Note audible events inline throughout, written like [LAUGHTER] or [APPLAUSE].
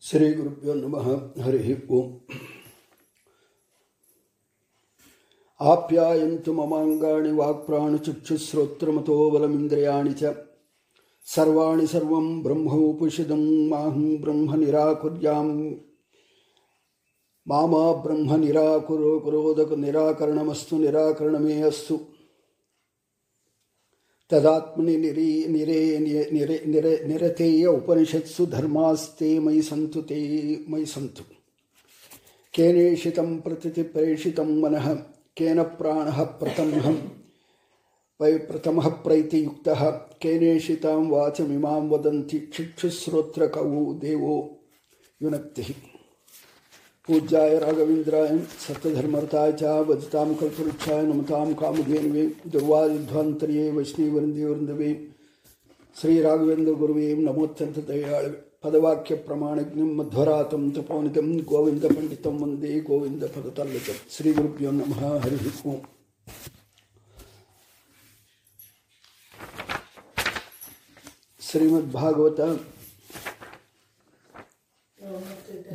శ్రీ గురుభ్యో నమ హరి ఓం. ఆప్యాయంతు మమాంగాణి వాక్ప్రాణుచక్షుశ్రోత్రమతో బలమింద్రియాణి చ. సర్వాణి సర్వం బ్రహ్మోపుషిదం మాహం బ్రహ్మ నిరాకుర్యాం. మామా బ్రహ్మ నిరాకురో కురోదక నిరాకరణమస్తు నిరాకరణమే అస్తు. तदात्मनि निरे निरे निरे निरे निरतेय उपनिषत्सु धर्मास्ते मयि सन्तु ते, मयि सन्तु। केनेषितं प्रतितिप्रेषितं मनः, केन प्राणः प्रथमः वै प्रथमः प्रैतियुक्तः केनेषितां वाचमिमां वदन्ति चिक्षुश्रोत्रकवो देवो युनक्तिः। पूज्याय राघवेन्द्राय सत्यधर्मर्थाय च वजतां कल्पवृक्षाय नमतां कामधेनवे दुर्वादिध्वान्तर्ये वैष्णीवृन्दे वृन्दवे श्रीराघवेन्द्रगुरुवे नमोऽत्यन्तदयाळवे पदवाक्यप्रमाणज्ञं मध्वरातं वंदे गोविंद वंदे गोविन्दपदतल्लितं श्रीगुरुभ्यो नमः हरिः ओम्। श्रीमद्भागवत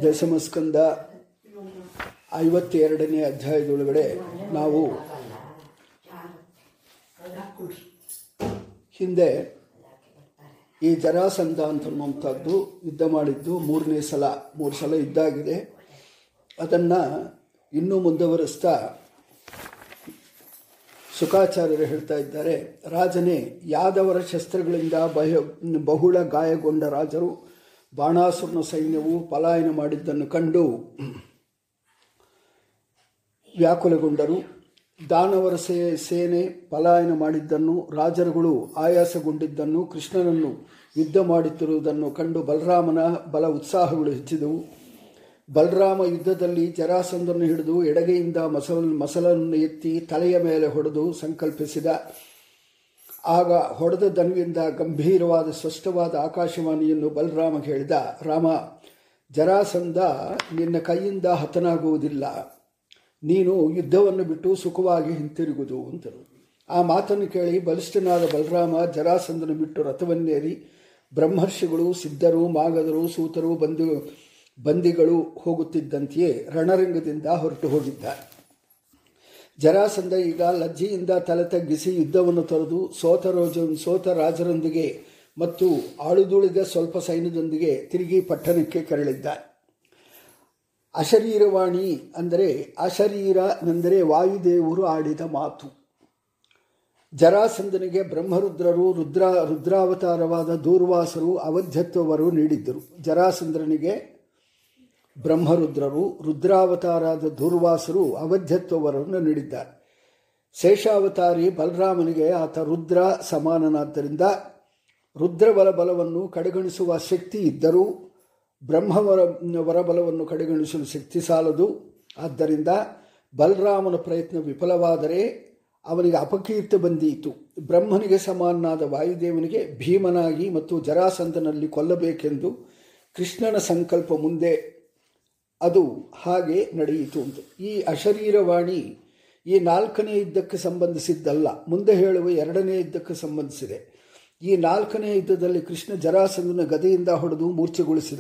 दशमस्कन्द ಐವತ್ತೆರಡನೇ ಅಧ್ಯಾಯದೊಳಗಡೆ ನಾವು ಹಿಂದೆ ಈ ಜರಾಸಂಧ ಅಂತನ್ನುವಂಥದ್ದು ಯುದ್ಧ ಮಾಡಿದ್ದು ಮೂರನೇ ಸಲ, ಮೂರು ಸಲ ಇದ್ದಾಗಿದೆ. ಅದನ್ನು ಇನ್ನೂ ಮುಂದುವರೆಸ್ತಾ ಸುಖಾಚಾರ್ಯರು ಹೇಳ್ತಾ ಇದ್ದಾರೆ, ರಾಜನೇ, ಯಾದವರ ಶಸ್ತ್ರಗಳಿಂದ ಬಹ, ಬಹುಳ ಗಾಯಗೊಂಡ ರಾಜರು, ಬಾಣಾಸುರನ ಸೈನ್ಯವು ಪಲಾಯನ ಮಾಡಿದ್ದನ್ನು ಕಂಡು ವ್ಯಾಕುಲಗೊಂಡರು. ದಾನವರ ಸೇನೆ ಪಲಾಯನ ಮಾಡಿದ್ದನ್ನು, ರಾಜರುಗಳು ಆಯಾಸಗೊಂಡಿದ್ದನ್ನು, ಕೃಷ್ಣನನ್ನು ಯುದ್ಧ ಮಾಡುತ್ತಿರುವುದನ್ನು ಕಂಡು ಬಲರಾಮನ ಬಲ ಉತ್ಸಾಹಗಳು ಹೆಚ್ಚಿದವು. ಬಲರಾಮ ಯುದ್ಧದಲ್ಲಿ ಜರಾಸಂದನ್ನು ಹಿಡಿದು ಎಡಗೆಯಿಂದ ಮಸಲ, ಮಸಲನ್ನು ಎತ್ತಿ ತಲೆಯ ಮೇಲೆ ಹೊಡೆದು ಸಂಕಲ್ಪಿಸಿದ. ಆಗ ಹೊಡೆದ ದನುವಿಂದ ಗಂಭೀರವಾದ, ಸ್ಪಷ್ಟವಾದ ಆಕಾಶವಾಣಿಯನ್ನು ಬಲರಾಮ ಹೇಳಿದ, ರಾಮ ಜರಾಸಂದ ನಿನ್ನ ಕೈಯಿಂದ ಹತನಾಗುವುದಿಲ್ಲ. ನೀನು ಯುದ್ಧವನ್ನು ಬಿಟ್ಟು ಸುಖವಾಗಿ ಹಿಂತಿರುಗುದು ಅಂತರು ಆ ಮಾತನ್ನು ಕೇಳಿ ಬಲಿಷ್ಠನಾದ ಬಲರಾಮ ಜರಾಸಂದನು ಬಿಟ್ಟು ರಥವನ್ನೇರಿ ಬ್ರಹ್ಮರ್ಷಿಗಳು, ಸಿದ್ಧರು, ಮಾಗದರು, ಸೂತರು, ಬಂಧು ಬಂದಿಗಳು ಹೋಗುತ್ತಿದ್ದಂತೆಯೇ ರಣರಂಗದಿಂದ ಹೊರಟು ಹೋಗಿದ್ದ. ಜರಾಸಂಧ ಈಗ ಲಜ್ಜೆಯಿಂದ ತಲೆ ತಗ್ಗಿಸಿ ಯುದ್ಧವನ್ನು ತೊರೆದು ಸೋತ ರೋಜ ಸೋತ ರಾಜರೊಂದಿಗೆ ಮತ್ತು ಆಳುದುಳಿದ ಸ್ವಲ್ಪ ಸೈನ್ಯದೊಂದಿಗೆ ತಿರುಗಿ ಪಟ್ಟಣಕ್ಕೆ ಕೆರಳಿದ್ದಾರೆ ಅಶರೀರವಾಣಿ ಅಂದರೆ ಅಶರೀರ ಅಂದರೆ ವಾಯುದೇವರು ಆಡಿದ ಮಾತು. ಜರಾಸಂಧನಿಗೆ ಬ್ರಹ್ಮರುದ್ರರು ರುದ್ರ, ರುದ್ರಾವತಾರವಾದ ದೂರ್ವಾಸರು ಅವಧ್ಯತ್ವವರು ನೀಡಿದ್ದರು. ಜರಾಸಂದ್ರನಿಗೆ ಬ್ರಹ್ಮರುದ್ರರು, ರುದ್ರಾವತಾರಾದ ದೂರ್ವಾಸರು ಅವಧ್ಯತ್ವವರನ್ನು ನೀಡಿದ್ದಾರೆ. ಶೇಷಾವತಾರಿ ಬಲರಾಮನಿಗೆ ಆತ ರುದ್ರ ಸಮಾನನಾದ್ದರಿಂದ ರುದ್ರಬಲ ಬಲವನ್ನು ಕಡೆಗಣಿಸುವ ಶಕ್ತಿ ಇದ್ದರೂ ಬ್ರಹ್ಮವರ ವರಬಲವನ್ನು ಕಡೆಗಣಿಸಲು ಶಕ್ತಿ ಸಾಲದು. ಆದ್ದರಿಂದ ಬಲರಾಮನ ಪ್ರಯತ್ನ ವಿಫಲವಾದರೆ ಅವನಿಗೆ ಅಪಕೀರ್ತಿ ಬಂದೀತು. ಬ್ರಹ್ಮನಿಗೆ ಸಮಾನನಾದ ವಾಯುದೇವನಿಗೆ ಭೀಮನಾಗಿ ಮತ್ತು ಜರಾಸಂಧನಲ್ಲಿ ಕೊಲ್ಲಬೇಕೆಂದು ಕೃಷ್ಣನ ಸಂಕಲ್ಪ ಮುಂದೆ ಅದು ಹಾಗೆ ನಡೆಯಿತು ಅಂತ. ಈ ಅಶರೀರವಾಣಿ ಈ ನಾಲ್ಕನೇ ಯುದ್ಧಕ್ಕೆ ಸಂಬಂಧಿಸಿದ್ದಲ್ಲ. ಮುಂದೆ ಹೇಳುವ ಎರಡನೇ ಯುದ್ಧಕ್ಕೆ ಸಂಬಂಧಿಸಿದೆ. ಈ ನಾಲ್ಕನೇ ಯುದ್ಧದಲ್ಲಿ ಕೃಷ್ಣ ಜರಾಸಂಧನ ಗದೆಯಿಂದ ಹೊಡೆದು ಮೂರ್ಛೆಗೊಳಿಸಿದ.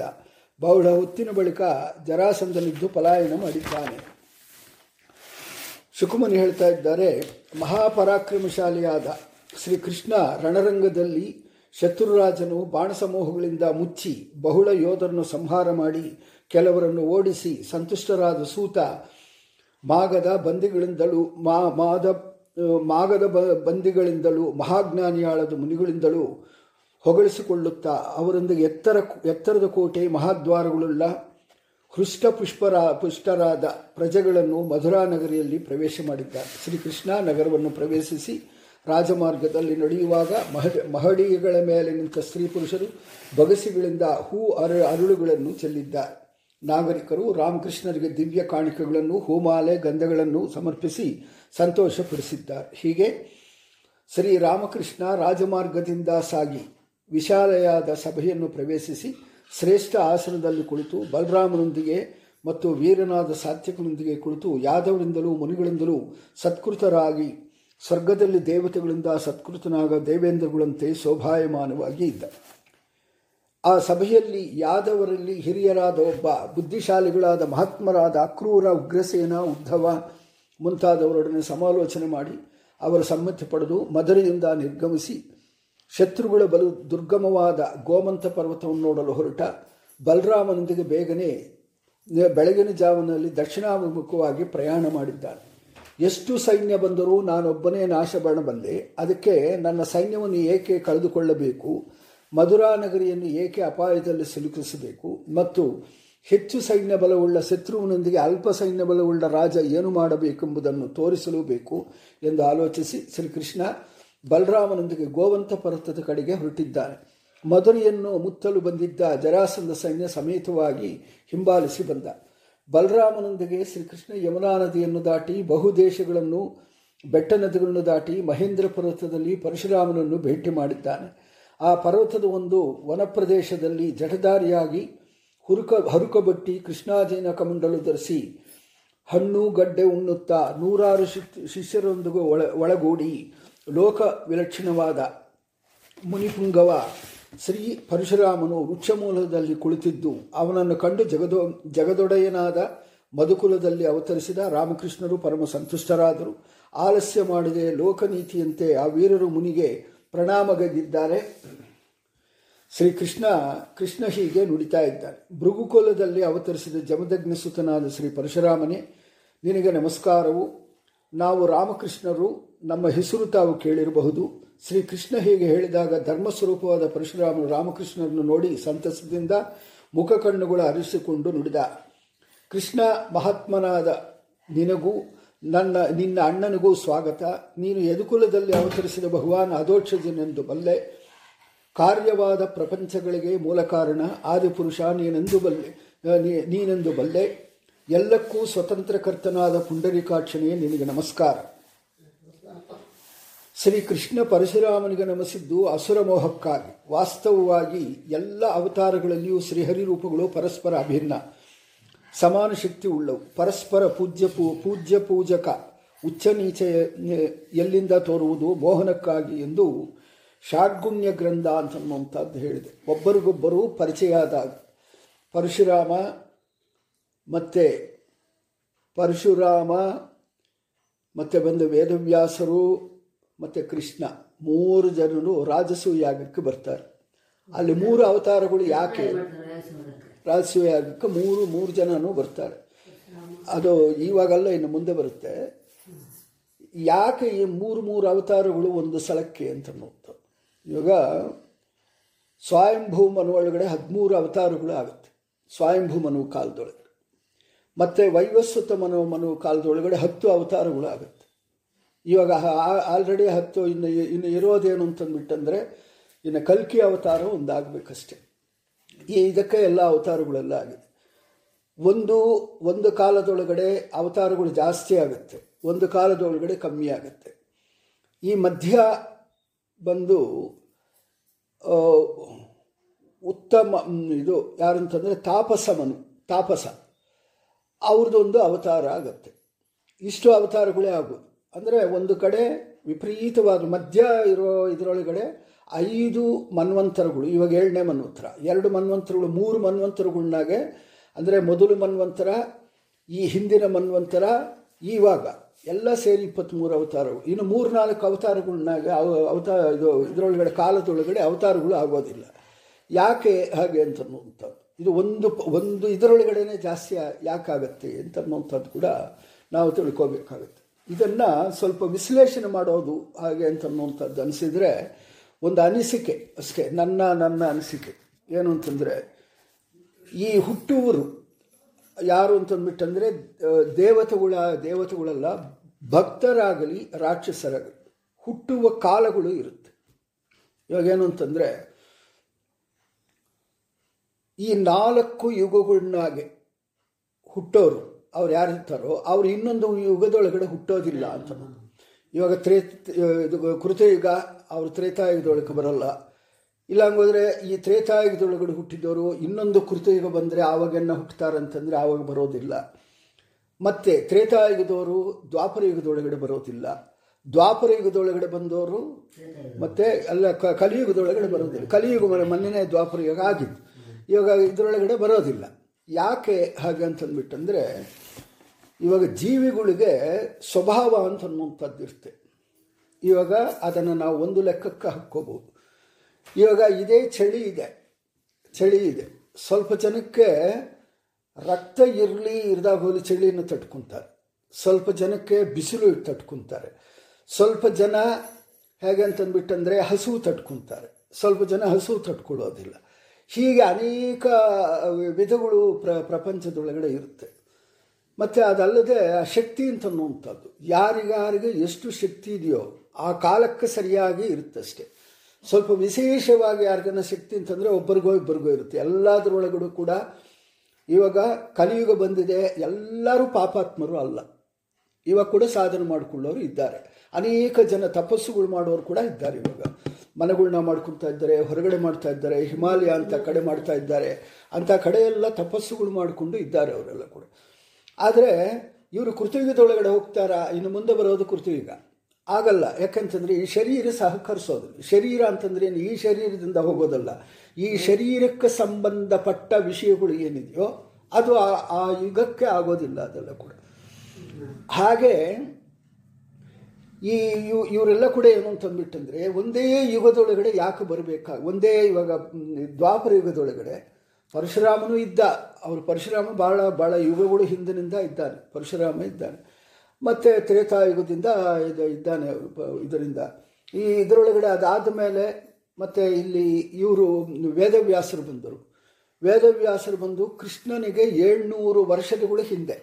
ಬಹಳ ಹೊತ್ತಿನ ಬಳಿಕ ಜರಾಸಂಧನಿದ್ದು ಪಲಾಯನ ಮಾಡಿದ್ದಾನೆ. ಸುಕುಮನಿ ಹೇಳ್ತಾ ಇದ್ದಾರೆ, ಮಹಾಪರಾಕ್ರಮಶಾಲಿಯಾದ ಶ್ರೀಕೃಷ್ಣ ರಣರಂಗದಲ್ಲಿ ಶತ್ರುರಾಜನು ಬಾಣಸಮೂಹಗಳಿಂದ ಮುಚ್ಚಿ ಬಹುಳ ಯೋಧರನ್ನು ಸಂಹಾರ ಮಾಡಿ ಕೆಲವರನ್ನು ಓಡಿಸಿ ಸಂತುಷ್ಟರಾದ ಸೂತ ಮಾಗದ ಬಂದಿಗಳಿಂದಲೂ ಮಾ ಮಾದ ಮಾಗದ ಬಂದಿಗಳಿಂದಲೂ ಮಹಾಜ್ಞಾನಿಯಾಳದ ಮುನಿಗಳಿಂದಲೂ ಹೊಗಳಿಸಿಕೊಳ್ಳುತ್ತಾ ಅವರೊಂದಿಗೆ ಎತ್ತರ ಎತ್ತರದ ಕೋಟೆ, ಮಹಾದ್ವಾರಗಳುಳ್ಳ ಹೃಷ್ಟ ಪುಷ್ಪರ ಪುಷ್ಟರಾದ ಪ್ರಜೆಗಳನ್ನು ಮಧುರಾ ನಗರಿಯಲ್ಲಿ ಪ್ರವೇಶ ಮಾಡಿದ್ದಾರೆ. ಶ್ರೀಕೃಷ್ಣ ನಗರವನ್ನು ಪ್ರವೇಶಿಸಿ ರಾಜಮಾರ್ಗದಲ್ಲಿ ನಡೆಯುವಾಗ ಮಹ ಮಹಡಿಗಳ ಮೇಲೆ ನಿಂತ ಸ್ತ್ರೀ ಪುರುಷರು ಬಗಸಿಗಳಿಂದ ಹೂ ಅರ ಅರಳುಗಳನ್ನು ಚೆಲ್ಲಿದ್ದಾರೆ. ನಾಗರಿಕರು ರಾಮಕೃಷ್ಣರಿಗೆ ದಿವ್ಯ ಕಾಣಿಕೆಗಳನ್ನು, ಹೂಮಾಲೆ, ಗಂಧಗಳನ್ನು ಸಮರ್ಪಿಸಿ ಸಂತೋಷಪಡಿಸಿದ್ದಾರೆ. ಹೀಗೆ ಶ್ರೀರಾಮಕೃಷ್ಣ ರಾಜಮಾರ್ಗದಿಂದ ಸಾಗಿ ವಿಶಾಲೆಯಾದ ಸಭೆಯನ್ನು ಪ್ರವೇಶಿಸಿ ಶ್ರೇಷ್ಠ ಆಸನದಲ್ಲಿ ಕುಳಿತು ಬಲರಾಮನೊಂದಿಗೆ ಮತ್ತು ವೀರನಾದ ಸಾತ್ಯಕನೊಂದಿಗೆ ಕುಳಿತು ಯಾದವರಿಂದಲೂ ಮುನಿಗಳಿಂದಲೂ ಸತ್ಕೃತರಾಗಿ ಸ್ವರ್ಗದಲ್ಲಿ ದೇವತೆಗಳಿಂದ ಸತ್ಕೃತನಾಗ ದೇವೇಂದ್ರಗಳಂತೆ ಶೋಭಾಯಮಾನವಾಗಿ ಇದ್ದ. ಆ ಸಭೆಯಲ್ಲಿ ಯಾದವರಲ್ಲಿ ಹಿರಿಯರಾದ ಒಬ್ಬ ಬುದ್ಧಿಶಾಲಿಗಳಾದ ಮಹಾತ್ಮರಾದ ಅಕ್ರೂರ ಉಗ್ರಸೇನ ಉದ್ಧವ ಮುಂತಾದವರೊಡನೆ ಸಮಾಲೋಚನೆ ಮಾಡಿ ಅವರ ಸಮ್ಮತಿ ಪಡೆದು ಮಧುರೆಯಿಂದ ನಿರ್ಗಮಿಸಿ ಶತ್ರುಗಳ ಬಲು ದುರ್ಗಮವಾದ ಗೋಮಂತ ಪರ್ವತವನ್ನು ನೋಡಲು ಹೊರಟ ಬಲರಾಮನೊಂದಿಗೆ ಬೇಗನೆ ಬೆಳಗಿನ ಜಾವನಲ್ಲಿ ದಕ್ಷಿಣಾಭಿಮುಖವಾಗಿ ಪ್ರಯಾಣ ಮಾಡಿದ್ದಾನೆ ಎಷ್ಟು ಸೈನ್ಯ ಬಂದರೂ ನಾನೊಬ್ಬನೇ ನಾಶ ಬಂದೆ. ಅದಕ್ಕೆ ನನ್ನ ಸೈನ್ಯವನ್ನು ಏಕೆ ಕಳೆದುಕೊಳ್ಳಬೇಕು? ಮಧುರಾ ನಗರಿಯನ್ನು ಏಕೆ ಅಪಾಯದಲ್ಲಿ ಸಿಲುಕಿಸಬೇಕು? ಮತ್ತು ಹೆಚ್ಚು ಸೈನ್ಯ ಬಲವುಳ್ಳ ಶತ್ರುವಿನೊಂದಿಗೆ ಅಲ್ಪ ಸೈನ್ಯ ಬಲವುಳ್ಳ ರಾಜ ಏನು ಮಾಡಬೇಕೆಂಬುದನ್ನು ತೋರಿಸಲೂ ಬೇಕು ಎಂದು ಆಲೋಚಿಸಿ ಶ್ರೀಕೃಷ್ಣ ಬಲರಾಮನೊಂದಿಗೆ ಗೋವಂತ ಪರ್ವತದ ಕಡೆಗೆ ಹೊರಟಿದ್ದಾನೆ ಮಧುರೆಯನ್ನು ಮುತ್ತಲು ಬಂದಿದ್ದ ಜರಾಸಂಧ ಸೈನ್ಯ ಸಮೇತವಾಗಿ ಹಿಂಬಾಲಿಸಿ ಬಂದ. ಬಲರಾಮನೊಂದಿಗೆ ಶ್ರೀಕೃಷ್ಣ ಯಮುನಾ ನದಿಯನ್ನು ದಾಟಿ ಬಹುದೇಶಗಳನ್ನು ಬೆಟ್ಟ ನದಿಗಳನ್ನು ದಾಟಿ ಮಹೇಂದ್ರ ಪರ್ವತದಲ್ಲಿ ಪರಶುರಾಮನನ್ನು ಭೇಟಿ ಮಾಡಿದ್ದಾನೆ. ಆ ಪರ್ವತದ ಒಂದು ವನ ಪ್ರದೇಶದಲ್ಲಿ ಜಠಧಾರಿಯಾಗಿ ಹುರುಕ, ಹರುಕಬಟ್ಟಿ ಕೃಷ್ಣಾಜೀನ ಕಮಂಡಲು ಧರಿಸಿ ಹಣ್ಣು, ಗಡ್ಡೆ ಉಣ್ಣುತ್ತಾ ನೂರಾರು ಶಿಷ್ಯರೊಂದಿಗೆ ಒಳ, ಒಳಗೂಡಿ ಲೋಕ ವಿಲಕ್ಷಣವಾದ ಮುನಿಪುಂಗವ ಶ್ರೀ ಪರಶುರಾಮನು ವೃಕ್ಷಮೂಲದಲ್ಲಿ ಕುಳಿತಿದ್ದು ಅವನನ್ನು ಕಂಡು ಜಗದೊ, ಜಗದೊಡೆಯನಾದ ಮಧುಕುಲದಲ್ಲಿ ಅವತರಿಸಿದ ರಾಮಕೃಷ್ಣರು ಪರಮ ಸಂತುಷ್ಟರಾದರು. ಆಲಸ್ಯ ಮಾಡದೆ, ಲೋಕನೀತಿಯಂತೆ ಆ ವೀರರು ಮುನಿಗೆ ಪ್ರಣಾಮಗೆದ್ದಿದ್ದಾರೆ. ಶ್ರೀಕೃಷ್ಣ, ಕೃಷ್ಣ ಹೀಗೆ ನುಡಿತಾ ಇದ್ದಾನೆ ಭೃಗುಕುಲದಲ್ಲಿ ಅವತರಿಸಿದ ಜಮದಗ್ನ ಸುತನಾದ ಶ್ರೀ ಪರಶುರಾಮನೇ, ನಿನಗೆ ನಮಸ್ಕಾರವು. ನಾವು ರಾಮಕೃಷ್ಣರು ನಮ್ಮ ಹೆಸರು ತಾವು ಕೇಳಿರಬಹುದು. ಶ್ರೀಕೃಷ್ಣ ಹೀಗೆ ಹೇಳಿದಾಗ ಧರ್ಮಸ್ವರೂಪವಾದ ಪರಶುರಾಮನು ರಾಮಕೃಷ್ಣರನ್ನು ನೋಡಿ ಸಂತಸದಿಂದ ಮುಖ ಕಣ್ಣುಗಳು ಅರಿಸಿಕೊಂಡು ನುಡಿದ, ಕೃಷ್ಣ ಮಹಾತ್ಮನಾದ ನಿನಗೂ ನನ್ನ, ನಿನ್ನ ಅಣ್ಣನಿಗೂ ಸ್ವಾಗತ. ನೀನು ಯದುಕುಲದಲ್ಲಿ ಅವತರಿಸಿದ ಭಗವಾನ್ ಅಧೋಕ್ಷಜನೆಂದು ಬಲ್ಲೆ. ಕಾರ್ಯವಾದ ಪ್ರಪಂಚಗಳಿಗೆ ಮೂಲ ಕಾರಣ ಆದಿಪುರುಷ, ನೀನೆಂದು ಬಲ್ಲೆ ನೀನೆಂದು ಬಲ್ಲೆ. ಎಲ್ಲಕ್ಕೂ ಸ್ವತಂತ್ರಕರ್ತನಾದ ಪುಂಡರಿಕಾಕ್ಷಣೆಯೇ ನಿನಗೆ ನಮಸ್ಕಾರ. ಶ್ರೀಕೃಷ್ಣ ಪರಶುರಾಮನಿಗೆ ನಮಿಸಿದ್ದು ಅಸುರ ಮೋಹಕ್ಕಾಗಿ ವಾಸ್ತವವಾಗಿ ಎಲ್ಲ ಅವತಾರಗಳಲ್ಲಿಯೂ ಶ್ರೀಹರಿ ರೂಪಗಳು ಪರಸ್ಪರ ಅಭಿನ್ನ. ಸಮಾನ ಶಕ್ತಿ ಉಳ್ಳವು. ಪರಸ್ಪರ ಪೂಜ್ಯ ಪೂ, ಪೂಜ್ಯ ಪೂಜಕ, ಉಚ್ಚ ನೀಚ ಎಲ್ಲಿಂದ ತೋರುವುದು ಮೋಹನಕ್ಕಾಗಿ ಎಂದು ಷಾಡ್ಗುಣ್ಯ ಗ್ರಂಥ ಅಂತನ್ನುವಂಥದ್ದು ಹೇಳಿದೆ. ಒಬ್ಬರಿಗೊಬ್ಬರು ಪರಿಚಯ ಆದಾಗ ಪರಶುರಾಮ ಮತ್ತು ಪರಶುರಾಮ, ಮತ್ತು ಬಂದು ವೇದವ್ಯಾಸರು, ಮತ್ತು ಕೃಷ್ಣ ಮೂರು ಜನರು ರಾಜಸೂ ಯಾಗಕ್ಕೆ ಬರ್ತಾರೆ. ಅಲ್ಲಿ ಮೂರು ಅವತಾರಗಳು ಯಾಕೆ? ರಾಜಸು ಯಾಗಕ್ಕೆ ಮೂರು ಮೂರು ಜನನೂ ಬರ್ತಾರೆ. ಅದು ಇವಾಗಲ್ಲ ಇನ್ನು ಮುಂದೆ ಬರುತ್ತೆ. ಯಾಕೆ ಈ ಮೂರು ಮೂರು ಅವತಾರಗಳು ಒಂದು ಸ್ಥಳಕ್ಕೆ ಅಂತ ನೋಡ್ತಾರೆ ಇವಾಗ ಸ್ವಯಂಭೂಮನ ಒಳಗಡೆ ಹದಿಮೂರು ಅವತಾರಗಳು ಆಗುತ್ತೆ. ಸ್ವಯಂಭೂಮನು ಕಾಲದೊಳಗೆ. ಮತ್ತು ವೈವಸ್ವತ ಮನೋ ಮನು ಕಾಲದೊಳಗಡೆ ಹತ್ತು ಅವತಾರಗಳು ಆಗುತ್ತೆ ಇವಾಗ ಆಲ್ರೆಡಿ ಹತ್ತು, ಇನ್ನು ಇನ್ನು ಇರೋದೇನು ಅಂತಂದ್ಬಿಟ್ಟಂದರೆ, ಇನ್ನು ಕಲ್ಕಿ ಅವತಾರ ಒಂದಾಗಬೇಕಷ್ಟೆ. ಈ ಇದಕ್ಕೆ ಎಲ್ಲ ಅವತಾರಗಳೆಲ್ಲ ಆಗಿದೆ. ಒಂದು ಒಂದು ಕಾಲದೊಳಗಡೆ ಅವತಾರಗಳು ಜಾಸ್ತಿ ಆಗುತ್ತೆ. ಒಂದು ಕಾಲದೊಳಗಡೆ ಕಮ್ಮಿ ಆಗುತ್ತೆ. ಈ ಮಧ್ಯ ಬಂದು ಉತ್ತಮ, ಇದು ಯಾರಂತಂದರೆ ತಾಪಸ ಮನು ತಾಪಸ. ಅವ್ರದ್ದೊಂದು ಅವತಾರ ಆಗತ್ತೆ. ಇಷ್ಟು ಅವತಾರಗಳೇ ಆಗೋದು. ಅಂದರೆ ಒಂದು ಕಡೆ ವಿಪರೀತವಾದ ಮಧ್ಯ ಇರೋ ಇದರೊಳಗಡೆ ಐದು ಮನ್ವಂತರಗಳು, ಇವಾಗ ಏಳನೇ ಮನ್ವಂತರ. ಎರಡು ಮನ್ವಂತರಗಳು, ಮೂರು ಮನ್ವಂತರಗಳನ್ನಾಗೆ ಅಂದರೆ ಮೊದಲು ಮನ್ವಂತರ, ಈ ಹಿಂದಿನ ಮನ್ವಂತರ ಈವಾಗ ಎಲ್ಲ ಸೇರಿ ಇಪ್ಪತ್ತ್ಮೂರು ಅವತಾರಗಳು. ಇನ್ನು ಮೂರು ನಾಲ್ಕು ಅವತಾರಗಳನ್ನಾಗ ಅವತಾರ ಇದು ಇದರೊಳಗಡೆ ಕಾಲದೊಳಗಡೆ ಅವತಾರಗಳು ಆಗೋದಿಲ್ಲ. ಯಾಕೆ ಹಾಗೆ ಅಂತ ಇದು ಒಂದು ಒಂದು ಇದರೊಳಗಡೆ ಜಾಸ್ತಿ ಯಾಕಾಗತ್ತೆ ಅಂತ ಅನ್ನುವಂಥದ್ದು ಕೂಡ ನಾವು ತಿಳ್ಕೋಬೇಕಾಗುತ್ತೆ. ಇದನ್ನು ಸ್ವಲ್ಪ ವಿಶ್ಲೇಷಣೆ ಮಾಡೋದು ಹಾಗೆ ಅಂತನ್ನುವಂಥದ್ದು ಅನಿಸಿದರೆ ಒಂದು ಅನಿಸಿಕೆ ಅಷ್ಟೇ, ನನ್ನ ನನ್ನ ಅನಿಸಿಕೆ. ಏನು ಅಂತಂದರೆ, ಈ ಹುಟ್ಟುವರು ಯಾರು ಅಂತಂದ್ಬಿಟ್ಟಂದರೆ ದೇವತೆಗಳ, ದೇವತೆಗಳೆಲ್ಲ, ಭಕ್ತರಾಗಲಿ ರಾಕ್ಷಸರಾಗಲಿ, ಹುಟ್ಟುವ ಕಾಲಗಳು ಇರುತ್ತೆ. ಇವಾಗೇನು ಅಂತಂದರೆ ಈ ನಾಲ್ಕು ಯುಗಗಳನ್ನಾಗಿ ಹುಟ್ಟೋರು, ಅವ್ರು ಯಾರು ಇರ್ತಾರೋ ಅವ್ರು ಇನ್ನೊಂದು ಯುಗದೊಳಗಡೆ ಹುಟ್ಟೋದಿಲ್ಲ ಅಂತ ಇವಾಗ ತ್ರೇ ಇದು ಕೃತಯುಗ, ಅವರು ತ್ರೇತಾಯುಗದೊಳಗೆ ಬರಲ್ಲ. ಇಲ್ಲ ಹಂಗೋದ್ರೆ ಈ ತ್ರೇತಾಯುಗದೊಳಗಡೆ ಹುಟ್ಟಿದವರು ಇನ್ನೊಂದು ಕೃತಯುಗ ಬಂದರೆ ಆವಾಗೆನ್ನ ಹುಟ್ಟುತ್ತಾರಂತಂದರೆ ಆವಾಗ ಬರೋದಿಲ್ಲ. ಮತ್ತು ತ್ರೇತಾಯುಗದವರು ದ್ವಾಪರ ಯುಗದೊಳಗಡೆ ಬರೋದಿಲ್ಲ. ದ್ವಾಪರ ಯುಗದೊಳಗಡೆ ಬಂದವರು ಮತ್ತೆ ಅಲ್ಲ ಕಲಿಯುಗದೊಳಗಡೆ ಬರೋದಿಲ್ಲ. ಕಲಿಯುಗ ಮನೆ ಮೊನ್ನೆನೇ ದ್ವಾಪರ ಯುಗ ಆಗಿದ್ದು ಇವಾಗ ಇದರೊಳಗಡೆ ಬರೋದಿಲ್ಲ. ಯಾಕೆ ಹಾಗೆ ಅಂತಂದ್ಬಿಟ್ಟಂದರೆ, ಇವಾಗ ಜೀವಿಗಳಿಗೆ ಸ್ವಭಾವ ಅಂತ ಅನ್ನುವಂಥದ್ದು ಇರುತ್ತೆ ಇವಾಗ ಅದನ್ನು ನಾವು ಒಂದು ಲೆಕ್ಕಕ್ಕೆ ಹಾಕ್ಕೋಬೋದು ಇವಾಗ ಇದೇ ಚಳಿ ಇದೆ. ಚಳಿ ಇದೆ. ಸ್ವಲ್ಪ ಜನಕ್ಕೆ ರಕ್ತ ಇರಲಿ ಇರ್ದಾಗ ಚಳಿಯನ್ನು ತಟ್ಕೊತಾರೆ. ಸ್ವಲ್ಪ ಜನಕ್ಕೆ ಬಿಸಿಲು ತಟ್ಕೊತಾರೆ. ಸ್ವಲ್ಪ ಜನ ಹೇಗೆ ಅಂತಂದ್ಬಿಟ್ಟಂದರೆ ಹಸುವು ತಟ್ಕೊತಾರೆ. ಸ್ವಲ್ಪ ಜನ ಹಸು ತಟ್ಕೊಳ್ಳೋದಿಲ್ಲ. ಹೀಗೆ ಅನೇಕ ವಿಧಗಳು ಪ್ರ, ಪ್ರಪಂಚದೊಳಗಡೆ ಇರುತ್ತೆ. ಮತ್ತು ಅದಲ್ಲದೆ ಆ ಶಕ್ತಿ ಅಂತ ಅನ್ನುವಂಥದ್ದು ಯಾರಿಗಾರಿಗೆ ಎಷ್ಟು ಶಕ್ತಿ ಇದೆಯೋ ಆ ಕಾಲಕ್ಕೆ ಸರಿಯಾಗಿ ಇರುತ್ತಷ್ಟೇ ಸ್ವಲ್ಪ ವಿಶೇಷವಾಗಿ ಯಾರಿಗನ್ನ ಶಕ್ತಿ ಅಂತಂದರೆ ಒಬ್ಬರಿಗೋ ಇಬ್ಬರಿಗೋ ಇರುತ್ತೆ. ಎಲ್ಲದರೊಳಗಡೆ ಕೂಡ ಇವಾಗ ಕಲಿಯುಗ ಬಂದಿದೆ. ಎಲ್ಲರೂ ಪಾಪಾತ್ಮರು ಅಲ್ಲ. ಇವಾಗ ಕೂಡ ಸಾಧನೆ ಮಾಡಿಕೊಳ್ಳೋರು ಇದ್ದಾರೆ. ಅನೇಕ ಜನ ತಪಸ್ಸುಗಳು ಮಾಡೋರು ಕೂಡ ಇದ್ದಾರೆ ಇವಾಗ. ಮನೆಗಳ್ನ ಮಾಡ್ಕೊತಾ ಇದ್ದಾರೆ, ಹೊರಗಡೆ ಮಾಡ್ತಾ ಇದ್ದಾರೆ, ಹಿಮಾಲಯ ಅಂತ ಕಡೆ ಮಾಡ್ತಾ ಇದ್ದಾರೆ ಅಂಥ ಕಡೆ ಎಲ್ಲ ತಪಸ್ಸುಗಳು ಮಾಡಿಕೊಂಡು ಇದ್ದಾರೆ ಅವರೆಲ್ಲ ಕೂಡ. ಆದರೆ ಇವರು ಕೃತಯುಗದೊಳಗಡೆ ಹೋಗ್ತಾರಾ, ಇನ್ನು ಮುಂದೆ ಬರೋದು ಕೃತಯುಗ. ಆಗಲ್ಲ. ಯಾಕಂತಂದರೆ ಈ ಶರೀರ ಸಹಕರಿಸೋದು ಶರೀರ ಅಂತಂದ್ರೆ ಏನು? ಈ ಶರೀರದಿಂದ ಹೋಗೋದಲ್ಲ. ಈ ಶರೀರಕ್ಕೆ ಸಂಬಂಧಪಟ್ಟ ವಿಷಯಗಳು ಏನಿದೆಯೋ, ಅದು ಆ ಯುಗಕ್ಕೆ ಆಗೋದಿಲ್ಲ ಅದೆಲ್ಲ ಕೂಡ. ಹಾಗೆ ಈ ಇವ್ ಇವರೆಲ್ಲ ಕೂಡ ಏನು ಅಂತಂದ್ಬಿಟ್ಟಂದ್ರೆ ಒಂದೇ ಯುಗದೊಳಗಡೆ ಯಾಕೆ ಬರಬೇಕಾ? ಒಂದೇ ಇವಾಗ ದ್ವಾಪರ ಯುಗದೊಳಗಡೆ ಪರಶುರಾಮನು ಇದ್ದ. ಅವರು ಪರಶುರಾಮ ಭಾಳ ಭಾಳ ಯುಗಗಳು ಹಿಂದಿನಿಂದ ಇದ್ದಾನೆ. ಪರಶುರಾಮ ಇದ್ದಾನೆ. ಮತ್ತು ತ್ರೇತಾಯುಗದಿಂದ ಇದು, ಇದ್ದಾನೆ ಇದರಿಂದ. ಈ ಇದರೊಳಗಡೆ ಅದಾದ ಮೇಲೆ ಮತ್ತು ಇಲ್ಲಿ ಇವರು, ವೇದವ್ಯಾಸರು ಬಂದರು. ವೇದವ್ಯಾಸರು ಬಂದು ಕೃಷ್ಣನಿಗೆ ಏಳ್ನೂರು ವರ್ಷಗಳ ಹಿಂದೆ.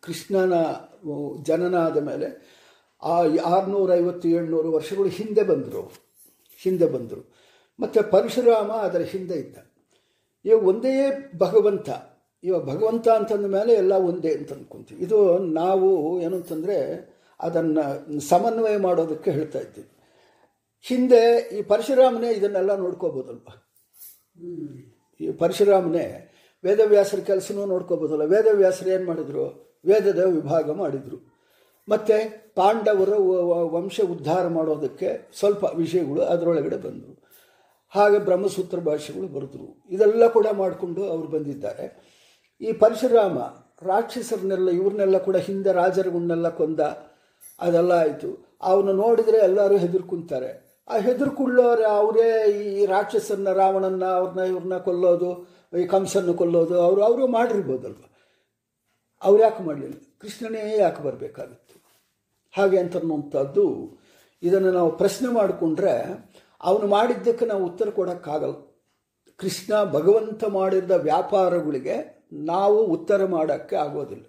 ಕೃಷ್ಣನ ಜನನ ಆದ ಮೇಲೆ ಆ ಆರುನೂರೈವತ್ತು ಏಳ್ನೂರು ವರ್ಷಗಳು ಹಿಂದೆ ಬಂದರು. ಹಿಂದೆ ಬಂದರು. ಮತ್ತು ಪರಶುರಾಮ ಅದರ ಹಿಂದೆ ಇದ್ದ. ಇವ ಒಂದೇ ಭಗವಂತ. ಇವ ಭಗವಂತ ಅಂತಂದ ಮೇಲೆ ಎಲ್ಲ ಒಂದೇ ಅಂತ ಅಂದ್ಕೊಂತೀವಿ ಇದು ನಾವು ಏನು ಅಂತಂದರೆ ಅದನ್ನು ಸಮನ್ವಯ ಮಾಡೋದಕ್ಕೆ ಹೇಳ್ತಾ ಇದ್ದೀವಿ. ಹಿಂದೆ ಈ ಪರಶುರಾಮನೇ ಇದನ್ನೆಲ್ಲ ನೋಡ್ಕೋಬೋದಲ್ವ? ಈ ಪರಶುರಾಮನೇ ವೇದವ್ಯಾಸರ ಕೆಲಸನೂ ನೋಡ್ಕೋಬೋದಲ್ಲ. ವೇದವ್ಯಾಸರು ಏನು ಮಾಡಿದರು? ವೇದದ ವಿಭಾಗ ಮಾಡಿದರು. ಮತ್ತು ಪಾಂಡವರ ವಂಶ ಉದ್ಧಾರ ಮಾಡೋದಕ್ಕೆ ಸ್ವಲ್ಪ ವಿಷಯಗಳು ಅದರೊಳಗಡೆ ಬಂದರು. ಹಾಗೆ ಬ್ರಹ್ಮಸೂತ್ರ ಭಾಷೆಗಳು ಬರೆದ್ರು. ಇದೆಲ್ಲ ಕೂಡ ಮಾಡಿಕೊಂಡು ಅವರು ಬಂದಿದ್ದಾರೆ. ಈ ಪರಶುರಾಮ ರಾಕ್ಷಸರನ್ನೆಲ್ಲ, ಇವ್ರನ್ನೆಲ್ಲ ಕೂಡ ಹಿಂದೆ ರಾಜರುಗಳನ್ನೆಲ್ಲ ಕೊಂದ ಅದೆಲ್ಲ ಆಯಿತು. ಅವನು ನೋಡಿದರೆ ಎಲ್ಲರೂ ಹೆದರ್ಕೊಂತಾರೆ ಆ ಹೆದರ್ಕೊಳ್ಳೋರು ಅವರೇ ಈ ರಾಕ್ಷಸನ್ನ, ರಾವಣನ್ನ, ಅವ್ರನ್ನ, ಇವ್ರನ್ನ ಕೊಲ್ಲೋದು, ಈ ಕಂಸನ್ನು ಕೊಲ್ಲೋದು, ಅವರು ಅವರು ಮಾಡಿರ್ಬೋದಲ್ವ? ಅವ್ರು ಯಾಕೆ ಮಾಡಲಿಲ್ಲ? ಕೃಷ್ಣನೇ ಯಾಕೆ ಬರಬೇಕಾಗಿತ್ತು? ಹಾಗೆ ಅಂತನ್ನುವಂಥದ್ದು ಇದನ್ನು ನಾವು ಪ್ರಶ್ನೆ ಮಾಡಿಕೊಂಡ್ರೆ, ಅವನು ಮಾಡಿದ್ದಕ್ಕೆ ನಾವು ಉತ್ತರ ಕೊಡೋಕ್ಕಾಗಲ್ಲ. ಕೃಷ್ಣ ಭಗವಂತ ಮಾಡಿದ ವ್ಯಾಪಾರಗಳಿಗೆ ನಾವು ಉತ್ತರ ಮಾಡೋಕ್ಕೆ ಆಗೋದಿಲ್ಲ.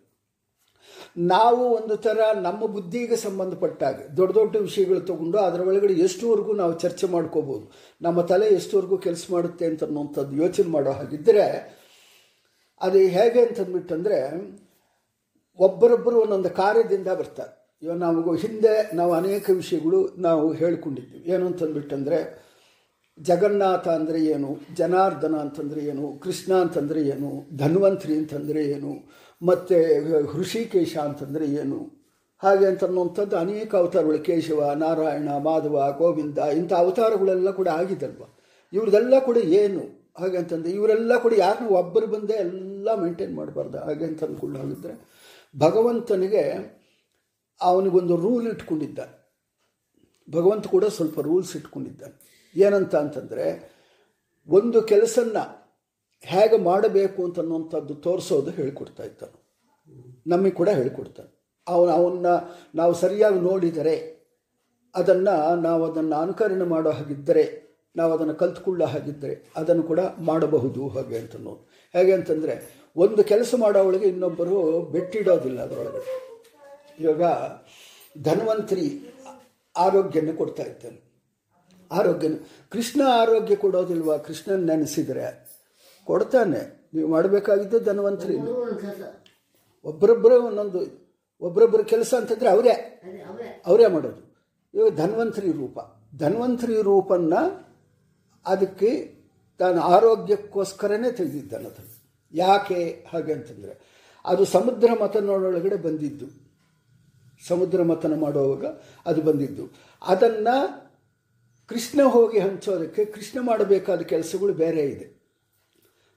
ನಾವು ಒಂದು ಥರ ನಮ್ಮ ಬುದ್ಧಿಗೆ ಸಂಬಂಧಪಟ್ಟಾಗ, ದೊಡ್ಡ ದೊಡ್ಡ ವಿಷಯಗಳು ತಗೊಂಡು ಅದರ ಒಳಗಡೆ ಎಷ್ಟುವರೆಗೂ ನಾವು ಚರ್ಚೆ ಮಾಡ್ಕೋಬೋದು, ನಮ್ಮ ತಲೆ ಎಷ್ಟುವರೆಗೂ ಕೆಲಸ ಮಾಡುತ್ತೆ ಅಂತ ಅನ್ನೋಂಥದ್ದು ಯೋಚನೆ ಮಾಡೋ ಹಾಗಿದ್ದರೆ ಅದು ಹೇಗೆ ಅಂತಂದ್ಬಿಟ್ಟಂದರೆ, ಒಬ್ಬರೊಬ್ಬರು ಒಂದೊಂದು ಕಾರ್ಯದಿಂದ ಬರ್ತಾರೆ. ಇವಾಗ ನಾವು ಹಿಂದೆ ನಾವು ಅನೇಕ ವಿಷಯಗಳು ನಾವು ಹೇಳ್ಕೊಂಡಿದ್ದೀವಿ. ಏನು ಅಂತಂದ್ಬಿಟ್ಟಂದರೆ, ಜಗನ್ನಾಥ ಅಂದರೆ ಏನು, ಜನಾರ್ದನ ಅಂತಂದರೆ ಏನು, ಕೃಷ್ಣ ಅಂತಂದರೆ ಏನು, ಧನ್ವಂತ್ರಿ ಅಂತಂದರೆ ಏನು, ಮತ್ತು ಋಷಿಕೇಶ ಅಂತಂದರೆ ಏನು, ಹಾಗೆ ಅಂತನ್ನುವಂಥದ್ದು ಅನೇಕ ಅವತಾರಗಳು, ಕೇಶವ, ನಾರಾಯಣ, ಮಾಧವ, ಗೋವಿಂದ, ಇಂಥ ಅವತಾರಗಳೆಲ್ಲ ಕೂಡ ಆಗಿದಲ್ವ ಇವ್ರದೆಲ್ಲ ಕೂಡ ಏನು? ಹಾಗೆ ಅಂತಂದರೆ ಇವರೆಲ್ಲ ಕೂಡ ಯಾರನ್ನೂ ಒಬ್ಬರು ಬಂದೇ ಎಲ್ಲ ಮೇಂಟೈನ್ ಮಾಡಬಾರ್ದು. ಹಾಗೆ ಅಂತ ಅಂದ್ಕೊಂಡು ಹೋಗಿದ್ರೆ ಭಗವಂತನಿಗೆ ಅವನಿಗೊಂದು ರೂಲ್ ಇಟ್ಕೊಂಡಿದ್ದ. ಭಗವಂತ ಕೂಡ ಸ್ವಲ್ಪ ರೂಲ್ಸ್ ಇಟ್ಕೊಂಡಿದ್ದ. ಏನಂತ ಅಂತಂದರೆ, ಒಂದು ಕೆಲಸನ್ನ ಹೇಗೆ ಮಾಡಬೇಕು ಅಂತ ಅನ್ನುವಂಥದ್ದು ತೋರಿಸೋದು ಹೇಳ್ಕೊಡ್ತಾ ಇದ್ದಾನೆ. ನಮಗೆ ಕೂಡ ಹೇಳ್ಕೊಡ್ತಾನೆ. ಅವನು, ಅವನ್ನ ನಾವು ಸರಿಯಾಗಿ ನೋಡಿದರೆ, ಅದನ್ನು ನಾವು ಅದನ್ನು ಅನುಕರಣೆ ಮಾಡೋ ಹಾಗಿದ್ದರೆ, ನಾವು ಅದನ್ನು ಕಲ್ತ್ಕೊಳ್ಳೋ ಹಾಗಿದ್ದರೆ, ಅದನ್ನು ಕೂಡ ಮಾಡಬಹುದು ಹಾಗೆ ಅಂತ ಹೇಗೆ ಅಂತಂದರೆ, ಒಂದು ಕೆಲಸ ಮಾಡೋವಳಿಗೆ ಇನ್ನೊಬ್ಬರು ಬೆಟ್ಟಿಡೋದಿಲ್ಲ ಅದರೊಳಗೆ. ಇವಾಗ ಧನ್ವಂತರಿ ಆರೋಗ್ಯನ ಕೊಡ್ತಾ ಇದ್ದಾನೆ. ಆರೋಗ್ಯ ಕೃಷ್ಣ ಆರೋಗ್ಯ ಕೊಡೋದಿಲ್ವಾ? ಕೃಷ್ಣನ ನೆನೆಸಿದರೆ ಕೊಡ್ತಾನೆ. ನೀವು ಮಾಡಬೇಕಾಗಿದ್ದು ಧನ್ವಂತರಿ. ಒಬ್ಬರೊಬ್ಬರೇ ಒಂದೊಂದು ಒಬ್ಬರೊಬ್ಬರ ಕೆಲಸ ಅಂತಂದರೆ ಅವರೇ. ಅವರೇ ಮಾಡೋದು. ಇವಾಗ ಧನ್ವಂತರಿ ರೂಪ. ಧನ್ವಂತರಿ ರೂಪನ್ನ ಅದಕ್ಕೆ ತಾನು ಆರೋಗ್ಯಕ್ಕೋಸ್ಕರನೇ ತೆಗೆದಿದ್ದಾನೆ ಅದನ್ನು ಯಾಕೆ ಹಾಗೆ ಅಂತಂದರೆ, ಅದು ಸಮುದ್ರ ಮತನೊಳಗಡೆ ಬಂದಿದ್ದು. ಸಮುದ್ರ ಮಥನ ಮಾಡುವಾಗ ಅದು ಬಂದಿದ್ದು. ಅದನ್ನು ಕೃಷ್ಣ ಹೋಗಿ ಹಂಚೋದಕ್ಕೆ ಕೃಷ್ಣ ಮಾಡಬೇಕಾದ ಕೆಲಸಗಳು ಬೇರೆ ಇದೆ.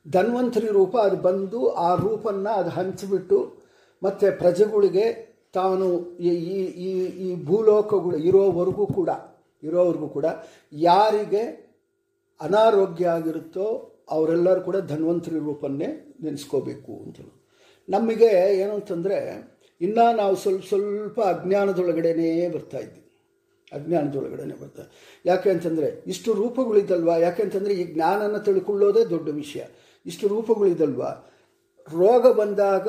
ಧನ್ವಂತರಿ ರೂಪ ಅದು ಬಂದು ಆ ರೂಪನ್ನು ಅದು ಹಂಚಿಬಿಟ್ಟು ಮತ್ತು ಪ್ರಜೆಗಳಿಗೆ ತಾನು ಈ ಈ ಈ ಭೂಲೋಕಗಳು ಇರೋವರೆಗೂ ಕೂಡ ಇರೋವರೆಗೂ ಕೂಡ ಯಾರಿಗೆ ಅನಾರೋಗ್ಯ ಆಗಿರುತ್ತೋ ಅವರೆಲ್ಲರೂ ಕೂಡ ಧನ್ವಂತರಿ ರೂಪನ್ನೇ ನೆನೆಸ್ಕೋಬೇಕು ಅಂತ ನಮಗೆ ಏನು ಇನ್ನೂ ನಾವು ಸ್ವಲ್ಪ ಸ್ವಲ್ಪ ಅಜ್ಞಾನದೊಳಗಡೆನೇ ಬರ್ತಾ ಇದ್ವಿ. ಅಜ್ಞಾನದೊಳಗಡೆನೆ ಬರ್ತಾ ಯಾಕೆ ಅಂತಂದರೆ ಇಷ್ಟು ರೂಪಗಳಿದಲ್ವಾ ಯಾಕೆ ಅಂತಂದರೆ ಈ ಜ್ಞಾನನ ತಿಳ್ಕೊಳ್ಳೋದೇ ದೊಡ್ಡ ವಿಷಯ. ಇಷ್ಟು ರೂಪಗಳಿದಲ್ವಾ ರೋಗ ಬಂದಾಗ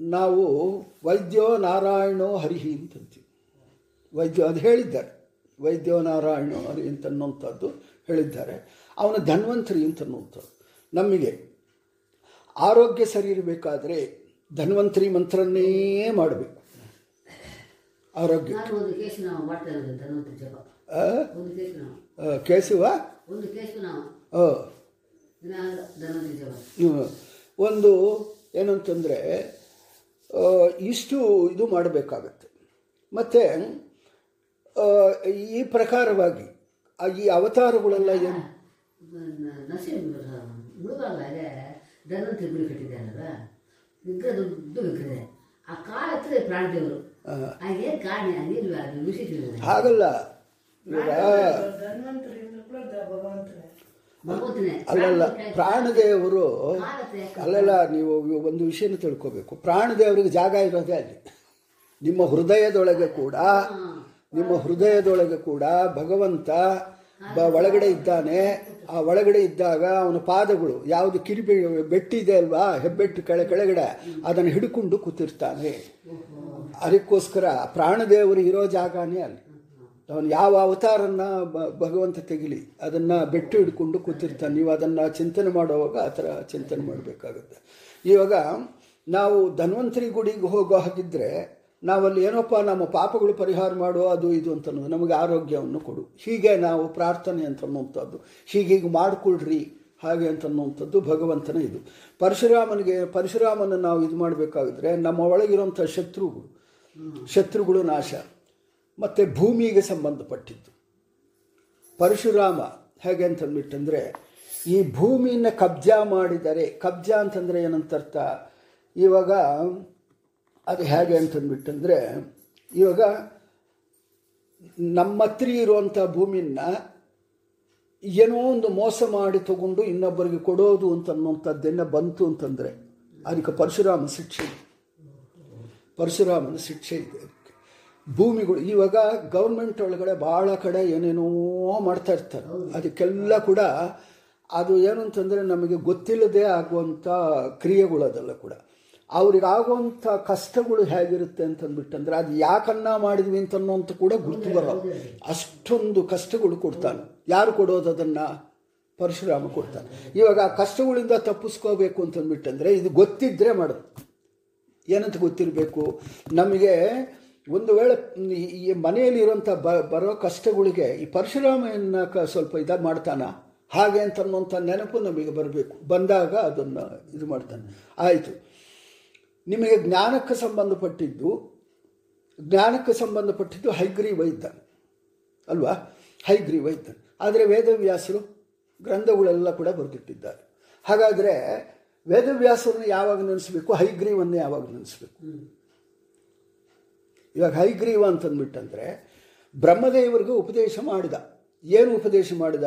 ನಾವು ವೈದ್ಯೋ ನಾರಾಯಣೋ ಹರಿಹಿ ಅಂತಂತೀವಿ. ವೈದ್ಯ ಅದು ಹೇಳಿದ್ದಾರೆ. ವೈದ್ಯೋ ನಾರಾಯಣೋ ಹರಿ ಅಂತನ್ನುವಂಥದ್ದು ಹೇಳಿದ್ದಾರೆ. ಅವನ ಧನ್ವಂತರಿ ಅಂತನ್ನುವಂಥದ್ದು ನಮಗೆ ಆರೋಗ್ಯ ಸರಿ ಇರಬೇಕಾದ್ರೆ ಧನ್ವಂತರಿ ಮಂತ್ರನ್ನೇ ಮಾಡಬೇಕು. ಆರೋಗ್ಯ. ಕೇಸುವ ಒಂದು ಏನಂತಂದರೆ ಇಷ್ಟು ಇದು ಮಾಡಬೇಕಾಗತ್ತೆ. ಮತ್ತು ಈ ಪ್ರಕಾರವಾಗಿ ಈ ಅವತಾರಗಳೆಲ್ಲ ಏನು? ವಿಗ್ರಹ ದೊಡ್ಡ ವಿಗ್ರಹ ಆ ಕಾಲ ಹತ್ತಿರ ಪ್ರಾಣದೇವರು ಹಾಗೆ ಕಾರಣ ಹಂಗಿಲ್ವಾ ಅದು ವಿಶೇಷ ಹಾಗಲ್ಲ ಅಲ್ಲಲ್ಲ ಪ್ರಾಣದೇವರು ಅಲ್ಲಲ್ಲ ನೀವು ಒಂದು ವಿಷಯನ ತಿಳ್ಕೋಬೇಕು. ಪ್ರಾಣದೇವರಿಗೆ ಜಾಗ ಇರೋದೇ ಅಲ್ಲಿ. ನಿಮ್ಮ ಹೃದಯದೊಳಗೆ ಕೂಡ ನಿಮ್ಮ ಹೃದಯದೊಳಗೆ ಕೂಡ ಭಗವಂತ ಬ ಒಳಗಡೆ ಇದ್ದಾನೆ. ಆ ಒಳಗಡೆ ಇದ್ದಾಗ ಅವನ ಪಾದಗಳು ಯಾವುದು ಕಿರಿಬೆ ಬೆಟ್ಟಿದೆ ಅಲ್ವಾ? ಹೆಬ್ಬೆಟ್ಟು ಕೆಳ, ಕೆಳಗಡೆ. ಅದನ್ನು ಹಿಡ್ಕೊಂಡು ಕೂತಿರ್ತಾನೆ. ಅದಕ್ಕೋಸ್ಕರ ಪ್ರಾಣದೇವರು ಇರೋ ಜಾಗನೇ ಅಲ್ಲಿ. ಅವನು ಯಾವ ಅವತಾರನ್ನ ಭಗವಂತ ತೆಗಿಲಿ, ಅದನ್ನು ಬೆಟ್ಟು ಹಿಡ್ಕೊಂಡು ಕೂತಿರ್ತಾನೆ. ನೀವು ಅದನ್ನು ಚಿಂತನೆ ಮಾಡುವಾಗ ಆ ಥರ ಚಿಂತನೆ ಮಾಡಬೇಕಾಗುತ್ತೆ. ಇವಾಗ ನಾವು ಧನ್ವಂತರಿ ಗುಡಿಗೆ ಹೋಗೋ ಹಾಗಿದ್ರೆ ನಾವಲ್ಲಿ ಏನಪ್ಪ, ನಮ್ಮ ಪಾಪಗಳು ಪರಿಹಾರ ಮಾಡೋ ಅದು ಇದು ಅಂತ ನಮಗೆ ಆರೋಗ್ಯವನ್ನು ಕೊಡು. ಹೀಗೆ ನಾವು ಪ್ರಾರ್ಥನೆ ಅಂತ ಹೀಗೆ ಮಾಡಿಕೊಳ್ರಿ, ಹಾಗೆ ಅಂತ ಅನ್ನುವಂಥದ್ದು ಭಗವಂತನ ಇದು. ಪರಶುರಾಮನಿಗೆ, ಪರಶುರಾಮನ ನಾವು ಇದು ಮಾಡಬೇಕಾಗಿದ್ರೆ, ನಮ್ಮ ಒಳಗಿರುವಂಥ ಶತ್ರುಗಳು ಶತ್ರುಗಳು ನಾಶ. ಮತ್ತು ಭೂಮಿಗೆ ಸಂಬಂಧಪಟ್ಟಿದ್ದು. ಪರಶುರಾಮ ಹೇಗೆ ಅಂತಂದ್ಬಿಟ್ಟಂದರೆ, ಈ ಭೂಮಿಯನ್ನು ಕಬ್ಜಾ ಮಾಡಿದರೆ, ಕಬ್ಜಾ ಅಂತಂದರೆ ಏನಂತರ್ಥ? ಇವಾಗ ಅದು ಹೇಗೆ ಅಂತಂದ್ಬಿಟ್ಟಂದರೆ, ಇವಾಗ ನಮ್ಮ ಹತ್ರ ಇರುವಂಥ ಭೂಮಿನ ಏನೋ ಒಂದು ಮೋಸ ಮಾಡಿ ತಗೊಂಡು ಇನ್ನೊಬ್ಬರಿಗೆ ಕೊಡೋದು ಅಂತ ಬಂತು ಅಂತಂದರೆ, ಅದಕ್ಕೆ ಪರಶುರಾಮ ಶಿಕ್ಷೆ ಇದೆ. ಪರಶುರಾಮನ ಶಿಕ್ಷೆ ಇದೆ ಭೂಮಿಗಳು, ಇವಾಗ ಗೌರ್ಮೆಂಟ್ ಒಳಗಡೆ ಭಾಳ ಕಡೆ ಏನೇನೋ ಮಾಡ್ತಾ ಇರ್ತಾರೆ. ಅದಕ್ಕೆಲ್ಲ ಕೂಡ ಅದು ಏನು ಅಂತಂದರೆ ನಮಗೆ ಗೊತ್ತಿಲ್ಲದೆ ಆಗುವಂಥ ಕ್ರಿಯೆಗಳು ಅದೆಲ್ಲ ಕೂಡ. ಅವ್ರಿಗೆ ಆಗುವಂಥ ಕಷ್ಟಗಳು ಹೇಗಿರುತ್ತೆ ಅಂತಂದ್ಬಿಟ್ಟಂದ್ರೆ ಅದು ಯಾಕನ್ನ ಮಾಡಿದ್ವಿ ಅಂತ ಕೂಡ ಗುರುತು ಬರ ಅಷ್ಟೊಂದು ಕಷ್ಟಗಳು ಕೊಡ್ತಾನೆ. ಯಾರು ಕೊಡೋದು ಅದನ್ನು? ಪರಶುರಾಮ ಕೊಡ್ತಾನೆ. ಇವಾಗ ಆ ಕಷ್ಟಗಳಿಂದ ತಪ್ಪಿಸ್ಕೋಬೇಕು ಅಂತಂದ್ಬಿಟ್ಟಂದರೆ ಇದು ಗೊತ್ತಿದ್ದರೆ ಮಾಡೋದು ಏನಂತ ಗೊತ್ತಿರಬೇಕು? ನಮಗೆ ಒಂದು ವೇಳೆ ಈ- ಮನೆಯಲ್ಲಿರುವಂಥ ಬ ಬರೋ ಕಷ್ಟಗಳಿಗೆ ಈ ಪರಶುರಾಮನ ಕ ಸ್ವಲ್ಪ ಇದಾಗಿ ಮಾಡ್ತಾನ? ಹಾಗೆ ಅಂತ ಅನ್ನುವಂಥ ನೆನಪು ನಮಗೆ ಬರಬೇಕು. ಬಂದಾಗ ಅದನ್ನು ಇದು ಮಾಡ್ತಾನೆ. ಆಯಿತು. ನಿಮಗೆ ಜ್ಞಾನಕ್ಕೆ ಸಂಬಂಧಪಟ್ಟಿದ್ದು ಜ್ಞಾನಕ್ಕೆ ಸಂಬಂಧಪಟ್ಟಿದ್ದು ಹೈಗ್ರೀವ ವೈದ್ಯ ಅಲ್ವಾ? ಹೈಗ್ರೀವ ವೈದ್ಯ ಆದರೆ ವೇದವ್ಯಾಸರು ಗ್ರಂಥಗಳೆಲ್ಲ ಕೂಡ ಬರೆದಿಟ್ಟಿದ್ದಾರೆ. ಹಾಗಾದರೆ ವೇದವ್ಯಾಸರನ್ನು ಯಾವಾಗ ನೆನೆಸಬೇಕು? ಹೈಗ್ರೀವನ್ನು ಯಾವಾಗ ನೆನೆಸಬೇಕು? ಇವಾಗ ಹೈಗ್ರೀವ ಅಂತಂದ್ಬಿಟ್ಟಂದರೆ ಬ್ರಹ್ಮದೇವರಿಗೂ ಉಪದೇಶ ಮಾಡಿದ. ಏನು ಉಪದೇಶ ಮಾಡಿದ?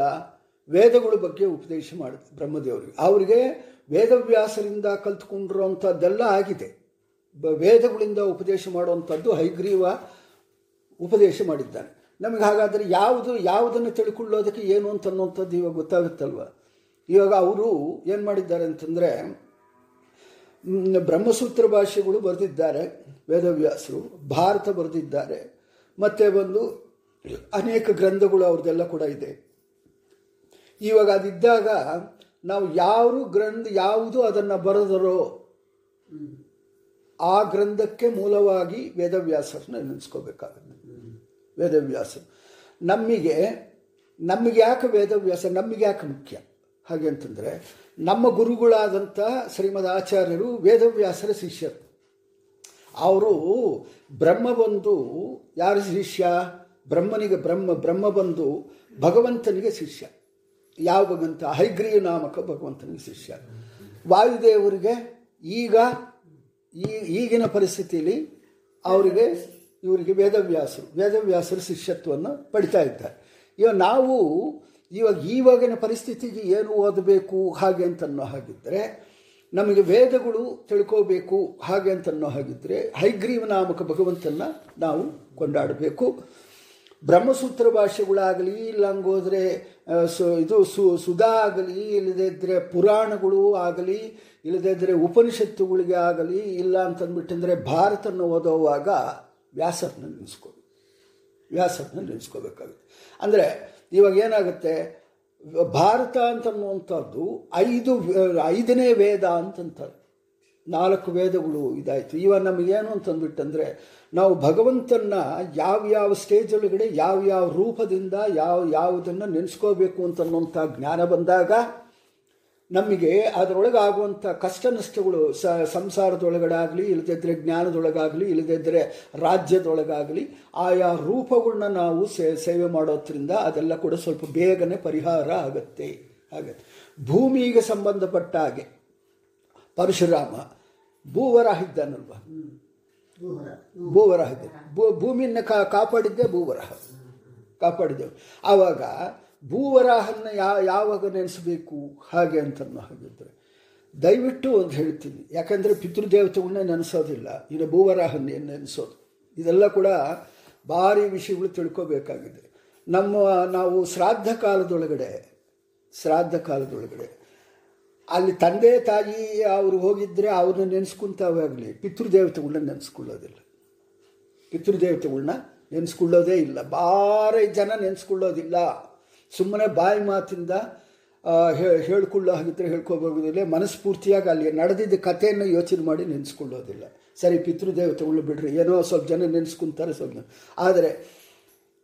ವೇದಗಳ ಬಗ್ಗೆ ಉಪದೇಶ ಮಾಡಿದ ಬ್ರಹ್ಮದೇವರಿಗೆ. ಅವರಿಗೆ ವೇದವ್ಯಾಸರಿಂದ ಕಲ್ತ್ಕೊಂಡಿರೋಂಥದ್ದೆಲ್ಲ ಆಗಿದೆ. ವೇದಗಳಿಂದ ಉಪದೇಶ ಮಾಡುವಂಥದ್ದು ಹೈಗ್ರೀವ ಉಪದೇಶ ಮಾಡಿದ್ದಾನೆ. ನಮಗೆ ಹಾಗಾದರೆ ಯಾವುದು, ಯಾವುದನ್ನು ತಿಳ್ಕೊಳ್ಳೋದಕ್ಕೆ ಏನು ಅಂತ ಅನ್ನುವಂಥದ್ದು ಇವಾಗ ಗೊತ್ತಾಗುತ್ತಲ್ವ? ಇವಾಗ ಅವರು ಏನು ಮಾಡಿದ್ದಾರೆ ಅಂತಂದರೆ ಬ್ರಹ್ಮಸೂತ್ರ ಭಾಷೆಗಳು ಬರೆದಿದ್ದಾರೆ, ವೇದವ್ಯಾಸರು, ಭಾರತ ಬರೆದಿದ್ದಾರೆ, ಮತ್ತು ಒಂದು ಅನೇಕ ಗ್ರಂಥಗಳು ಅವ್ರದ್ದೆಲ್ಲ ಕೂಡ ಇದೆ. ಇವಾಗ ಅದಿದ್ದಾಗ ನಾವು ಯಾರು ಗ್ರಂಥ ಯಾವುದು ಅದನ್ನು ಬರೆದರೋ ಆ ಗ್ರಂಥಕ್ಕೆ ಮೂಲವಾಗಿ ವೇದವ್ಯಾಸರನ್ನ ನೆನೆಸ್ಕೋಬೇಕಾಗುತ್ತೆ ವೇದವ್ಯಾಸ. ನಮಗೆ ನಮಗೆ ಯಾಕೆ ವೇದವ್ಯಾಸ? ನಮಗೆ ಯಾಕೆ ಮುಖ್ಯ? ಹಾಗೆ ಅಂತಂದರೆ, ನಮ್ಮ ಗುರುಗಳಾದಂಥ ಶ್ರೀಮದ್ ಆಚಾರ್ಯರು ವೇದವ್ಯಾಸರ ಶಿಷ್ಯರು. ಅವರು ಬ್ರಹ್ಮ ಬಂದು ಯಾರ ಶಿಷ್ಯ? ಬ್ರಹ್ಮನಿಗೆ ಬ್ರಹ್ಮ ಬ್ರಹ್ಮ ಬಂದು ಭಗವಂತನಿಗೆ ಶಿಷ್ಯ. ಯಾವ ಭಗವಂತ ಹೈಗ್ರೀವ ನಾಮಕ ಭಗವಂತನಿಗೆ ಶಿಷ್ಯ. ವಾಯುದೇವರಿಗೆ ಈಗ ಈ ಈಗಿನ ಪರಿಸ್ಥಿತಿಯಲ್ಲಿ ಅವರಿಗೆ ಇವರಿಗೆ ವೇದವ್ಯಾಸರು ವೇದವ್ಯಾಸರು ಶಿಷ್ಯತ್ವವನ್ನು ಪಡಿತಾ ಇದ್ದಾರೆ. ಇವಾಗ ನಾವು ಇವಾಗ ಈವಾಗಿನ ಪರಿಸ್ಥಿತಿಗೆ ಏನು ಓದಬೇಕು, ಹಾಗೆ ಅಂತನ್ನೋ ಹಾಗಿದ್ದರೆ ನಮಗೆ ವೇದಗಳು ತಿಳ್ಕೋಬೇಕು, ಹಾಗೆ ಅಂತನ್ನೋ ಹಾಗಿದ್ದರೆ ಹೈಗ್ರೀವ ನಾಮಕ ಭಗವಂತನ ನಾವು ಕೊಂಡಾಡಬೇಕು. ಬ್ರಹ್ಮಸೂತ್ರ ಭಾಷೆಗಳಾಗಲಿ, ಇಲ್ಲಂಗೋದ್ರೆ ಸು, ಇದು ಸು, ಸುಧಾ ಆಗಲಿ, ಇಲ್ಲದೇ ಇದ್ದರೆ ಪುರಾಣಗಳು ಆಗಲಿ, ಇಲ್ಲದೇ ಇದ್ದರೆ ಉಪನಿಷತ್ತುಗಳಿಗೆ ಆಗಲಿ, ಇಲ್ಲ ಅಂತಂದ್ಬಿಟ್ಟಂದರೆ ಭಾರತನ ಓದೋವಾಗ ವ್ಯಾಸರನ್ನ ನೆನೆಸ್ಕೋಬೇಕು ವ್ಯಾಸರನ್ನ ನೆನೆಸ್ಕೋಬೇಕಾಗುತ್ತೆ. ಅಂದರೆ ಇವಾಗ ಏನಾಗುತ್ತೆ, ಭಾರತ ಅಂತನ್ನುವಂಥದ್ದು ಐದು, ಐದನೇ ವೇದ ಅಂತಂತಾರೆ. ನಾಲ್ಕು ವೇದಗಳು ಇದಾಯಿತು. ಇವಾಗ ನಮಗೇನು ಅಂತಂದ್ಬಿಟ್ಟಂದರೆ ನಾವು ಭಗವಂತನ ಯಾವ್ಯಾವ ಸ್ಟೇಜ್ ಒಳಗಡೆ ಯಾವ್ಯಾವ ರೂಪದಿಂದ ಯಾವ ಯಾವುದನ್ನು ನೆನೆಸ್ಕೋಬೇಕು ಅಂತನ್ನುವಂಥ ಜ್ಞಾನ ಬಂದಾಗ, ನಮಗೆ ಅದರೊಳಗೆ ಆಗುವಂಥ ಕಷ್ಟ ನಷ್ಟಗಳು ಸ, ಸಂಸಾರದೊಳಗಡಾಗಲಿ ಇಲ್ಲದಿದ್ದರೆ ಜ್ಞಾನದೊಳಗಾಗಲಿ ಇಲ್ಲದಿದ್ದರೆ ರಾಜ್ಯದೊಳಗಾಗಲಿ, ಆಯಾ ರೂಪಗಳನ್ನ ನಾವು ಸೇ, ಸೇವೆ ಮಾಡೋದ್ರಿಂದ ಅದೆಲ್ಲ ಕೂಡ ಸ್ವಲ್ಪ ಬೇಗನೆ ಪರಿಹಾರ ಆಗುತ್ತೆ. ಆಗತ್ತೆ. ಭೂಮಿಗೆ ಸಂಬಂಧಪಟ್ಟ ಹಾಗೆ. ಪರಶುರಾಮ ಭೂವರಹ ಇದ್ದಾನಲ್ವ ಭೂವರಹ ಭೂವರಾಹ ಇದ್ದ ಭೂ, ಭೂಮಿಯನ್ನು ಕಾ, ಕಾಪಾಡಿದ್ದೆ ಭೂವರಾಹ. ಕಾಪಾಡಿದ್ದೆವು. ಆವಾಗ ಭೂವರಹನ್ನು ಯಾ, ಯಾವಾಗ ನೆನೆಸಬೇಕು? ಹಾಗೆ ಅಂತನ್ನೋ ಹಾಗಿದ್ರೆ ದಯವಿಟ್ಟು ಒಂದು ಹೇಳ್ತೀನಿ. ಯಾಕಂದರೆ ಪಿತೃದೇವತೆಗಳನ್ನ ನೆನೆಸೋದಿಲ್ಲ. ಇನ್ನು ಭೂವರಹನ್ನೇ ನೆನೆಸೋದು? ಇದೆಲ್ಲ ಕೂಡ ಭಾರಿ ವಿಷಯಗಳು ತಿಳ್ಕೋಬೇಕಾಗಿದೆ. ನಮ್ಮ, ನಾವು ಶ್ರಾದ್ದ ಕಾಲದೊಳಗಡೆ ಶ್ರಾದ್ದ ಕಾಲದೊಳಗಡೆ ಅಲ್ಲಿ ತಂದೆ ತಾಯಿ ಅವರು ಹೋಗಿದ್ದರೆ ಅವ್ರನ್ನ ನೆನೆಸ್ಕೊಂತಾವಾಗಲಿ. ಪಿತೃದೇವತೆಗಳನ್ನ ನೆನೆಸ್ಕೊಳ್ಳೋದಿಲ್ಲ. ಪಿತೃದೇವತೆಗಳನ್ನ ನೆನೆಸ್ಕೊಳ್ಳೋದೇ ಇಲ್ಲ. ಭಾರಿ ಜನ ನೆನೆಸ್ಕೊಳ್ಳೋದಿಲ್ಲ. ಸುಮ್ಮನೆ ಬಾಯಿ ಮಾತಿಂದ ಹೇಳ್ಕೊಳ್ಳೋ ಹಾಗಿದ್ರೆ ಹೇಳ್ಕೊಬೋದಿಲ್ಲ. ಮನಸ್ಫೂರ್ತಿಯಾಗಿ ಅಲ್ಲಿ ನಡೆದಿದ್ದ ಕಥೆಯನ್ನು ಯೋಚನೆ ಮಾಡಿ ನೆನೆಸ್ಕೊಳ್ಳೋದಿಲ್ಲ. ಸರಿ ಪಿತೃದೇವತೆಗಳು ಬಿಡ್ರಿ. ಏನೋ ಸ್ವಲ್ಪ ಜನ ನೆನೆಸ್ಕೊಂತಾರೆ, ಸ್ವಲ್ಪ ಆದರೆ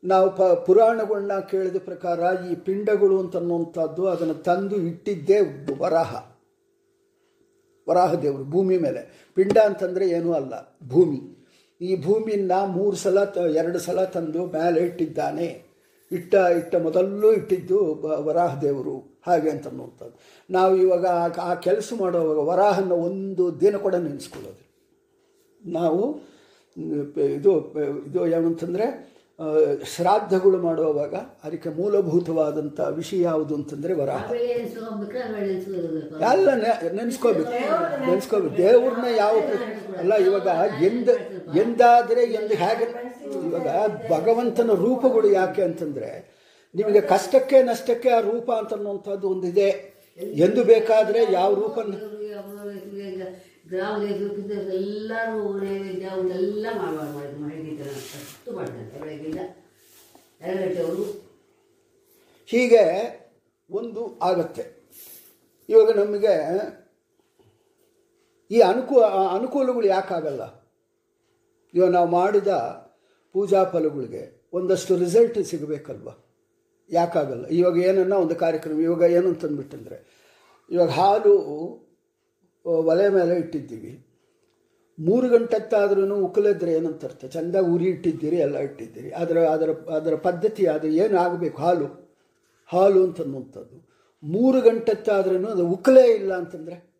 ನಾವು ಪ ಪುರಾಣಗಳನ್ನ ಕೇಳಿದ ಪ್ರಕಾರ ಈ ಪಿಂಡಗಳು ಅಂತ ಅನ್ನುವಂಥದ್ದು ಅದನ್ನು ತಂದು ಇಟ್ಟಿದ್ದೇ ವರಾಹ. ವರಾಹ ದೇವರು, ಭೂಮಿ ಮೇಲೆ. ಪಿಂಡ ಅಂತಂದರೆ ಏನೂ ಅಲ್ಲ, ಭೂಮಿ. ಈ ಭೂಮಿಯನ್ನು ಮೂರು ಸಲ ತ, ಎರಡು ಸಲ ತಂದು ಮೇಲೆ ಇಟ್ಟಿದ್ದಾನೆ. ಇಟ್ಟ ಇಟ್ಟ ಮೊದಲು ಇಟ್ಟಿದ್ದು ವರಾಹ ದೇವರು, ಹಾಗೆ ಅಂತ ಅನ್ನುವಂಥದ್ದು. ನಾವು ಇವಾಗ ಆ- ಕೆಲಸ ಮಾಡುವಾಗ ವರಾಹನ ಒಂದು ದಿನ ಕೂಡ ನೆನೆಸ್ಕೊಳ್ಳೋದು ನಾವು, ಇದು ಇದು ಏನಂತಂದರೆ ಶ್ರಾದ್ದಗಳು ಮಾಡುವಾಗ ಅದಕ್ಕೆ ಮೂಲಭೂತವಾದಂಥ ವಿಷಯ ಯಾವುದು ಅಂತಂದರೆ ವರ. ಎಲ್ಲ ನೆನೆಸ್ಕೋಬೇಕು ನೆನೆಸ್ಕೋಬೇಕು ದೇವ್ರನ್ನ ಯಾವ ಅಲ್ಲ, ಇವಾಗ ಎಂದ, ಎಂದಾದರೆ ಎಂದು ಹೇಗೆ, ಇವಾಗ ಭಗವಂತನ ರೂಪಗಳು ಯಾಕೆ ಅಂತಂದರೆ, ನಿಮಗೆ ಕಷ್ಟಕ್ಕೆ ನಷ್ಟಕ್ಕೆ ಆ ರೂಪ ಅಂತನ್ನುವಂಥದ್ದು ಒಂದಿದೆ. ಎಂದು ಬೇಕಾದರೆ ಯಾವ ರೂಪ ಗ್ರಾಮದಲ್ಲಿ ಎಲ್ಲರೂ ನೈವೇದ್ಯ ಅವನ್ನೆಲ್ಲ ಮಾಡಬಾರ್ದು ಮಾಡಿದ್ರು. ಮಹಿಳೆಗೆ ಅಷ್ಟು ಮಾಡ್ತಾರೆ. ಬೆಳಗ್ಗಿಂದ ಎರಡು ಗಂಟೆವರೆಗೂ. ಹೀಗೆ ಒಂದು ಆಗತ್ತೆ. ಇವಾಗ ನಮಗೆ ಈ ಅನುಕೂ ಅನುಕೂಲಗಳು ಯಾಕಾಗಲ್ಲ? ಇವಾಗ ನಾವು ಮಾಡಿದ ಪೂಜಾ ಫಲಗಳಿಗೆ ಒಂದಷ್ಟು ರಿಸಲ್ಟ್ ಸಿಗಬೇಕಲ್ವ? ಯಾಕಾಗಲ್ಲ? ಇವಾಗ ಏನನ್ನ ಒಂದು ಕಾರ್ಯಕ್ರಮ, ಇವಾಗ ಏನು ಅಂತಂದ್ಬಿಟ್ಟಂದರೆ ಇವಾಗ ಹಾಲು ಒಲೆ ಮೇಲೆ ಇಟ್ಟಿದ್ದೀವಿ. ಮೂರು ಗಂಟೆತ್ತಾದ್ರೂ ಉಕ್ಕಲಿದ್ರೆ ಏನಂತ ಅರ್ಥ? ಚೆಂದ ಉರಿ ಇಟ್ಟಿದ್ದೀರಿ ಎಲ್ಲ ಇಟ್ಟಿದ್ದೀರಿ. ಅದರ ಅದರ ಅದರ ಪದ್ಧತಿ ಅದು ಏನು ಆಗಬೇಕು? ಹಾಲು. ಹಾಲು ಅಂತನ್ನುವಂಥದ್ದು ಮೂರು ಗಂಟೆತ್ತಾದ್ರೂ ಅದು ಉಕ್ಕಲೇ ಇಲ್ಲ ಅಂತಂದರೆ?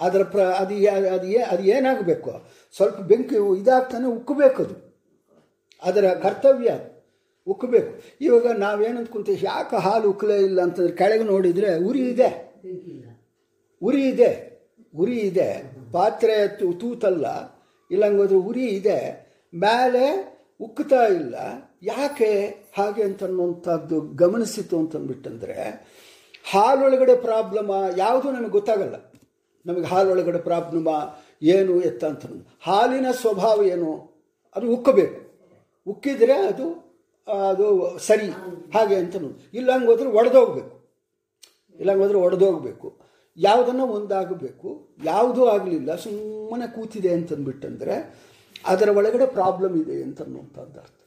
ಅದರ ಪ್ರ ಅದು ಅದು ಏ ಅದು ಏನಾಗಬೇಕು? ಸ್ವಲ್ಪ ಬೆಂಕಿ ಇದಾಗ್ತಾನೆ ಉಕ್ಕಬೇಕು ಅದು. ಅದರ ಕರ್ತವ್ಯ ಅದು. ಉಕ್ಕಬೇಕು ಇವಾಗ ನಾವೇನಂತ ಕುಂತೀವಿ ಯಾಕೆ ಹಾಲು ಉಕ್ಕಲೇ ಇಲ್ಲ ಅಂತಂದ್ರೆ ಕೆಳಗೆ ನೋಡಿದರೆ ಉರಿ ಇದೆ. ಉರಿ ಇದೆ. ಉರಿ ಇದೆ. ಪಾತ್ರೆ ತೂತಲ್ಲ. ಇಲ್ಲಂಗೋದ್ರೆ ಉರಿ ಇದೆ. ಮೇಲೆ ಉಕ್ಕುತ್ತಾ ಇಲ್ಲ. ಯಾಕೆ ಹಾಗೆ ಅಂತನ್ನುವಂಥದ್ದು ಗಮನಿಸಿತು ಅಂತಂದ್ಬಿಟ್ಟಂದ್ರೆ, ಹಾಲೊಳಗಡೆ ಪ್ರಾಬ್ಲಮ ಯಾವುದು ನಮಗೆ ಗೊತ್ತಾಗಲ್ಲ. ನಮಗೆ ಹಾಲೊಳಗಡೆ ಪ್ರಾಬ್ಲಮ ಏನು ಎತ್ತ ಅಂತ ಹಾಲಿನ ಸ್ವಭಾವ ಏನು? ಅದು ಉಕ್ಕಬೇಕು. ಉಕ್ಕಿದ್ರೆ ಅದು ಅದು ಸರಿ. ಹಾಗೆ ಅಂತ ಇಲ್ಲ ಹಂಗೋದ್ರೆ ಒಡೆದೋಗ್ಬೇಕು. ಇಲ್ಲ ಹೋದ್ರೆ ಒಡೆದೋಗ್ಬೇಕು. ಯಾವುದನ್ನು ಒಂದಾಗಬೇಕು, ಯಾವುದೂ ಆಗಲಿಲ್ಲ, ಸುಮ್ಮನೆ ಕೂತಿದೆ ಅಂತಂದ್ಬಿಟ್ಟಂದರೆ ಅದರ ಒಳಗಡೆ ಪ್ರಾಬ್ಲಮ್ ಇದೆ ಅಂತನ್ನುವಂಥದ್ದು ಅರ್ಥ.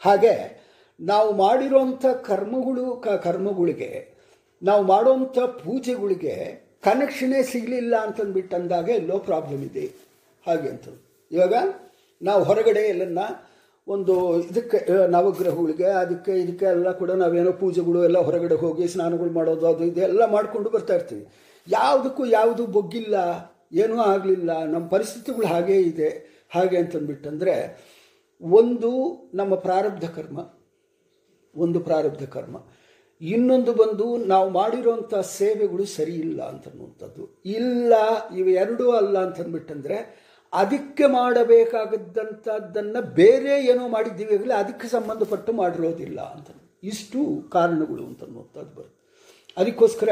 ಹಾಗೆ ನಾವು ಮಾಡಿರೋಂಥ ಕರ್ಮಗಳು, ಕ, ಕರ್ಮಗಳಿಗೆ, ನಾವು ಮಾಡೋಂಥ ಪೂಜೆಗಳಿಗೆ ಕನೆಕ್ಷನೇ ಸಿಗಲಿಲ್ಲ ಅಂತಂದ್ಬಿಟ್ಟಂದಾಗ ಎಲ್ಲೋ ಪ್ರಾಬ್ಲಮ್ ಇದೆ. ಹಾಗೆ ಅಂತ ಇವಾಗ ನಾವು ಹೊರಗಡೆ ಎಲ್ಲನ್ನ ಒಂದು ಇದಕ್ಕೆ ನವಗ್ರಹಗಳಿಗೆ, ಅದಕ್ಕೆ ಇದಕ್ಕೆ ಎಲ್ಲ ಕೂಡ ನಾವೇನೋ ಪೂಜೆಗಳು ಎಲ್ಲ ಹೊರಗಡೆ ಹೋಗಿ ಸ್ನಾನಗಳು ಮಾಡೋದು, ಅದು ಇದೆಲ್ಲ ಮಾಡಿಕೊಂಡು ಬರ್ತಾ ಇರ್ತೀವಿ. ಯಾವುದಕ್ಕೂ ಯಾವುದು ಬೊಗ್ಗಿಲ್ಲ, ಏನೂ ಆಗಲಿಲ್ಲ, ನಮ್ಮ ಪರಿಸ್ಥಿತಿಗಳು ಹಾಗೇ ಇದೆ. ಹಾಗೆ ಅಂತಂದ್ಬಿಟ್ಟಂದರೆ, ಒಂದು ನಮ್ಮ ಪ್ರಾರಬ್ಧ ಕರ್ಮ, ಒಂದು ಪ್ರಾರಬ್ಧ ಕರ್ಮ. ಇನ್ನೊಂದು ಬಂದು ನಾವು ಮಾಡಿರೋಂಥ ಸೇವೆಗಳು ಸರಿ ಇಲ್ಲ ಅಂತನ್ನುವಂಥದ್ದು. ಇಲ್ಲ ಇವೆರಡೂ ಅಲ್ಲ ಅಂತಂದ್ಬಿಟ್ಟಂದ್ರೆ ಅದಕ್ಕೆ ಮಾಡಬೇಕಾಗದ್ದಂಥದ್ದನ್ನು ಬೇರೆ ಏನೋ ಮಾಡಿದ್ದೀವಿ ಆಗಲಿ ಅದಕ್ಕೆ ಸಂಬಂಧಪಟ್ಟು ಮಾಡಿರೋದಿಲ್ಲ ಅಂತ. ಇಷ್ಟು ಕಾರಣಗಳು ಅಂತನ್ನುವಂಥದ್ದು ಬರುತ್ತೆ. ಅದಕ್ಕೋಸ್ಕರ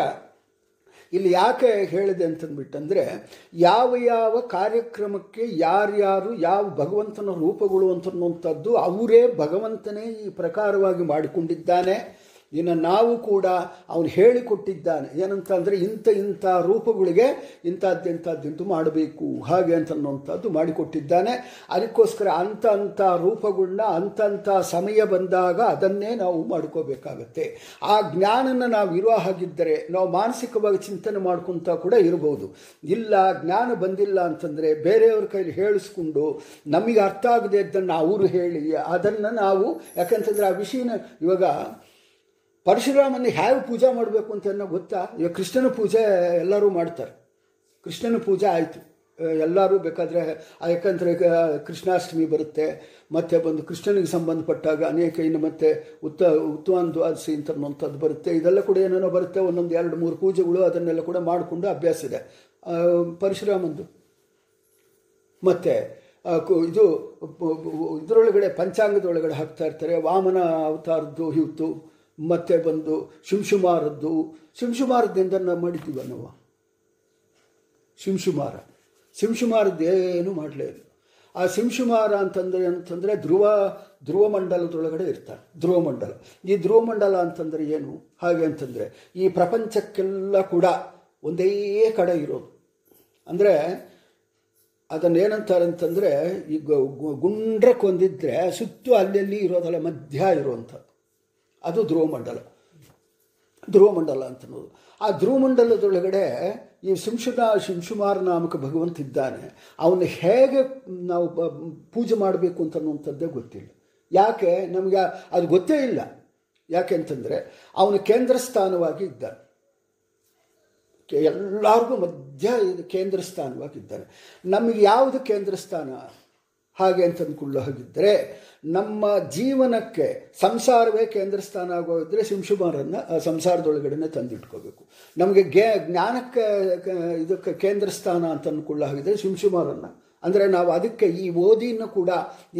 ಇಲ್ಲಿ ಯಾಕೆ ಹೇಳಿದೆ ಅಂತಂದ್ಬಿಟ್ಟಂದರೆ ಯಾವ ಯಾವ ಕಾರ್ಯಕ್ರಮಕ್ಕೆ ಯಾರ್ಯಾರು ಯಾವ ಭಗವಂತನ ರೂಪಗಳು ಅಂತನ್ನುವಂಥದ್ದು ಅವರೇ ಭಗವಂತನೇ ಈ ಪ್ರಕಾರವಾಗಿ ಮಾಡಿಕೊಂಡಿದ್ದಾನೆ. ಇನ್ನು ನಾವು ಕೂಡ ಅವನು ಹೇಳಿಕೊಟ್ಟಿದ್ದಾನೆ. ಏನಂತ ಅಂದರೆ ಇಂಥ ಇಂಥ ರೂಪಗಳಿಗೆ ಇಂಥದ್ದಿಂಥದ್ದಿಂತು ಮಾಡಬೇಕು, ಹಾಗೆ ಅಂತನ್ನುವಂಥದ್ದು ಮಾಡಿಕೊಟ್ಟಿದ್ದಾನೆ. ಅದಕ್ಕೋಸ್ಕರ ಅಂಥ ಅಂಥ ರೂಪಗಳನ್ನ ಅಂಥ ಸಮಯ ಬಂದಾಗ ಅದನ್ನೇ ನಾವು ಮಾಡ್ಕೋಬೇಕಾಗತ್ತೆ. ಆ ಜ್ಞಾನನ ನಾವು ಇರುವ ಹಾಗಿದ್ದರೆ ನಾವು ಮಾನಸಿಕವಾಗಿ ಚಿಂತನೆ ಮಾಡ್ಕೊತ ಕೂಡ ಇರಬಹುದು ಇಲ್ಲ, ಜ್ಞಾನ ಬಂದಿಲ್ಲ ಅಂತಂದರೆ ಬೇರೆಯವ್ರ ಕೈಲಿ ಹೇಳಿಸ್ಕೊಂಡು ನಮಗೆ ಅರ್ಥ ಆಗದೆ ಇದ್ದನ್ನು ಅವರು ಹೇಳಿ, ಅದನ್ನು ನಾವು ಯಾಕಂತಂದರೆ ಆ ವಿಷಯನ ಇವಾಗ ಪರಶುರಾಮನ ಹೇಗೆ ಪೂಜೆ ಮಾಡಬೇಕು ಅಂತ ಅನ್ನೋ ಗೊತ್ತಾ? ಇವಾಗ ಕೃಷ್ಣನ ಪೂಜೆ ಎಲ್ಲರೂ ಮಾಡ್ತಾರೆ. ಕೃಷ್ಣನ ಪೂಜೆ ಆಯಿತು. ಎಲ್ಲರೂ ಬೇಕಾದರೆ ಯಾಕಂದರೆ ಕೃಷ್ಣಾಷ್ಟಮಿ ಬರುತ್ತೆ, ಮತ್ತೆ ಬಂದು ಕೃಷ್ಣನಿಗೆ ಸಂಬಂಧಪಟ್ಟಾಗ ಅನೇಕ ಇನ್ನು ಮತ್ತೆ ಉತ್ತ ಉತ್ತಮ ದ್ವಾದಶಿ ಅಂತ ಬರುತ್ತೆ. ಇದೆಲ್ಲ ಕೂಡ ಏನೇನೋ ಬರುತ್ತೆ, ಒಂದೊಂದು ಎರಡು ಮೂರು ಪೂಜೆಗಳು ಅದನ್ನೆಲ್ಲ ಕೂಡ ಮಾಡಿಕೊಂಡು ಅಭ್ಯಾಸ ಇದೆ. ಪರಶುರಾಮಂದು. ಮತ್ತು ಇದು ಇದರೊಳಗಡೆ, ಪಂಚಾಂಗದೊಳಗಡೆ ಹಾಕ್ತಾ ಇರ್ತಾರೆ. ವಾಮನ ಅವತಾರದ್ದು ಇತ್ತು ಮತ್ತೆ ಬಂದು ಶಿಂಶುಮಾರದ್ದು. ಶಿಂಶುಮಾರದಿಂದ ನಾವು ಮಾಡಿದ್ದೀವ ನಾವು ಶಿಂಶುಮಾರ ಶಿಂಶುಮಾರದ್ದೇನು ಇಲ್ಲ ಆ ಶಿಂಶುಮಾರ ಅಂತಂದರೆ ಅಂತಂದರೆ ಧ್ರುವ ಧ್ರುವ ಮಂಡಲದೊಳಗಡೆ ಇರ್ತಾರೆ. ಧ್ರುವ ಮಂಡಲ. ಈ ಧ್ರುವ ಮಂಡಲ ಅಂತಂದರೆ ಏನು? ಹಾಗೆ ಅಂತಂದರೆ ಈ ಪ್ರಪಂಚಕ್ಕೆಲ್ಲ ಕೂಡ ಒಂದೇ ಕಡೆ ಇರೋದು. ಅಂದರೆ ಅದನ್ನೇನಂತಾರೆ ಅಂತಂದರೆ ಈ ಗುಂಡ್ರಕ್ಕೆ ಹೊಂದಿದ್ರೆ ಸುತ್ತು ಅಲ್ಲಲ್ಲಿ ಇರೋದಲ್ಲ, ಮಧ್ಯ ಇರುವಂಥದ್ದು. ಅದು ಧ್ರುವಮಂಡಲ. ಧ್ರುವಮಂಡಲ ಅಂತನ್ನೋದು ಆ ಧ್ರುವಮಂಡಲದೊಳಗಡೆ ಈ ಶಿಂಶುದ ಶಿಂಶುಮಾರ ನಾಮಕ ಭಗವಂತ ಇದ್ದಾನೆ. ಅವನು ಹೇಗೆ ನಾವು ಪೂಜೆ ಮಾಡಬೇಕು ಅಂತನ್ನುವಂಥದ್ದೇ ಗೊತ್ತಿಲ್ಲ. ಯಾಕೆ? ನಮಗೆ ಅದು ಗೊತ್ತೇ ಇಲ್ಲ. ಯಾಕೆ ಅಂತಂದರೆ ಅವನು ಕೇಂದ್ರ ಸ್ಥಾನವಾಗಿ ಇದ್ದಾನೆ. ಎಲ್ಲರಿಗೂ ಮಧ್ಯ ಕೇಂದ್ರ ಸ್ಥಾನವಾಗಿದ್ದಾನೆ ನಮಗೆ ಯಾವುದು ಕೇಂದ್ರ ಸ್ಥಾನ ಹಾಗೆ ಅಂತ ಅಂದ್ಕೊಳ್ಳೋ ಹಾಗಿದ್ದರೆ ನಮ್ಮ ಜೀವನಕ್ಕೆ ಸಂಸಾರವೇ ಕೇಂದ್ರ ಸ್ಥಾನ ಆಗೋದ್ರೆ ಶಿಂಶುಮಾರನ್ನು ಆ ಸಂಸಾರದೊಳಗಡೆನೆ ತಂದಿಟ್ಕೋಬೇಕು. ನಮಗೆ ಗ್ಯಾ ಜ್ಞಾನಕ್ಕೆ ಇದಕ್ಕೆ ಕೇಂದ್ರ ಸ್ಥಾನ ಅಂತ ಅಂದ್ಕೊಳ್ಳೋ ಹಾಗಿದ್ರೆ ಶಿಂಶುಮಾರನ್ನು ಅಂದರೆ ನಾವು ಅದಕ್ಕೆ ಈ ಓದಿಯನ್ನು ಕೂಡ,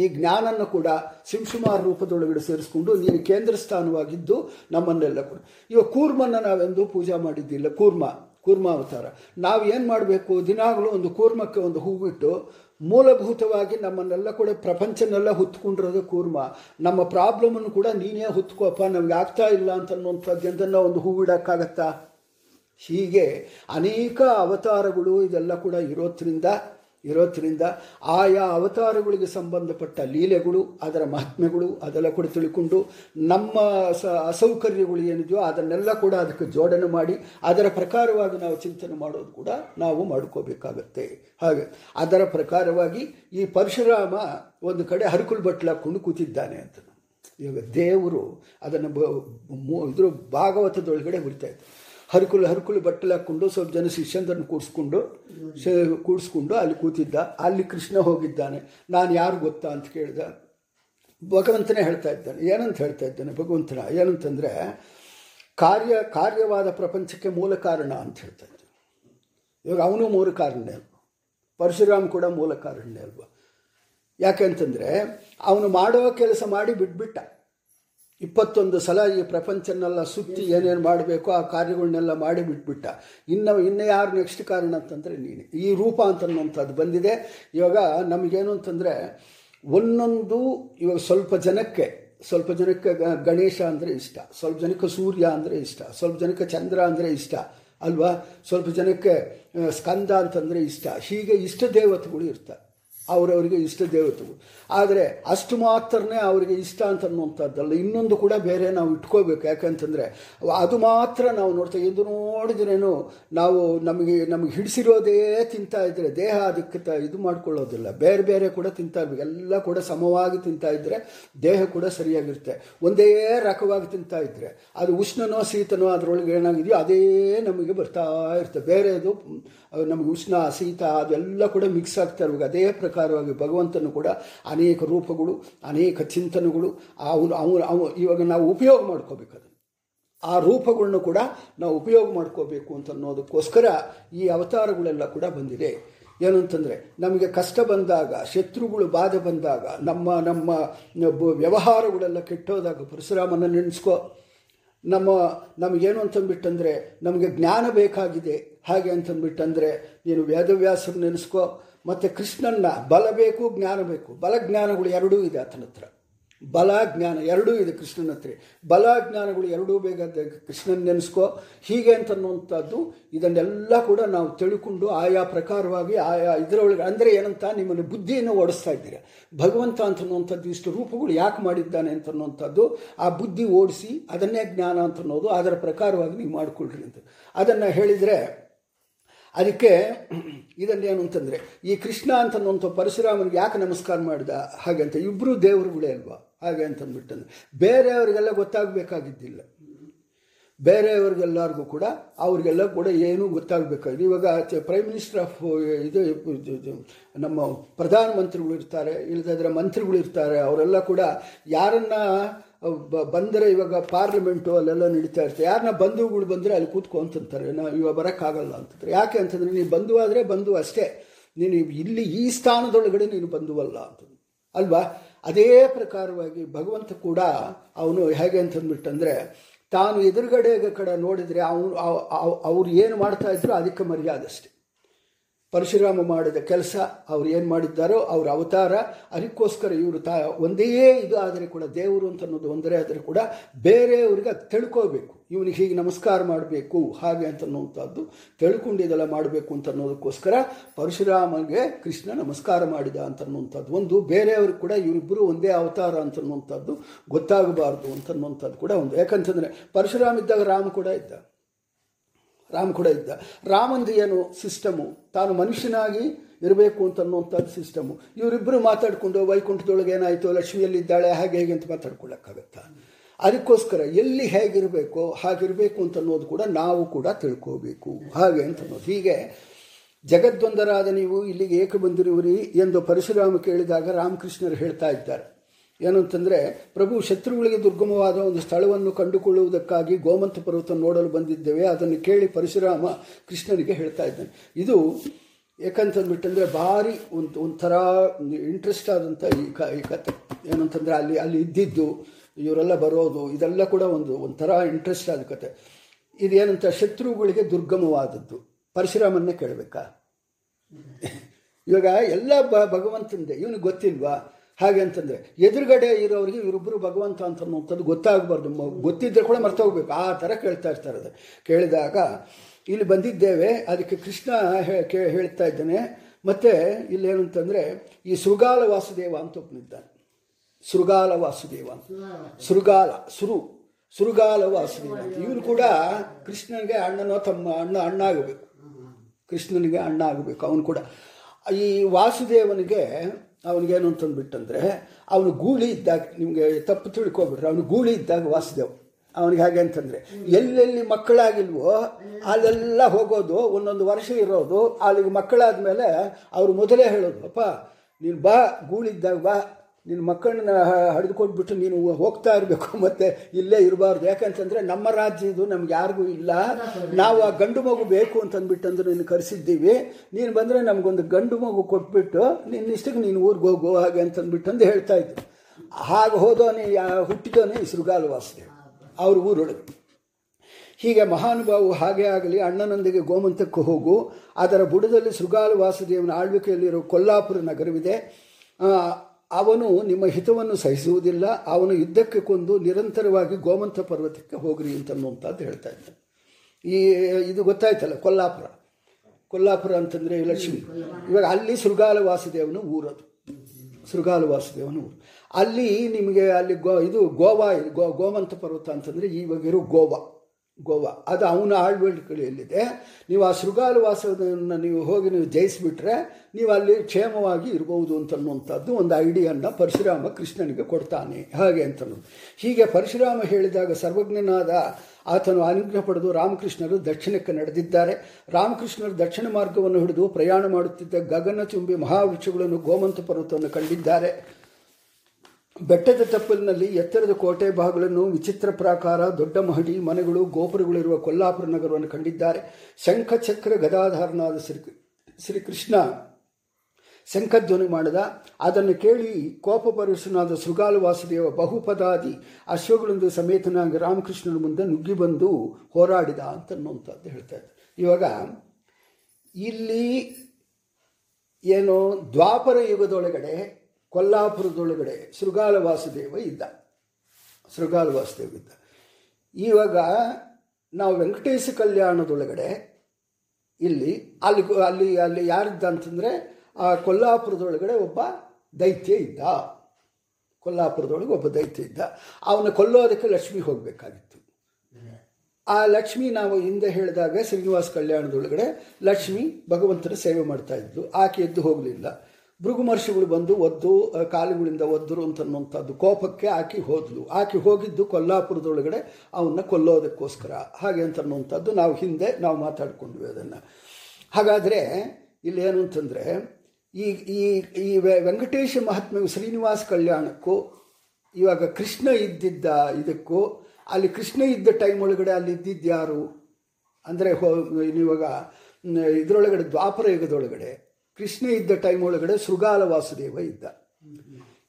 ಈ ಜ್ಞಾನನ್ನು ಕೂಡ ಶಿಂಶುಮಾರ ರೂಪದೊಳಗಡೆ ಸೇರಿಸ್ಕೊಂಡು ನೀನು ಕೇಂದ್ರ ಸ್ಥಾನವಾಗಿದ್ದು ನಮ್ಮನ್ನೆಲ್ಲ ಕೂಡ. ಇವಾಗ ಕೂರ್ಮನ್ನ ನಾವೆಂದೂ ಪೂಜೆ ಮಾಡಿದ್ದಿಲ್ಲ. ಕೂರ್ಮ ಕೂರ್ಮ ಅವತಾರ ನಾವು ಏನು ಮಾಡಬೇಕು? ದಿನಾಗಲೂ ಒಂದು ಕೂರ್ಮಕ್ಕೆ ಒಂದು ಹೂವಿಟ್ಟು ಮೂಲಭೂತವಾಗಿ ನಮ್ಮನ್ನೆಲ್ಲ ಕೂಡ ಪ್ರಪಂಚನೆಲ್ಲ ಹೊತ್ಕೊಂಡಿರೋದು ಕೂರ್ಮ. ನಮ್ಮ ಪ್ರಾಬ್ಲಮನ್ನು ಕೂಡ ನೀನೇ ಹೊತ್ಕೋಪ್ಪ, ನಮ್ಗೆ ಆಗ್ತಾ ಇಲ್ಲ ಅಂತನ್ನುವಂಥದ್ದನ್ನು ಒಂದು ಹೂ ಬಿಡೋಕ್ಕಾಗತ್ತಾ ಹೀಗೆ ಅನೇಕ ಅವತಾರಗಳು ಇದೆಲ್ಲ ಕೂಡ ಇರೋದ್ರಿಂದ ಇರೋದ್ರಿಂದ ಆಯಾ ಅವತಾರಗಳಿಗೆ ಸಂಬಂಧಪಟ್ಟ ಲೀಲೆಗಳು, ಅದರ ಮಹಾತ್ಮೆಗಳು ಅದೆಲ್ಲ ಕೂಡ ತಿಳ್ಕೊಂಡು ನಮ್ಮ ಸ ಅಸೌಕರ್ಯಗಳು ಏನಿದೆಯೋ ಅದನ್ನೆಲ್ಲ ಕೂಡ ಅದಕ್ಕೆ ಜೋಡಣೆ ಮಾಡಿ, ಅದರ ಪ್ರಕಾರವಾಗಿ ನಾವು ಚಿಂತನೆ ಮಾಡೋದು ಕೂಡ ನಾವು ಮಾಡ್ಕೋಬೇಕಾಗತ್ತೆ. ಹಾಗೆ ಅದರ ಪ್ರಕಾರವಾಗಿ ಈ ಪರಶುರಾಮ ಒಂದು ಕಡೆ ಹರಕುಲ್ ಬಟ್ಲ ಹಾಕ್ಕೊಂಡು ಕೂತಿದ್ದಾನೆ ಅಂತ. ಇವಾಗ ದೇವರು ಅದನ್ನು ಇದ್ರ ಭಾಗವತದೊಳಗಡೆ ಇದ್ದ ಹರಕುಲು ಹರಕುಲು ಬಟ್ಟಲು ಹಾಕ್ಕೊಂಡು ಸ್ವಲ್ಪ ಜನ ಶಿಷ್ಯಂದ್ರನ್ನು ಕೂಡಿಸ್ಕೊಂಡು ಕೂಡಿಸ್ಕೊಂಡು ಅಲ್ಲಿ ಕೂತಿದ್ದ. ಅಲ್ಲಿ ಕೃಷ್ಣ ಹೋಗಿದ್ದಾನೆ. ನಾನು ಯಾರು ಗೊತ್ತಾ ಅಂತ ಕೇಳಿದ. ಭಗವಂತನೇ ಹೇಳ್ತಾ ಇದ್ದಾನೆ. ಏನಂತ ಹೇಳ್ತಾ ಇದ್ದಾನೆ? ಭಗವಂತನ ಏನಂತಂದರೆ, ಕಾರ್ಯ, ಕಾರ್ಯವಾದ ಪ್ರಪಂಚಕ್ಕೆ ಮೂಲ ಕಾರಣ ಅಂತ ಹೇಳ್ತಾ ಇದ್ದಾನೆ. ಇವಾಗ ಅವನು ಮೂಲ ಕಾರಣನೇ ಅಲ್ವಾ? ಪರಶುರಾಮ್ ಕೂಡ ಮೂಲ ಕಾರಣನೇ ಅಲ್ವಾ? ಯಾಕೆಂತಂದರೆ ಅವನು ಮಾಡೋ ಕೆಲಸ ಮಾಡಿ ಬಿಟ್ಬಿಟ್ಟ. ಇಪ್ಪತ್ತೊಂದು ಸಲ ಈ ಪ್ರಪಂಚನೆಲ್ಲ ಸುತ್ತಿ ಏನೇನು ಮಾಡಬೇಕು ಆ ಕಾರ್ಯಗಳನ್ನೆಲ್ಲ ಮಾಡಿ ಬಿಟ್ಬಿಟ್ಟ. ಇನ್ನು ಇನ್ನು ಯಾರು ನೆಕ್ಸ್ಟ್ ಕಾರಣ ಅಂತಂದರೆ ನೀನು. ಈ ರೂಪ ಅಂತನ್ನುವಂಥದ್ದು ಬಂದಿದೆ. ಇವಾಗ ನಮಗೇನು ಅಂತಂದರೆ ಒಂದೊಂದು ಇವಾಗ ಸ್ವಲ್ಪ ಜನಕ್ಕೆ ಸ್ವಲ್ಪ ಜನಕ್ಕೆ ಗಣೇಶ ಅಂದರೆ ಇಷ್ಟ, ಸ್ವಲ್ಪ ಜನಕ್ಕೆ ಸೂರ್ಯ ಅಂದರೆ ಇಷ್ಟ, ಸ್ವಲ್ಪ ಜನಕ್ಕೆ ಚಂದ್ರ ಅಂದರೆ ಇಷ್ಟ, ಅಲ್ವಾ? ಸ್ವಲ್ಪ ಜನಕ್ಕೆ ಸ್ಕಂದ ಅಂತಂದರೆ ಇಷ್ಟ. ಹೀಗೆ ಇಷ್ಟ ದೇವತೆಗಳು ಇರ್ತಾರೆ. ಅವರವರಿಗೆ ಇಷ್ಟ ದೇವತೆಗಳು. ಆದರೆ ಅಷ್ಟು ಮಾತ್ರನೇ ಅವರಿಗೆ ಇಷ್ಟ ಅಂತ ಅನ್ನುವಂಥದ್ದಲ್ಲ. ಇನ್ನೊಂದು ಕೂಡ ಬೇರೆ ನಾವು ಇಟ್ಕೋಬೇಕು. ಯಾಕಂತಂದರೆ ಅದು ಮಾತ್ರ ನಾವು ನೋಡ್ತಾ ಇದು ನೋಡಿದ್ರೇನು ನಾವು ನಮಗೆ ನಮಗೆ ಹಿಡಿಸಿರೋದೇ ತಿಂತಾ ಇದ್ದರೆ ದೇಹ ಅದಕ್ಕೆ ಇದು ಮಾಡ್ಕೊಳ್ಳೋದಿಲ್ಲ. ಬೇರೆ ಬೇರೆ ಕೂಡ ತಿಂತಾ ಇರಬೇಕು. ಎಲ್ಲ ಕೂಡ ಸಮವಾಗಿ ತಿಂತಾ ಇದ್ದರೆ ದೇಹ ಕೂಡ ಸರಿಯಾಗಿರುತ್ತೆ. ಒಂದೇ ರಕವಾಗಿ ತಿಂತಾ ಇದ್ದರೆ ಅದು ಉಷ್ಣನೋ ಶೀತನೋ ಅದರೊಳಗೆ ಏನಾಗಿದೆಯೋ ಅದೇ ನಮಗೆ ಬರ್ತಾ ಇರುತ್ತೆ. ಬೇರೆದು ನಮಗೆ ಉಷ್ಣ ಶೀತ ಅದೆಲ್ಲ ಕೂಡ ಮಿಕ್ಸ್ ಆಗ್ತಾ ಇರುವಾಗ ಅದೇ ಪ್ರಕಾರವಾಗಿ ಭಗವಂತನು ಕೂಡ ಅನೇಕ ರೂಪಗಳು, ಅನೇಕ ಚಿಂತನೆಗಳು, ಅವನು ಅವನು ಅವ ಇವಾಗ ನಾವು ಉಪಯೋಗ ಮಾಡ್ಕೋಬೇಕು ಆ ರೂಪಗಳನ್ನು ಕೂಡ ನಾವು ಉಪಯೋಗ ಮಾಡ್ಕೋಬೇಕು ಅಂತ ಅನ್ನೋದಕ್ಕೋಸ್ಕರ ಈ ಅವತಾರಗಳೆಲ್ಲ ಕೂಡ ಬಂದಿದೆ. ಏನಂತಂದರೆ, ನಮಗೆ ಕಷ್ಟ ಬಂದಾಗ, ಶತ್ರುಗಳು ಬಾಧೆ ಬಂದಾಗ, ನಮ್ಮ ನಮ್ಮ ವ್ಯವಹಾರಗಳೆಲ್ಲ ಕೆಟ್ಟೋದಾಗ ಪರಶುರಾಮನ ನೆನೆಸ್ಕೋ. ನಮ್ಮ, ನಮಗೇನು ಅಂತಂದ್ಬಿಟ್ಟಂದರೆ, ನಮಗೆ ಜ್ಞಾನ ಬೇಕಾಗಿದೆ. ಹಾಗೆ ಅಂತಂದ್ಬಿಟ್ಟಂದರೆ, ನೀನು ವೇದವ್ಯಾಸರು ನೆನೆಸ್ಕೋ, ಮತ್ತು ಕೃಷ್ಣನ್ನ ಬಲ ಬೇಕು, ಜ್ಞಾನ ಬೇಕು. ಬಲ ಜ್ಞಾನಗಳು ಎರಡೂ ಇದೆ ಆತನ ಹತ್ರ. ಬಲ ಜ್ಞಾನ ಎರಡೂ ಇದೆ ಕೃಷ್ಣನ ಹತ್ರ. ಬಲ ಜ್ಞಾನಗಳು ಎರಡೂ ಬೇಗ ಕೃಷ್ಣನ ನೆನೆಸ್ಕೋ. ಹೀಗೆ ಅಂತನ್ನುವಂಥದ್ದು, ಇದನ್ನೆಲ್ಲ ಕೂಡ ನಾವು ತಿಳ್ಕೊಂಡು ಆಯಾ ಪ್ರಕಾರವಾಗಿ ಆಯಾ ಇದರೊಳಗೆ, ಅಂದರೆ ಏನಂತ, ನಿಮ್ಮನ್ನು ಬುದ್ಧಿಯನ್ನು ಓಡಿಸ್ತಾ ಇದ್ದೀರಾ. ಭಗವಂತ ಅಂತನ್ನುವಂಥದ್ದು ಇಷ್ಟು ರೂಪಗಳು ಯಾಕೆ ಮಾಡಿದ್ದಾನೆ ಅಂತನ್ನುವಂಥದ್ದು, ಆ ಬುದ್ಧಿ ಓಡಿಸಿ ಅದನ್ನೇ ಜ್ಞಾನ ಅಂತ ಅನ್ನೋದು ಅದರ ಪ್ರಕಾರವಾಗಿ ನೀವು ಮಾಡಿಕೊಳ್ಳ್ರಿ ಅಂತ. ಅದನ್ನು ಹೇಳಿದರೆ ಅದಕ್ಕೆ ಇದನ್ನೇನು ಅಂತಂದರೆ, ಈ ಕೃಷ್ಣ ಅಂತನ್ನುವಂಥ ಪರಶುರಾಮನಿಗೆ ಯಾಕೆ ನಮಸ್ಕಾರ ಮಾಡಿದ? ಹಾಗೆ ಅಂತ ಇಬ್ಬರು ದೇವರುಗಳೇ ಅಲ್ವಾ? ಹಾಗೆ ಅಂತಂದ್ಬಿಟ್ಟಂದ್ರೆ ಬೇರೆಯವರಿಗೆಲ್ಲ ಗೊತ್ತಾಗಬೇಕಾಗಿದ್ದಿಲ್ಲ. ಬೇರೆಯವ್ರಿಗೆಲ್ಲರಿಗೂ ಕೂಡ ಅವ್ರಿಗೆಲ್ಲ ಕೂಡ ಏನೂ ಗೊತ್ತಾಗಬೇಕಾಗಿದೆ ಇವಾಗ ಪ್ರೈಮ್ ಮಿನಿಸ್ಟರ್ ಆಫ್ ಇದು ನಮ್ಮ ಪ್ರಧಾನಮಂತ್ರಿಗಳು ಇರ್ತಾರೆ ಇಲ್ಲದಾದ್ರೆ ಮಂತ್ರಿಗಳು ಇರ್ತಾರೆ, ಅವರೆಲ್ಲ ಕೂಡ ಯಾರನ್ನ ಬಂದರೆ ಇವಾಗ ಪಾರ್ಲಿಮೆಂಟು ಅಲ್ಲೆಲ್ಲ ನಡೀತಾ ಇರ್ತಾರೆ ಯಾರನ್ನ ಬಂಧುಗಳು ಬಂದರೆ ಅಲ್ಲಿ ಕೂತ್ಕೊ ಅಂತಂತಾರೆ. ನಾವು ಇವಾಗ ಬರೋಕ್ಕಾಗಲ್ಲ ಅಂತಂದ್ರೆ. ಯಾಕೆ ಅಂತಂದರೆ ನೀನು ಬಂಧು ಆದರೆ ಬಂಧು ಅಷ್ಟೇ. ನೀನು ಇಲ್ಲಿ ಈ ಸ್ಥಾನದೊಳಗಡೆ ನೀನು ಬಂಧುವಲ್ಲ ಅಂತ ಅಲ್ವಾ? ಅದೇ ಪ್ರಕಾರವಾಗಿ ಭಗವಂತ ಕೂಡ ಅವನು ಹೇಗೆ ಅಂತಂದ್ಬಿಟ್ಟಂದರೆ ತಾನು ಎದುರುಗಡೆ ಕಡೆ ನೋಡಿದರೆ ಅವನು ಅವ್ರು ಏನು ಮಾಡ್ತಾ ಇದ್ರು ಅದಕ್ಕೆ ಅಷ್ಟೆ. ಪರಶುರಾಮ ಮಾಡಿದ ಕೆಲಸ ಅವ್ರು ಏನು ಮಾಡಿದ್ದಾರೋ ಅವ್ರ ಅವತಾರ, ಅದಕ್ಕೋಸ್ಕರ ಇವರು ತಾ ಒಂದೇ ಇದು ಆದರೆ ಕೂಡ ದೇವರು ಅಂತ ಅನ್ನೋದು ಒಂದರೆ ಆದರೆ ಕೂಡ ಬೇರೆಯವ್ರಿಗೆ ಅದು ತಿಳ್ಕೋಬೇಕು. ಇವನಿಗೆ ಹೀಗೆ ನಮಸ್ಕಾರ ಮಾಡಬೇಕು, ಹಾಗೆ ಅಂತ ಅನ್ನುವಂಥದ್ದು ತಿಳ್ಕೊಂಡು ಮಾಡಬೇಕು ಅಂತ ಅನ್ನೋದಕ್ಕೋಸ್ಕರ ಪರಶುರಾಮಗೆ ಕೃಷ್ಣ ನಮಸ್ಕಾರ ಮಾಡಿದ ಅಂತ ಅನ್ನುವಂಥದ್ದು ಒಂದು ಬೇರೆಯವ್ರಿಗೆ ಕೂಡ ಇವರಿಬ್ಬರು ಒಂದೇ ಅವತಾರ ಅಂತ ಅನ್ನುವಂಥದ್ದು ಗೊತ್ತಾಗಬಾರ್ದು ಅಂತ ಅನ್ನುವಂಥದ್ದು ಕೂಡ ಒಂದು. ಯಾಕಂತಂದರೆ ಪರಶುರಾಮ ಇದ್ದಾಗ ರಾಮ ಕೂಡ ಇದ್ದ. ರಾಮ ಕೂಡ ಇದ್ದ. ರಾಮಂದು ಏನು ಸಿಸ್ಟಮು? ತಾನು ಮನುಷ್ಯನಾಗಿ ಇರಬೇಕು ಅಂತ ಅನ್ನುವಂಥದ್ದು ಸಿಸ್ಟಮು. ಇವರಿಬ್ಬರು ಮಾತಾಡಿಕೊಂಡು ವೈಕುಂಠದೊಳಗೆ ಏನಾಯಿತು? ಲಕ್ಷ್ಮಿಯಲ್ಲಿದ್ದಾಳೆ, ಹಾಗೆ ಹೇಗೆ ಅಂತ ಮಾತಾಡ್ಕೊಳ್ಳೋಕ್ಕಾಗತ್ತಾ ಅದಕ್ಕೋಸ್ಕರ ಎಲ್ಲಿ ಹೇಗಿರಬೇಕೋ ಹಾಗಿರಬೇಕು ಅಂತ ಅನ್ನೋದು ಕೂಡ ನಾವು ಕೂಡ ತಿಳ್ಕೋಬೇಕು. ಹಾಗೆ ಅಂತ ಅನ್ನೋದು ಹೀಗೆ ಜಗದ್ವಂದರಾದ ನೀವು ಇಲ್ಲಿಗೆ ಏಕೆ ಬಂದಿರುವಿರಿ ಎಂದು ಪರಶುರಾಮ ಕೇಳಿದಾಗ ರಾಮಕೃಷ್ಣರು ಹೇಳ್ತಾ ಇದ್ದಾರೆ. ಏನು ಅಂತಂದರೆ ಪ್ರಭು ಶತ್ರುಗಳಿಗೆ ದುರ್ಗಮವಾದ ಒಂದು ಸ್ಥಳವನ್ನು ಕಂಡುಕೊಳ್ಳುವುದಕ್ಕಾಗಿ ಗೋಮಂತ ಪರ್ವತ ನೋಡಲು ಬಂದಿದ್ದೇವೆ. ಅದನ್ನು ಕೇಳಿ ಪರಶುರಾಮ ಕೃಷ್ಣನಿಗೆ ಹೇಳ್ತಾ ಇದ್ದಾನೆ. ಇದು ಯಾಕಂತಂದ್ಬಿಟ್ಟಂದರೆ ಭಾರಿ ಒಂದು, ಒಂಥರ ಇಂಟ್ರೆಸ್ಟ್ ಆದಂಥ ಈ ಕ, ಈ ಕತೆ. ಏನಂತಂದರೆ ಅಲ್ಲಿ ಅಲ್ಲಿ ಇದ್ದಿದ್ದು, ಇವರೆಲ್ಲ ಬರೋದು, ಇದೆಲ್ಲ ಕೂಡ ಒಂದು, ಒಂಥರ ಇಂಟ್ರೆಸ್ಟ್ ಆದ ಕತೆ. ಇದೇನಂತ ಶತ್ರುಗಳಿಗೆ ದುರ್ಗಮವಾದದ್ದು. ಪರಶುರಾಮನ್ನೇ ಕೇಳಬೇಕಾ? ಇವಾಗ ಎಲ್ಲ ಭಗವಂತಂದೆ ಇವನಿಗೆ ಗೊತ್ತಿಲ್ವಾ? ಹಾಗೆ ಅಂತಂದರೆ ಎದುರುಗಡೆ ಇರೋರಿಗೆ ಇವರಿಬ್ಬರು ಭಗವಂತ ಅಂತ ಅನ್ನುವಂಥದ್ದು ಗೊತ್ತಾಗಬಾರ್ದು. ಗೊತ್ತಿದ್ದರೆ ಕೂಡ ಮರ್ತೋಗ್ಬೇಕು ಆ ಥರ ಕೇಳ್ತಾ ಇರ್ತಾರೆ ಅದು. ಕೇಳಿದಾಗ ಇಲ್ಲಿ ಬಂದಿದ್ದೇವೆ, ಅದಕ್ಕೆ ಕೃಷ್ಣ ಹೇಳ್ತಾ ಇದ್ದಾನೆ. ಮತ್ತು ಇಲ್ಲೇನು ಅಂತಂದರೆ ಈ ಶೃಗಾಲ ವಾಸುದೇವ ಅಂತ ಒಬ್ಬನಿದ್ದಾನೆ ಶೃಗಾಲ ವಾಸುದೇವ ಅಂತ. ಸುರು ಶೃಗಾಲ ವಾಸುದೇವ ಅಂತ. ಇವನು ಕೂಡ ಕೃಷ್ಣನಿಗೆ ಅಣ್ಣನೋ ತಮ್ಮ ಅಣ್ಣ ಅಣ್ಣ ಆಗಬೇಕು. ಕೃಷ್ಣನಿಗೆ ಅಣ್ಣ ಆಗಬೇಕು, ಅವನು ಕೂಡ. ಈ ವಾಸುದೇವನಿಗೆ ಅವನಿಗೇನು ಅಂತಂದ್ಬಿಟ್ಟಂದರೆ ಅವನು ಗೂಳಿ ಇದ್ದಾಗ, ನಿಮಗೆ ತಪ್ಪು ತಿಳ್ಕೊಬಿಟ್ರೆ, ಅವನು ಗೂಳಿ ಇದ್ದಾಗ ವಾಸುದೇವ್. ಅವನಿಗೆ ಹಾಗೆ ಅಂತಂದರೆ, ಎಲ್ಲೆಲ್ಲಿ ಮಕ್ಕಳಾಗಿಲ್ವೋ, ಅಲ್ಲೆಲ್ಲ ಹೋಗೋದು, ಒಂದೊಂದು ವರ್ಷ ಇರೋದು, ಅಲ್ಲಿಗೆ ಮಕ್ಕಳಾದ ಅವರು ಮೊದಲೇ ಹೇಳೋದು, ಅಪ್ಪ, ನೀನು ಬಾ ಗೂಳಿದ್ದಾಗ ಬಾ ನಿನ್ನ ಮಕ್ಕಳನ್ನ ಹಡಿದುಕೊಟ್ಬಿಟ್ಟು ನೀನು ಹೋಗ್ತಾ ಇರಬೇಕು, ಮತ್ತೆ ಇಲ್ಲೇ ಇರಬಾರ್ದು. ಯಾಕಂತಂದರೆ ನಮ್ಮ ರಾಜ್ಯ ಇದು ನಮ್ಗೆ ಯಾರಿಗೂ ಇಲ್ಲ. ನಾವು ಆ ಗಂಡು ಮಗು ಬೇಕು ಅಂತಂದ್ಬಿಟ್ಟಂದ್ರೆ ನೀನು ಕರೆಸಿದ್ದೀವಿ. ನೀನು ಬಂದರೆ ನಮಗೊಂದು ಗಂಡು ಮಗು ಕೊಟ್ಬಿಟ್ಟು ನಿನ್ನ ಇಷ್ಟಕ್ಕೆ ನೀನು ಊರಿಗೆ ಹೋಗು ಹಾಗೆ ಅಂತಂದ್ಬಿಟ್ಟು ಅಂದು ಹೇಳ್ತಾ ಇದ್ದೆ. ಹಾಗೆ ಹೋದವನೇ ಹುಟ್ಟಿದವನೇ ಶೃಗಾಲ ವಾಸುದೇವ. ಅವ್ರ ಊರೊಳಗೆ. ಹೀಗೆ ಮಹಾನುಭಾವು ಹಾಗೆ ಆಗಲಿ ಅಣ್ಣನೊಂದಿಗೆ ಗೋಮಂತಕ್ಕೆ ಹೋಗು. ಅದರ ಬುಡದಲ್ಲಿ ಶೃಗಾಲ ವಾಸುದೇವನ ಆಳ್ವಿಕೆಯಲ್ಲಿರೋ ಕೊಲ್ಲಾಪುರ ನಗರವಿದೆ. ಅವನು ನಿಮ್ಮ ಹಿತವನ್ನು ಸಹಿಸುವುದಿಲ್ಲ, ಅವನು ಯುದ್ಧಕ್ಕೆ ಕೊಂದು ನಿರಂತರವಾಗಿ ಗೋಮಂತ ಪರ್ವತಕ್ಕೆ ಹೋಗ್ರಿ ಅಂತನ್ನುವಂಥದ್ದು ಹೇಳ್ತಾ ಇದ್ದಾನೆ ಈ, ಇದು ಗೊತ್ತಾಯ್ತಲ್ಲ, ಕೊಲ್ಲಾಪುರ. ಕೊಲ್ಲಾಪುರ ಅಂತಂದರೆ ಲಕ್ಷ್ಮಿ. ಇವಾಗ ಅಲ್ಲಿ ಸುರ್ಗಾಲ ವಾಸುದೇವನ ಊರದು. ಸುರ್ಗಾಲ ವಾಸುದೇವನ ಊರು. ಅಲ್ಲಿ ನಿಮಗೆ ಅಲ್ಲಿ ಗೋ, ಇದು ಗೋವಾ. ಗೋ, ಗೋಮಂತ ಪರ್ವತ ಅಂತಂದರೆ ಇವಾಗಿರೋ ಗೋವಾ. ಗೋವಾ. ಅದು ಅವನ ಆಳ್ವಳಿಕೆಯಲ್ಲಿದೆ ನೀವು ಆ ಶೃಗಾಲ ವಾಸವನ್ನು ನೀವು ಹೋಗಿ ನೀವು ಜಯಿಸಿಬಿಟ್ರೆ ನೀವು ಅಲ್ಲಿ ಕ್ಷೇಮವಾಗಿ ಇರ್ಬೋದು ಅಂತನ್ನುವಂಥದ್ದು ಒಂದು ಐಡಿಯನ್ನು ಪರಶುರಾಮ ಕೃಷ್ಣನಿಗೆ ಕೊಡ್ತಾನೆ. ಹಾಗೆ ಅಂತನು ಹೀಗೆ ಪರಶುರಾಮ ಹೇಳಿದಾಗ ಸರ್ವಜ್ಞನಾದ ಆತನು ಅನುಗ್ರಹ ಪಡೆದು ರಾಮಕೃಷ್ಣರು ದಕ್ಷಿಣಕ್ಕೆ ನಡೆದಿದ್ದಾರೆ. ರಾಮಕೃಷ್ಣರು ದಕ್ಷಿಣ ಮಾರ್ಗವನ್ನು ಹಿಡಿದು ಪ್ರಯಾಣ ಮಾಡುತ್ತಿದ್ದ ಗಗನಚುಂಬಿ ಮಹಾವೃಕ್ಷಗಳನ್ನು ಗೋಮಂತ ಪರ್ವತವನ್ನು ಕಂಡಿದ್ದಾರೆ. ಬೆಟ್ಟದ ತಪ್ಪಲಿನಲ್ಲಿ ಎತ್ತರದ ಕೋಟೆ ಭಾಗಗಳನ್ನು ವಿಚಿತ್ರ ಪ್ರಾಕಾರ, ದೊಡ್ಡ ಮಹಡಿ, ಮನೆಗಳು, ಗೋಪುರಗಳಿರುವ ಕೊಲ್ಲಾಪುರ ನಗರವನ್ನು ಕಂಡಿದ್ದಾರೆ. ಶಂಖಚಕ್ರ ಗದಾಧಾರನಾದ ಶ್ರೀ ಶ್ರೀಕೃಷ್ಣ ಶಂಖಧ್ವನಿ ಮಾಡಿದ. ಅದನ್ನು ಕೇಳಿ ಕೋಪಪರುಷನಾದ ವಾಸುದೇವ ಬಹುಪದಾದಿ ಅಶ್ವಗಳೊಂದು ಸಮೇತನಾಗಿ ರಾಮಕೃಷ್ಣನ ಮುಂದೆ ನುಗ್ಗಿ ಬಂದು ಹೋರಾಡಿದ ಅಂತನ್ನುವಂಥದ್ದು ಹೇಳ್ತಾ ಇದ್ದಾರೆ. ಇವಾಗ ಇಲ್ಲಿ ಏನು ದ್ವಾಪರ ಯುಗದೊಳಗಡೆ ಕೊಲ್ಲಾಪುರದೊಳಗಡೆ ಶೃಗಾಲ ವಾಸುದೇವ ಇದ್ದ. ಶೃಗಾಲ ವಾಸುದೇವ ಇದ್ದ. ಇವಾಗ ನಾವು ವೆಂಕಟೇಶ ಕಲ್ಯಾಣದೊಳಗಡೆ ಇಲ್ಲಿ ಅಲ್ಲಿ ಅಲ್ಲಿ ಅಲ್ಲಿ ಯಾರಿದ್ದ ಅಂತಂದರೆ ಆ ಕೊಲ್ಲಾಪುರದೊಳಗಡೆ ಒಬ್ಬ ದೈತ್ಯ ಇದ್ದ. ಕೊಲ್ಲಾಪುರದೊಳಗೆ ಒಬ್ಬ ದೈತ್ಯ ಇದ್ದ. ಅವನ ಕೊಲ್ಲೋದಕ್ಕೆ ಲಕ್ಷ್ಮಿ ಹೋಗಬೇಕಾಗಿತ್ತು. ಆ ಲಕ್ಷ್ಮಿ ನಾವು ಹಿಂದೆ ಹೇಳಿದಾಗ ಶ್ರೀನಿವಾಸ ಕಲ್ಯಾಣದೊಳಗಡೆ ಲಕ್ಷ್ಮಿ ಭಗವಂತನ ಸೇವೆ ಮಾಡ್ತಾ ಇದ್ಲು. ಆಕೆ ಎದ್ದು ಹೋಗಲಿಲ್ಲ. ಭೃಗು ಮಹರ್ಷಿಗಳು ಬಂದು ಒದ್ದು ಕಾಲುಗಳಿಂದ ಒದ್ದರು ಅಂತನ್ನುವಂಥದ್ದು ಕೋಪಕ್ಕೆ ಆಕೆ ಹೋದ್ಲು. ಆಕೆ ಹೋಗಿದ್ದು ಕೊಲ್ಲಾಪುರದೊಳಗಡೆ ಅವನ್ನ ಕೊಲ್ಲೋದಕ್ಕೋಸ್ಕರ. ಹಾಗೆ ಅಂತನ್ನುವಂಥದ್ದು ನಾವು ಹಿಂದೆ ನಾವು ಮಾತಾಡ್ಕೊಂಡ್ವಿ ಅದನ್ನು. ಹಾಗಾದರೆ ಇಲ್ಲೇನು ಅಂತಂದರೆ, ಈ ಈ ಈ ವೆಂಕಟೇಶ ಮಹಾತ್ಮೆ ಶ್ರೀನಿವಾಸ ಕಲ್ಯಾಣಕ್ಕೂ, ಇವಾಗ ಕೃಷ್ಣ ಇದ್ದಿದ್ದ ಇದಕ್ಕೂ, ಅಲ್ಲಿ ಕೃಷ್ಣ ಇದ್ದ ಟೈಮ್ ಒಳಗಡೆ ಅಲ್ಲಿ ಇದ್ದಿದ್ದು ಯಾರು? ಅಂದರೆ ಹೋ ಇವಾಗ ಇದರೊಳಗಡೆ ದ್ವಾಪರ ಯುಗದೊಳಗಡೆ. ಕೃಷ್ಣ ಇದ್ದ ಟೈಮ್ ಒಳಗಡೆ ಶೃಗಾಲ ವಾಸುದೇವ ಇದ್ದ.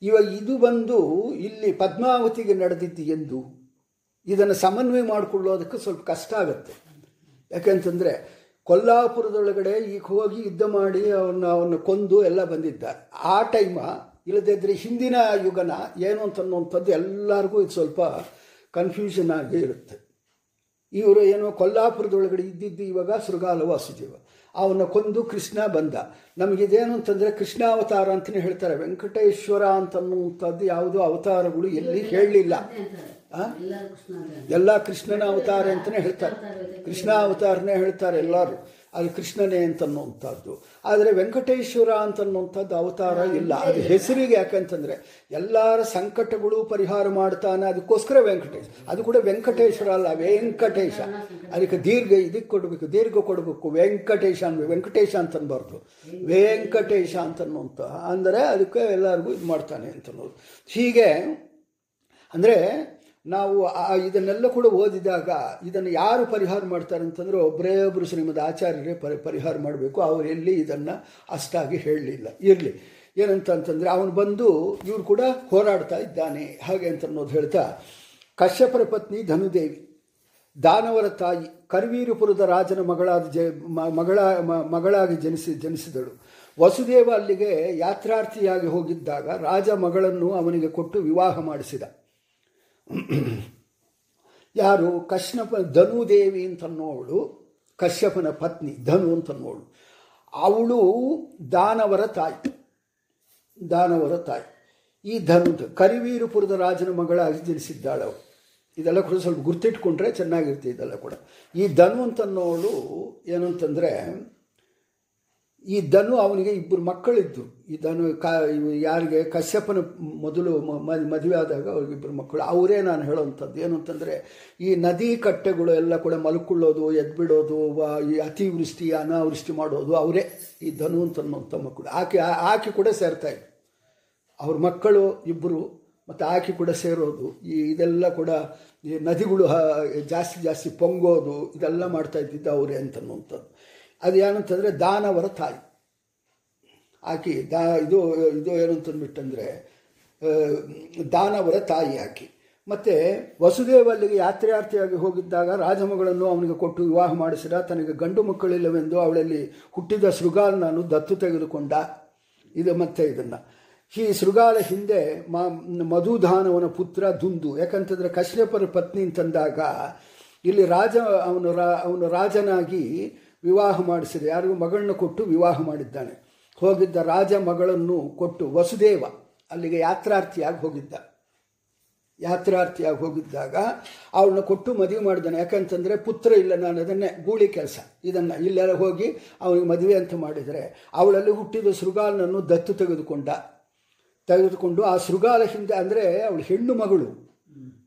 ಇವಾಗ ಇದು ಬಂದು ಇಲ್ಲಿ ಪದ್ಮಾವತಿಗೆ ನಡೆದಿದ್ದು ಎಂದು ಇದನ್ನು ಸಮನ್ವಯ ಮಾಡಿಕೊಳ್ಳೋದಕ್ಕೆ ಸ್ವಲ್ಪ ಕಷ್ಟ ಆಗುತ್ತೆ. ಯಾಕೆಂತಂದರೆ ಕೊಲ್ಲಾಪುರದೊಳಗಡೆ ಈಗ ಹೋಗಿ ಯುದ್ಧ ಮಾಡಿ ಅವನ್ನ ಅವನ್ನ ಕೊಂದು ಎಲ್ಲ ಬಂದಿದ್ದ. ಆ ಟೈಮ ಇಲ್ಲದಿದ್ದರೆ ಹಿಂದಿನ ಯುಗನ ಏನು ಅಂತ ಅಂತನ್ನುವಂಥದ್ದು ಎಲ್ಲರಿಗೂ ಇದು ಸ್ವಲ್ಪ ಕನ್ಫ್ಯೂಷನ್ ಆಗಿ ಇರುತ್ತೆ. ಇವರು ಏನೋ ಕೊಲ್ಲಾಪುರದೊಳಗಡೆ ಇದ್ದಿದ್ದು ಇವಾಗ ಶೃಗಾಲ ವಾಸುದೇವ. ಅವನ್ನ ಕೊಂದು ಕೃಷ್ಣ ಬಂದ. ನಮಗಿದೇನು ಅಂತಂದರೆ ಕೃಷ್ಣ ಅವತಾರ ಅಂತಲೇ ಹೇಳ್ತಾರೆ. ವೆಂಕಟೇಶ್ವರ ಅಂತನ್ನುವಂಥದ್ದು ಯಾವುದೋ ಅವತಾರಗಳು ಎಲ್ಲಿ ಹೇಳಲಿಲ್ಲ ಎಲ್ಲ ಕೃಷ್ಣನ ಅವತಾರ ಅಂತಲೇ ಹೇಳ್ತಾರೆ. ಕೃಷ್ಣ ಅವತಾರನೇ ಹೇಳ್ತಾರೆ ಎಲ್ಲರೂ. ಅದು ಕೃಷ್ಣನೇ ಅಂತನ್ನುವಂಥದ್ದು. ಆದರೆ ವೆಂಕಟೇಶ್ವರ ಅಂತನ್ನುವಂಥದ್ದು ಅವತಾರ ಇಲ್ಲ. ಅದು ಹೆಸರಿಗೆ ಯಾಕಂತಂದರೆ ಎಲ್ಲರ ಸಂಕಟಗಳು ಪರಿಹಾರ ಮಾಡ್ತಾನೆ ಅದಕ್ಕೋಸ್ಕರ ವೆಂಕಟೇಶ್. ಅದು ಕೂಡ ವೆಂಕಟೇಶ್ವರ ಅಲ್ಲ ವೆಂಕಟೇಶ. ಅದಕ್ಕೆ ದೀರ್ಘ ಇದಕ್ಕೆ ಕೊಡಬೇಕು ದೀರ್ಘ ಕೊಡಬೇಕು. ವೆಂಕಟೇಶ ಅನ್ಬೇಕು ವೆಂಕಟೇಶ ಅಂತನ್ಬಾರ್ದು. ವೆಂಕಟೇಶ ಅಂತನ್ನುವಂಥ ಅಂದರೆ ಅದಕ್ಕೆ ಎಲ್ಲರಿಗೂ ಇದು ಮಾಡ್ತಾನೆ ಅಂತನ್ನೋದು ಹೀಗೆ ಅಂದರೆ ನಾವು ಇದನ್ನೆಲ್ಲ ಕೂಡ ಓದಿದಾಗ ಇದನ್ನು ಯಾರು ಪರಿಹಾರ ಮಾಡ್ತಾರೆ ಅಂತಂದರೆ ಒಬ್ಬರೇ ಒಬ್ಬರು ಶ್ರೀಮದ್ ಆಚಾರ್ಯರೇ ಪರಿ, ಪರಿಹಾರ ಮಾಡಬೇಕು. ಅವರು ಎಲ್ಲಿ ಇದನ್ನು ಅಷ್ಟಾಗಿ ಹೇಳಲಿಲ್ಲ. ಇರಲಿ. ಏನಂತ ಅಂತಂದರೆ ಅವನು ಬಂದು ಇವರು ಕೂಡ ಹೋರಾಡ್ತಾ ಇದ್ದಾನೆ. ಹಾಗೆ ಅಂತ ಅನ್ನೋದು ಹೇಳ್ತಾ, ಕಶ್ಯಪರ ಪತ್ನಿ ಧನುದೇವಿ, ದಾನವರ ತಾಯಿ, ಕರ್ವೀರುಪುರದ ರಾಜನ ಮಗಳಾದ ಜ ಮಗಳ ಮಗಳಾಗಿ ಜನಿಸಿ, ಜನಿಸಿದಳು. ವಸುದೇವ ಅಲ್ಲಿಗೆ ಯಾತ್ರಾರ್ಥಿಯಾಗಿ ಹೋಗಿದ್ದಾಗ ರಾಜ ಮಗಳನ್ನು ಅವನಿಗೆ ಕೊಟ್ಟು ವಿವಾಹ ಮಾಡಿಸಿದ. [CLEARS THROAT] ಯಾರು ಕಶ್ಯಪ, ಧನುದೇವಿ ಅಂತನ್ನೋವಳು, ಕಶ್ಯಪನ ಪತ್ನಿ ಧನು ಅಂತನ್ನೋಳು ಅವಳು ದಾನವರ ತಾಯಿ. ದಾನವರ ತಾಯಿ. ಈ ಧನು ಕರಿವೀರಪುರದ ರಾಜನ ಮಗಳ ಜನಿಸಿದ್ದಾಳೆ ಅವಳು. ಇದೆಲ್ಲ ಕೂಡ ಸ್ವಲ್ಪ ಗುರ್ತಿಟ್ಕೊಂಡ್ರೆ ಚೆನ್ನಾಗಿರುತ್ತೆ ಇದೆಲ್ಲ ಕೂಡ. ಈ ಧನು ಅಂತನ್ನೋಳು ಏನು ಅಂತಂದರೆ ಈ ಧನು ಅವನಿಗೆ ಇಬ್ಬರು ಮಕ್ಕಳಿದ್ದರು ಈ ಧನು ಕ, ಯಾರಿಗೆ ಕಶ್ಯಪನ ಮೊದಲು ಮದುವೆ ಆದಾಗ ಅವ್ರಿಗೆ ಇಬ್ಬರು ಮಕ್ಕಳು. ಅವರೇ ನಾನು ಹೇಳೋವಂಥದ್ದು. ಏನು ಅಂತಂದರೆ, ಈ ನದಿ ಕಟ್ಟೆಗಳು ಎಲ್ಲ ಕೂಡ ಮಲ್ಕೊಳ್ಳೋದು, ಎದ್ಬಿಡೋದು ಈ ಅತಿವೃಷ್ಟಿ, ಅನಾವೃಷ್ಟಿ ಮಾಡೋದು ಅವರೇ. ಈ ಧನು ಅಂತ ಮಕ್ಕಳು. ಆಕೆ ಆಕೆ ಕೂಡ ಸೇರ್ತಾ ಇದ್ರು. ಅವ್ರ ಮಕ್ಕಳು ಇಬ್ಬರು, ಮತ್ತು ಆಕೆ ಕೂಡ ಸೇರೋದು. ಈ ಇದೆಲ್ಲ ಕೂಡ ಈ ನದಿಗಳು ಜಾಸ್ತಿ ಜಾಸ್ತಿ ಪೊಂಗೋದು, ಇದೆಲ್ಲ ಮಾಡ್ತಾ ಇದ್ದಿದ್ದು ಅವರೇ ಅಂತನ್ನುವಂಥದ್ದು ಅದು ಏನಂತಂದರೆ ದಾನವರ ತಾಯಿ. ಆಕೆ ದಾ, ಇದು ಇದು ಏನು ಅಂತಂದ್ಬಿಟ್ಟಂದರೆ ದಾನವರ ತಾಯಿ ಆಕೆ. ಮತ್ತು ವಸುದೇವ ಅಲ್ಲಿಗೆ ಯಾತ್ರಾರ್ಥಿಯಾಗಿ ಹೋಗಿದ್ದಾಗ ರಾಜಮಗಳನ್ನು ಅವನಿಗೆ ಕೊಟ್ಟು ವಿವಾಹ ಮಾಡಿಸಿದ, ತನಗೆ ಗಂಡು ಮಕ್ಕಳಿಲ್ಲವೆಂದು ಅವಳಲ್ಲಿ ಹುಟ್ಟಿದ ಶೃಗಾಲನನ್ನು ದತ್ತು ತೆಗೆದುಕೊಂಡ. ಇದು ಮತ್ತೆ ಇದನ್ನು. ಈ ಶೃಗಾಲ ಹಿಂದೆ ಮಧುಧಾನವನ ಪುತ್ರ ದುಂದು. ಯಾಕಂತಂದರೆ ಕಶ್ಯಪರ ಪತ್ನಿ ಅಂತಂದಾಗ, ಇಲ್ಲಿ ರಾಜ, ಅವನು ರಾ, ಅವನು ರಾಜನಾಗಿ ವಿವಾಹ ಮಾಡಿಸಿದ. ಯಾರಿಗೂ ಮಗಳನ್ನು ಕೊಟ್ಟು ವಿವಾಹ ಮಾಡಿದ್ದಾನೆ. ಹೋಗಿದ್ದ ರಾಜ ಮಗಳನ್ನು ಕೊಟ್ಟು ವಸುದೇವ ಅಲ್ಲಿಗೆ ಯಾತ್ರಾರ್ಥಿಯಾಗಿ ಹೋಗಿದ್ದ. ಯಾತ್ರಾರ್ಥಿಯಾಗಿ ಹೋಗಿದ್ದಾಗ ಅವಳನ್ನ ಕೊಟ್ಟು ಮದುವೆ ಮಾಡಿದ್ದಾನೆ. ಯಾಕಂತಂದರೆ ಪುತ್ರ ಇಲ್ಲ ನಾನು ಅದನ್ನೇ ಗೂಳಿ ಕೆಲಸ. ಇದನ್ನು ಇಲ್ಲೆಲ್ಲ ಹೋಗಿ ಅವನಿಗೆ ಮದುವೆ ಅಂತ ಮಾಡಿದರೆ ಅವಳಲ್ಲಿ ಹುಟ್ಟಿದ ಶೃಗಾಲನನ್ನು ದತ್ತು ತೆಗೆದುಕೊಂಡ. ತೆಗೆದುಕೊಂಡು ಆ ಶೃಗಾಲ ಹಿಂದೆ ಅಂದರೆ ಅವಳು ಹೆಣ್ಣು ಮಗಳು.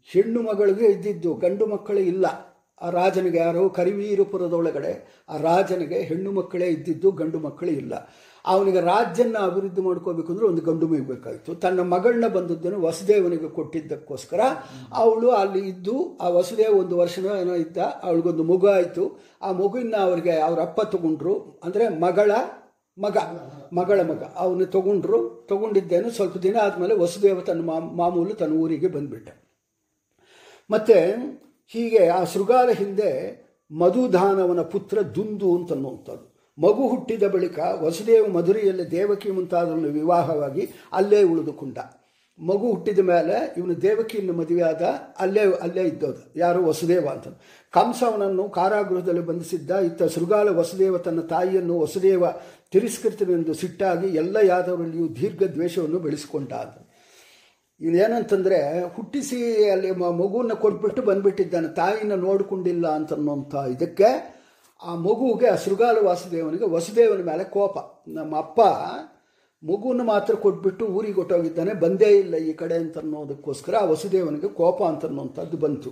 ಹೆಣ್ಣು ಮಗಳಿಗೆ ಇದ್ದಿದ್ದು ಗಂಡು ಮಕ್ಕಳು ಇಲ್ಲ. ಆ ರಾಜನಿಗೆ, ಯಾರು ಕರಿವೀರಪುರದೊಳಗಡೆ ಆ ರಾಜನಿಗೆ ಹೆಣ್ಣು ಮಕ್ಕಳೇ ಇದ್ದಿದ್ದು ಗಂಡು ಮಕ್ಕಳೇ ಇಲ್ಲ. ಅವನಿಗೆ ರಾಜ್ಯನ ಅಭಿವೃದ್ಧಿ ಮಾಡ್ಕೋಬೇಕು ಅಂದ್ರೆ ಒಂದು ಗಂಡು ಮೇಯ್ಬೇಕಾಯಿತು ತನ್ನ ಮಗಳನ್ನ ಬಂದದ್ದನ್ನು ವಸುದೇವನಿಗೆ ಕೊಟ್ಟಿದ್ದಕ್ಕೋಸ್ಕರ ಅವಳು ಅಲ್ಲಿ ಇದ್ದು, ಆ ವಸುದೇವ ಒಂದು ವರ್ಷನೋ ಏನೋ ಇದ್ದ, ಅವಳಿಗೊಂದು ಮಗು ಆಯಿತು. ಆ ಮಗುವಿನ ಅವರಿಗೆ ಅವ್ರ ಅಪ್ಪ ತಗೊಂಡ್ರು. ಅಂದರೆ ಮಗಳ ಮಗ ಮಗಳ ಮಗ. ಅವನು ತಗೊಂಡ್ರು, ತಗೊಂಡಿದ್ದೇನು ಸ್ವಲ್ಪ ದಿನ ಆದಮೇಲೆ ವಸುದೇವ ತನ್ನ ಮಾಮೂಲು ತನ್ನ ಊರಿಗೆ ಬಂದ್ಬಿಟ್ಟ. ಮತ್ತು ಹೀಗೆ ಆ ಶೃಗಾಲ ಹಿಂದೆ ಮಧುಧಾನವನ ಪುತ್ರ ದುಂದು ಅಂತನ್ನುವಂಥದ್ದು. ಮಗು ಹುಟ್ಟಿದ ಬಳಿಕ ವಸುದೇವ ಮಧುರೆಯಲ್ಲಿ ದೇವಕಿ ಮುಂತಾದವನು ವಿವಾಹವಾಗಿ ಅಲ್ಲೇ ಉಳಿದುಕೊಂಡ. ಮಗು ಹುಟ್ಟಿದ ಮೇಲೆ ಇವನು ದೇವಕಿಯನ್ನು ಮದುವೆಯಾದ ಅಲ್ಲೇ ಅಲ್ಲೇ ಇದ್ದೋದು. ಯಾರು? ವಸುದೇವ ಅಂತ ಕಂಸವನನ್ನು ಕಾರಾಗೃಹದಲ್ಲಿ ಬಂಧಿಸಿದ್ದ ಇತ್ತ ಶೃಗಾಲ ವಸುದೇವ ತನ್ನ ತಾಯಿಯನ್ನು ವಸುದೇವ ತಿರಸ್ಕೃತನೆಂದು ಸಿಟ್ಟಾಗಿ ಎಲ್ಲ ಯಾದವರಲ್ಲಿಯೂ ದೀರ್ಘ ದ್ವೇಷವನ್ನು ಬೆಳೆಸಿಕೊಂಡ ಇವನೇನಂತಂದರೆ ಹುಟ್ಟಿಸಿ ಅಲ್ಲಿ ಮಗುವನ್ನು ಕೊಟ್ಬಿಟ್ಟು ಬಂದುಬಿಟ್ಟಿದ್ದಾನೆ, ತಾಯಿನ ನೋಡಿಕೊಂಡಿಲ್ಲ ಅಂತನ್ನುವಂಥ ಇದಕ್ಕೆ ಆ ಮಗುವಿಗೆ ಶೃಗಾಲ ವಾಸುದೇವನಿಗೆ ವಸುದೇವನ ಮೇಲೆ ಕೋಪ. ನಮ್ಮ ಅಪ್ಪ ಮಗುವನ್ನು ಮಾತ್ರ ಕೊಟ್ಬಿಟ್ಟು ಊರಿಗೆ ಹೊಟ್ಟೋಗಿದ್ದಾನೆ ಬಂದೇ ಇಲ್ಲ ಈ ಕಡೆ ಅಂತ ಅನ್ನೋದಕ್ಕೋಸ್ಕರ ಆ ವಸುದೇವನಿಗೆ ಕೋಪ ಅಂತ ಅನ್ನೋಂಥದ್ದು ಬಂತು.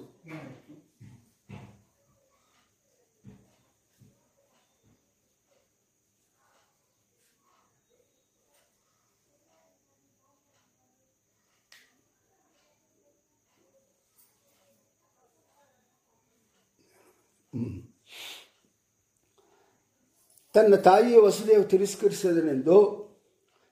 ತನ್ನ ತಾಯಿಯ ವಸುದೇವ ತಿರಸ್ಕರಿಸಿದನೆಂದು